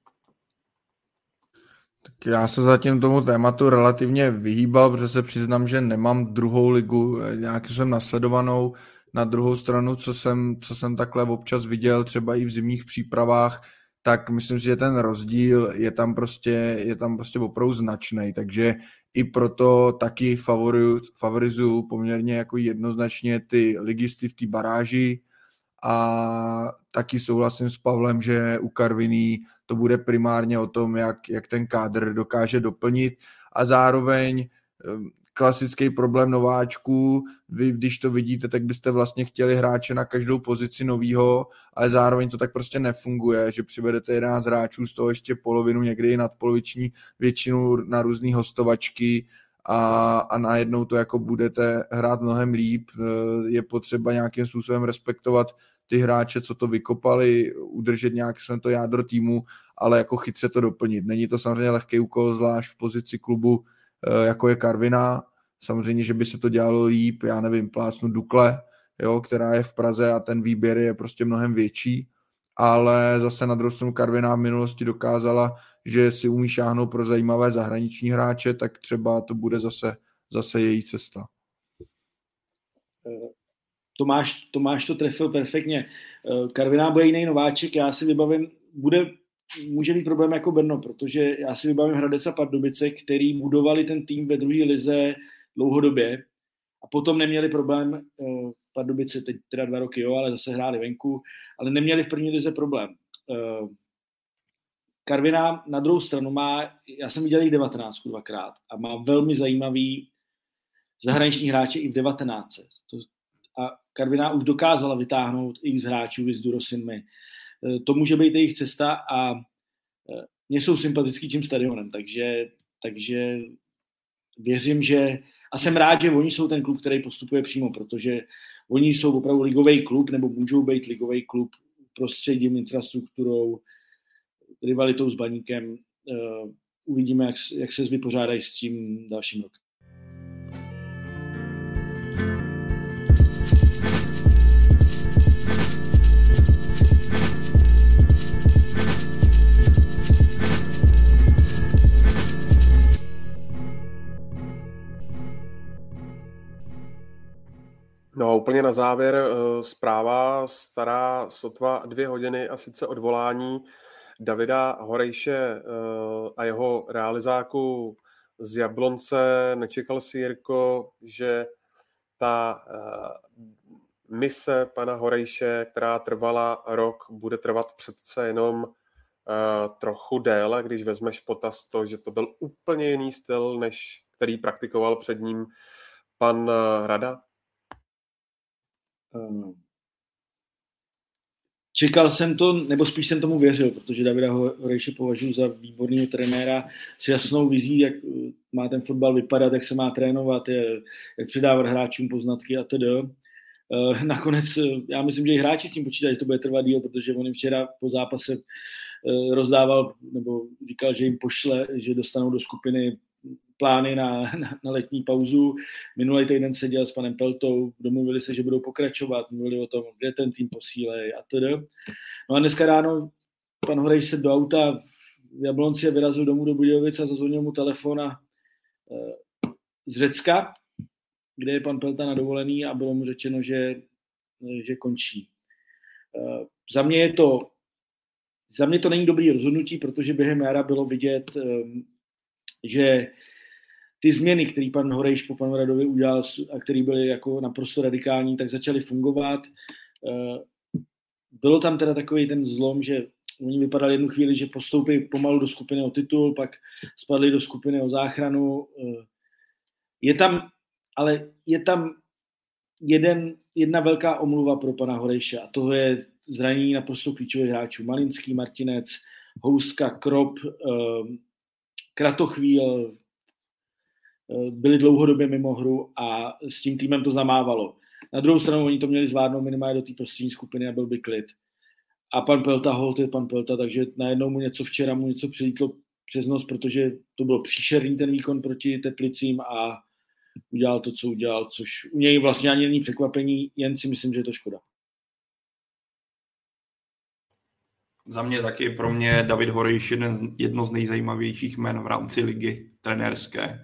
Tak já se zatím tomu tématu relativně vyhýbal, protože se přiznám, že nemám druhou ligu, nějak jsem nasledovanou. Na druhou stranu, co jsem, co jsem takhle občas viděl, třeba i v zimních přípravách, tak myslím si, že ten rozdíl je tam prostě, je tam prostě opravdu značný, takže i proto taky favorizuju, poměrně jako jednoznačně ty ligisty v té baráži a taky souhlasím s Pavlem, že u Karviní to bude primárně o tom, jak, jak ten kádr dokáže doplnit a zároveň klasický problém nováčků. Vy, když to vidíte, tak byste vlastně chtěli hráče na každou pozici novýho, ale zároveň to tak prostě nefunguje, že přivedete 11 hráčů, z toho ještě polovinu, někdy i nadpoloviční většinu na různé hostovačky a, a najednou to jako budete hrát mnohem líp. Je potřeba nějakým způsobem respektovat ty hráče, co to vykopali, udržet nějak to jádro týmu, ale jako chytře to doplnit. Není to samozřejmě lehký úkol, zvlášť v pozici klubu, jako je Karvina. Samozřejmě, že by se to dělalo líp, já nevím, plásnu Dukle, jo, která je v Praze a ten výběr je prostě mnohem větší, ale zase na druhou stranu Karvina v minulosti dokázala, že si umí šáhnout pro zajímavé zahraniční hráče, tak třeba to bude zase, zase její cesta. Eh, Tomáš, Tomáš to trefil perfektně. Eh, Karviná bude jiný nováček, já si vybavím, bude může být problém jako Brno, protože já si vybavím Hradec a Pardubice, který budovali ten tým ve druhé lize dlouhodobě a potom neměli problém, uh, Pardubice teď teda dva roky, jo, ale zase hráli venku, ale neměli v první lize problém. Uh, Karviná na druhou stranu má, já jsem viděl jich 19 dvakrát a má velmi zajímavý zahraniční hráče i v 19. To, a Karviná už dokázala vytáhnout x hráčů, z Durosinmi, Eh, to může být jejich cesta a eh, mě jsou sympatický tím stadionem, takže, takže věřím, že a jsem rád, že oni jsou ten klub, který postupuje přímo, protože oni jsou opravdu ligový klub, nebo můžou být ligový klub prostředím, infrastrukturou, rivalitou s baníkem. Uh, uvidíme, jak, jak se vypořádají s tím dalším rokem. No úplně na závěr eh, zpráva stará sotva dvě hodiny a sice odvolání Davida Horejše eh, a jeho realizáku z Jablonce. Nečekal si, Jirko, že ta eh, mise pana Horejše, která trvala rok, bude trvat přece jenom trochu déle, když vezmeš potaz to, že to byl úplně jiný styl, než který praktikoval před ním pan Rada? Um, čekal jsem to, nebo spíš jsem tomu věřil, protože Davida Horejše považuji za výborného trenéra s jasnou vizí, jak eh, má ten fotbal vypadat, jak se má trénovat, jak předávat hráčům poznatky a tedy. Eh, nakonec, eh, já myslím, že i hráči s tím počítají, že to bude trvat díl, protože on jim včera po zápase rozdával, nebo říkal, že jim pošle, že dostanou do skupiny plány na, na, na letní pauzu. Minulý týden seděl s panem Peltou, domluvili se, že budou pokračovat, mluvili o tom, kde ten tým posílej a tedy. No a dneska ráno pan Horejš se do auta v Jablonci vyrazil domů do Budějovic a zazvonil mu telefon a, e, z Řecka, kde je pan Pelta na dovolený a bylo mu řečeno, že, že končí. E, za mě je to za mě to není dobrý rozhodnutí, protože během jara bylo vidět, že ty změny, které pan Horejš po panu Radovi udělal a které byly jako naprosto radikální, tak začaly fungovat. Eh, bylo tam teda takový ten zlom, že oni vypadali jednu chvíli, že postoupí pomalu do skupiny o titul, pak spadli do skupiny o záchranu. Eh, je tam, ale je tam jeden, jedna velká omluva pro pana Horejše a to je zranění naprosto klíčových hráčů. Malinský, Martinec, Houska, Krop, eh, Kratochvíl, byli dlouhodobě mimo hru a s tím týmem to zamávalo. Na druhou stranu oni to měli zvládnout minimálně do té prostřední skupiny a byl by klid. A pan Pelta, hold je pan Pelta, takže najednou mu něco včera mu něco přilítlo přes nos, protože to bylo příšerný ten výkon proti Teplicím a udělal to, co udělal, což u něj vlastně ani není překvapení, jen si myslím, že je to škoda. Za mě taky pro mě David Horejš jeden, jedno z nejzajímavějších jmen v rámci ligy trenérské.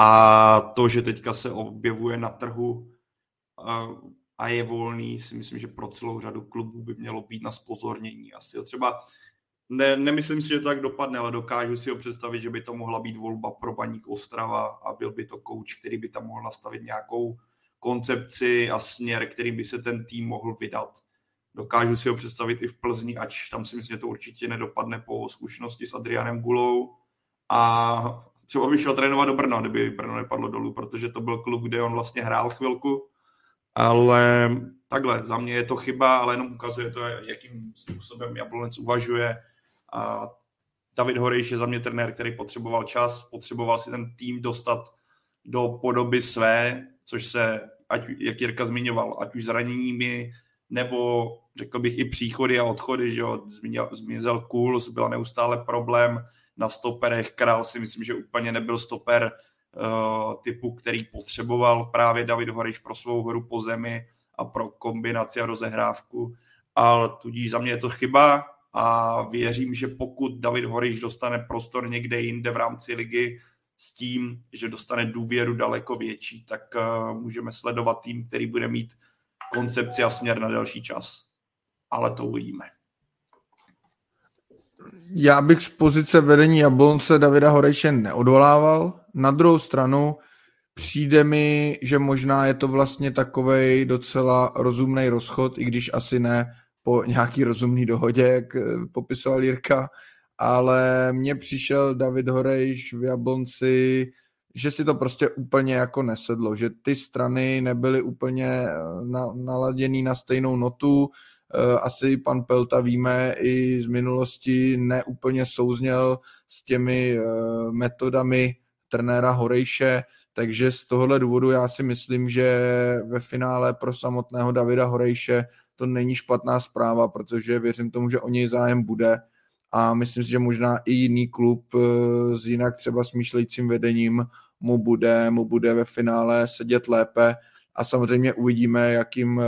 A to, že teďka se objevuje na trhu a je volný, si myslím, že pro celou řadu klubů by mělo být na spozornění. Asi třeba ne, nemyslím si, že to tak dopadne, ale dokážu si ho představit, že by to mohla být volba pro Baník Ostrava a byl by to kouč, který by tam mohl nastavit nějakou koncepci a směr, který by se ten tým mohl vydat. Dokážu si ho představit i v Plzni, ač tam si myslím, že to určitě nedopadne po zkušenosti s Adrianem Gulou. A třeba by šel trénovat do Brna, kdyby Brno nepadlo dolů, protože to byl klub, kde on vlastně hrál chvilku, ale takhle, za mě je to chyba, ale jenom ukazuje to, jakým způsobem Jablonec uvažuje. A David Horejš je za mě trenér, který potřeboval čas, potřeboval si ten tým dostat do podoby své, což se, ať, jak Jirka zmiňoval, ať už zraněními, nebo řekl bych i příchody a odchody, že jo, zmizel Kuls, byla neustále problém, na stoperech. Král si myslím, že úplně nebyl stoper uh, typu, který potřeboval právě David Horiš pro svou hru po zemi a pro kombinaci a rozehrávku. A tudíž za mě je to chyba a věřím, že pokud David Horiš dostane prostor někde jinde v rámci ligy s tím, že dostane důvěru daleko větší, tak uh, můžeme sledovat tým, který bude mít koncepci a směr na delší čas. Ale to uvidíme já bych z pozice vedení Jablonce Davida Horejše neodvolával. Na druhou stranu přijde mi, že možná je to vlastně takovej docela rozumný rozchod, i když asi ne po nějaký rozumný dohodě, jak eh, popisoval Jirka, ale mně přišel David Horejš v Jablonci, že si to prostě úplně jako nesedlo, že ty strany nebyly úplně eh, na, naladěný na stejnou notu, asi pan Pelta víme i z minulosti neúplně souzněl s těmi eh, metodami trenéra Horejše, takže z tohohle důvodu já si myslím, že ve finále pro samotného Davida Horejše to není špatná zpráva, protože věřím tomu, že o něj zájem bude. A myslím si, že možná i jiný klub eh, s jinak třeba smýšlejícím vedením mu bude, mu bude ve finále sedět lépe. A samozřejmě uvidíme, jakým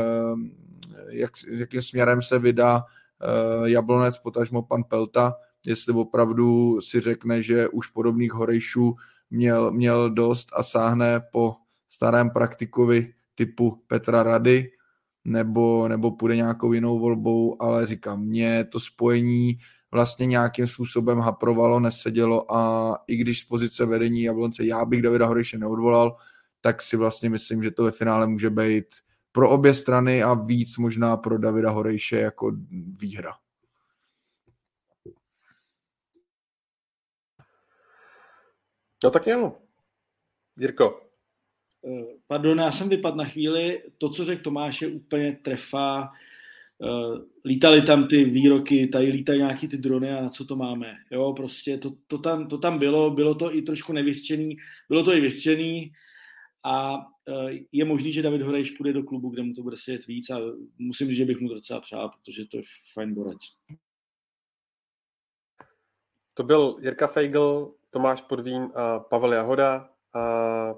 jak, jakým směrem se vydá uh, Jablonec, potažmo pan Pelta, jestli opravdu si řekne, že už podobných horejšů měl, měl dost a sáhne po starém praktikovi typu Petra Rady, nebo, nebo půjde nějakou jinou volbou, ale říkám, mě to spojení vlastně nějakým způsobem haprovalo, nesedělo a i když z pozice vedení Jablonce já bych Davida Horejše neodvolal, tak si vlastně myslím, že to ve finále může být pro obě strany a víc možná pro Davida Horejše jako výhra. No tak jo. Jirko. Eh, pardon, já jsem vypadl na chvíli. To, co řekl Tomáš, je úplně trefa. Uh, lítali tam ty výroky, tady lítají nějaký ty drony a na co to máme. Jo, prostě to, to, tam, to tam bylo, bylo to i trošku nevyřčený, bylo to i vyřčený a uh, je možný, že David Horejš půjde do klubu, kde mu to bude sedět víc a musím říct, že bych mu to docela přál, protože to je fajn borec. To byl Jirka Feigl, Tomáš Podvín a Pavel Jahoda. A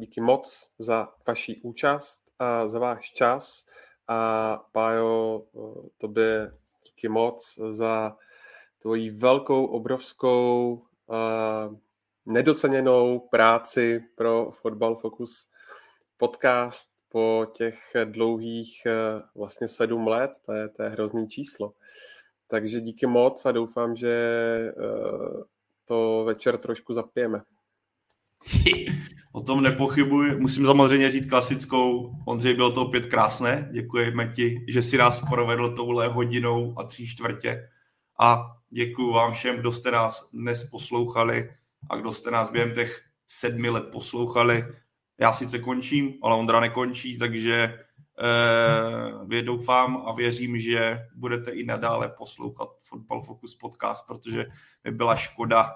díky moc za vaši účast a za váš čas. A Pájo, tobě díky moc za tvoji velkou, obrovskou, nedoceněnou práci pro Fotbal Focus podcast po těch dlouhých vlastně sedm let, to je, to je hrozný číslo. Takže díky moc a doufám, že to večer trošku zapijeme. O tom nepochybuji. Musím samozřejmě říct klasickou. Ondřej, bylo to opět krásné. Děkujeme ti, že si nás provedl touhle hodinou a tři čtvrtě. A děkuji vám všem, kdo jste nás dnes poslouchali a kdo jste nás během těch sedmi let poslouchali. Já sice končím, ale Ondra nekončí, takže eh, doufám a věřím, že budete i nadále poslouchat Football Focus podcast, protože by byla škoda,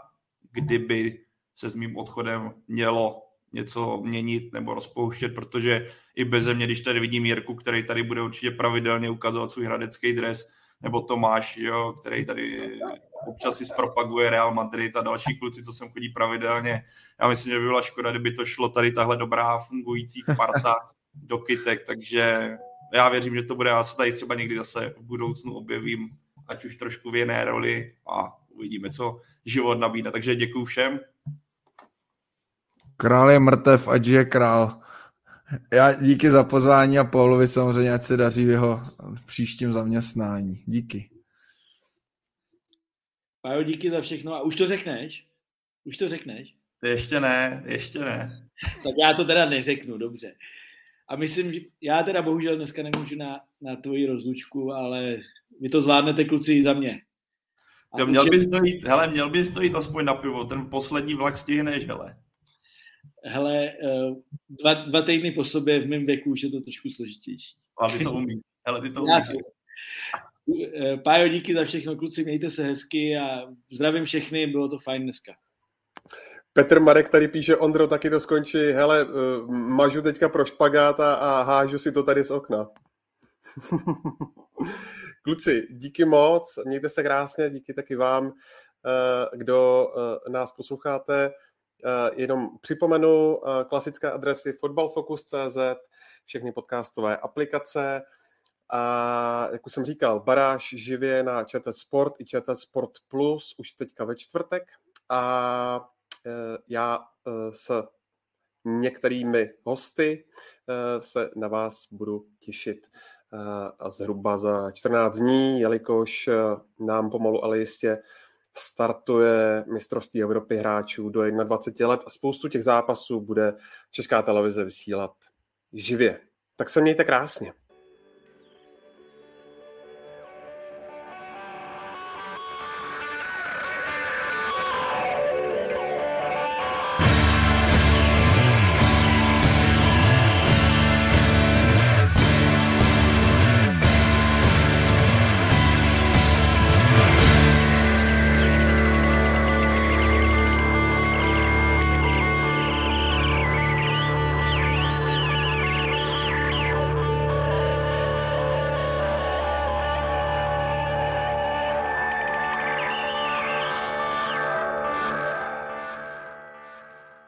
kdyby se s mým odchodem mělo něco měnit nebo rozpouštět, protože i bez mě, když tady vidím Jirku, který tady bude určitě pravidelně ukazovat svůj hradecký dres, nebo Tomáš, jo, který tady občas si zpropaguje Real Madrid a další kluci, co sem chodí pravidelně. Já myslím, že by byla škoda, kdyby to šlo tady tahle dobrá fungující parta do kytek, takže já věřím, že to bude, já se tady třeba někdy zase v budoucnu objevím, ať už trošku v jiné roli a uvidíme, co život nabídne. Takže děkuji všem Král je mrtev, ať je král. Já díky za pozvání a Paulovi samozřejmě, ať se daří v jeho příštím zaměstnání. Díky. Pájo, díky za všechno. A už to řekneš? Už to řekneš? Ještě ne, ještě ne. Tak já to teda neřeknu, dobře. A myslím, že já teda bohužel dneska nemůžu na, na tvoji rozlučku, ale vy to zvládnete kluci za mě. To měl bys to jít, hele, měl bys to jít aspoň na pivo, ten poslední vlak stihneš, hele hele, eh, dva, dva týdny po sobě v mém věku už je to trošku složitější. A ty to umí. Hele, ty to umíš. Eh, Pájo, díky za všechno, kluci, mějte se hezky a zdravím všechny, bylo to fajn dneska. Petr Marek tady píše, Ondro, taky to skončí, hele, eh, mažu teďka pro špagát a, a hážu si to tady z okna. Kluci, díky moc, mějte se krásně, díky taky vám, kdo nás posloucháte. Eh, jenom připomenu eh, klasické adresy fotbalfocus.cz, všechny podcastové aplikace, a jak už jsem říkal, baráž živě na ČT Sport i ČT Sport Plus už teďka ve čtvrtek. A eh, já s některými hosty se na vás budu těšit a zhruba za 14 dní, jelikož nám pomalu ale jistě startuje mistrovství Evropy hráčů do 21 let a spoustu těch zápasů bude Česká televize vysílat živě. Tak se mějte krásně.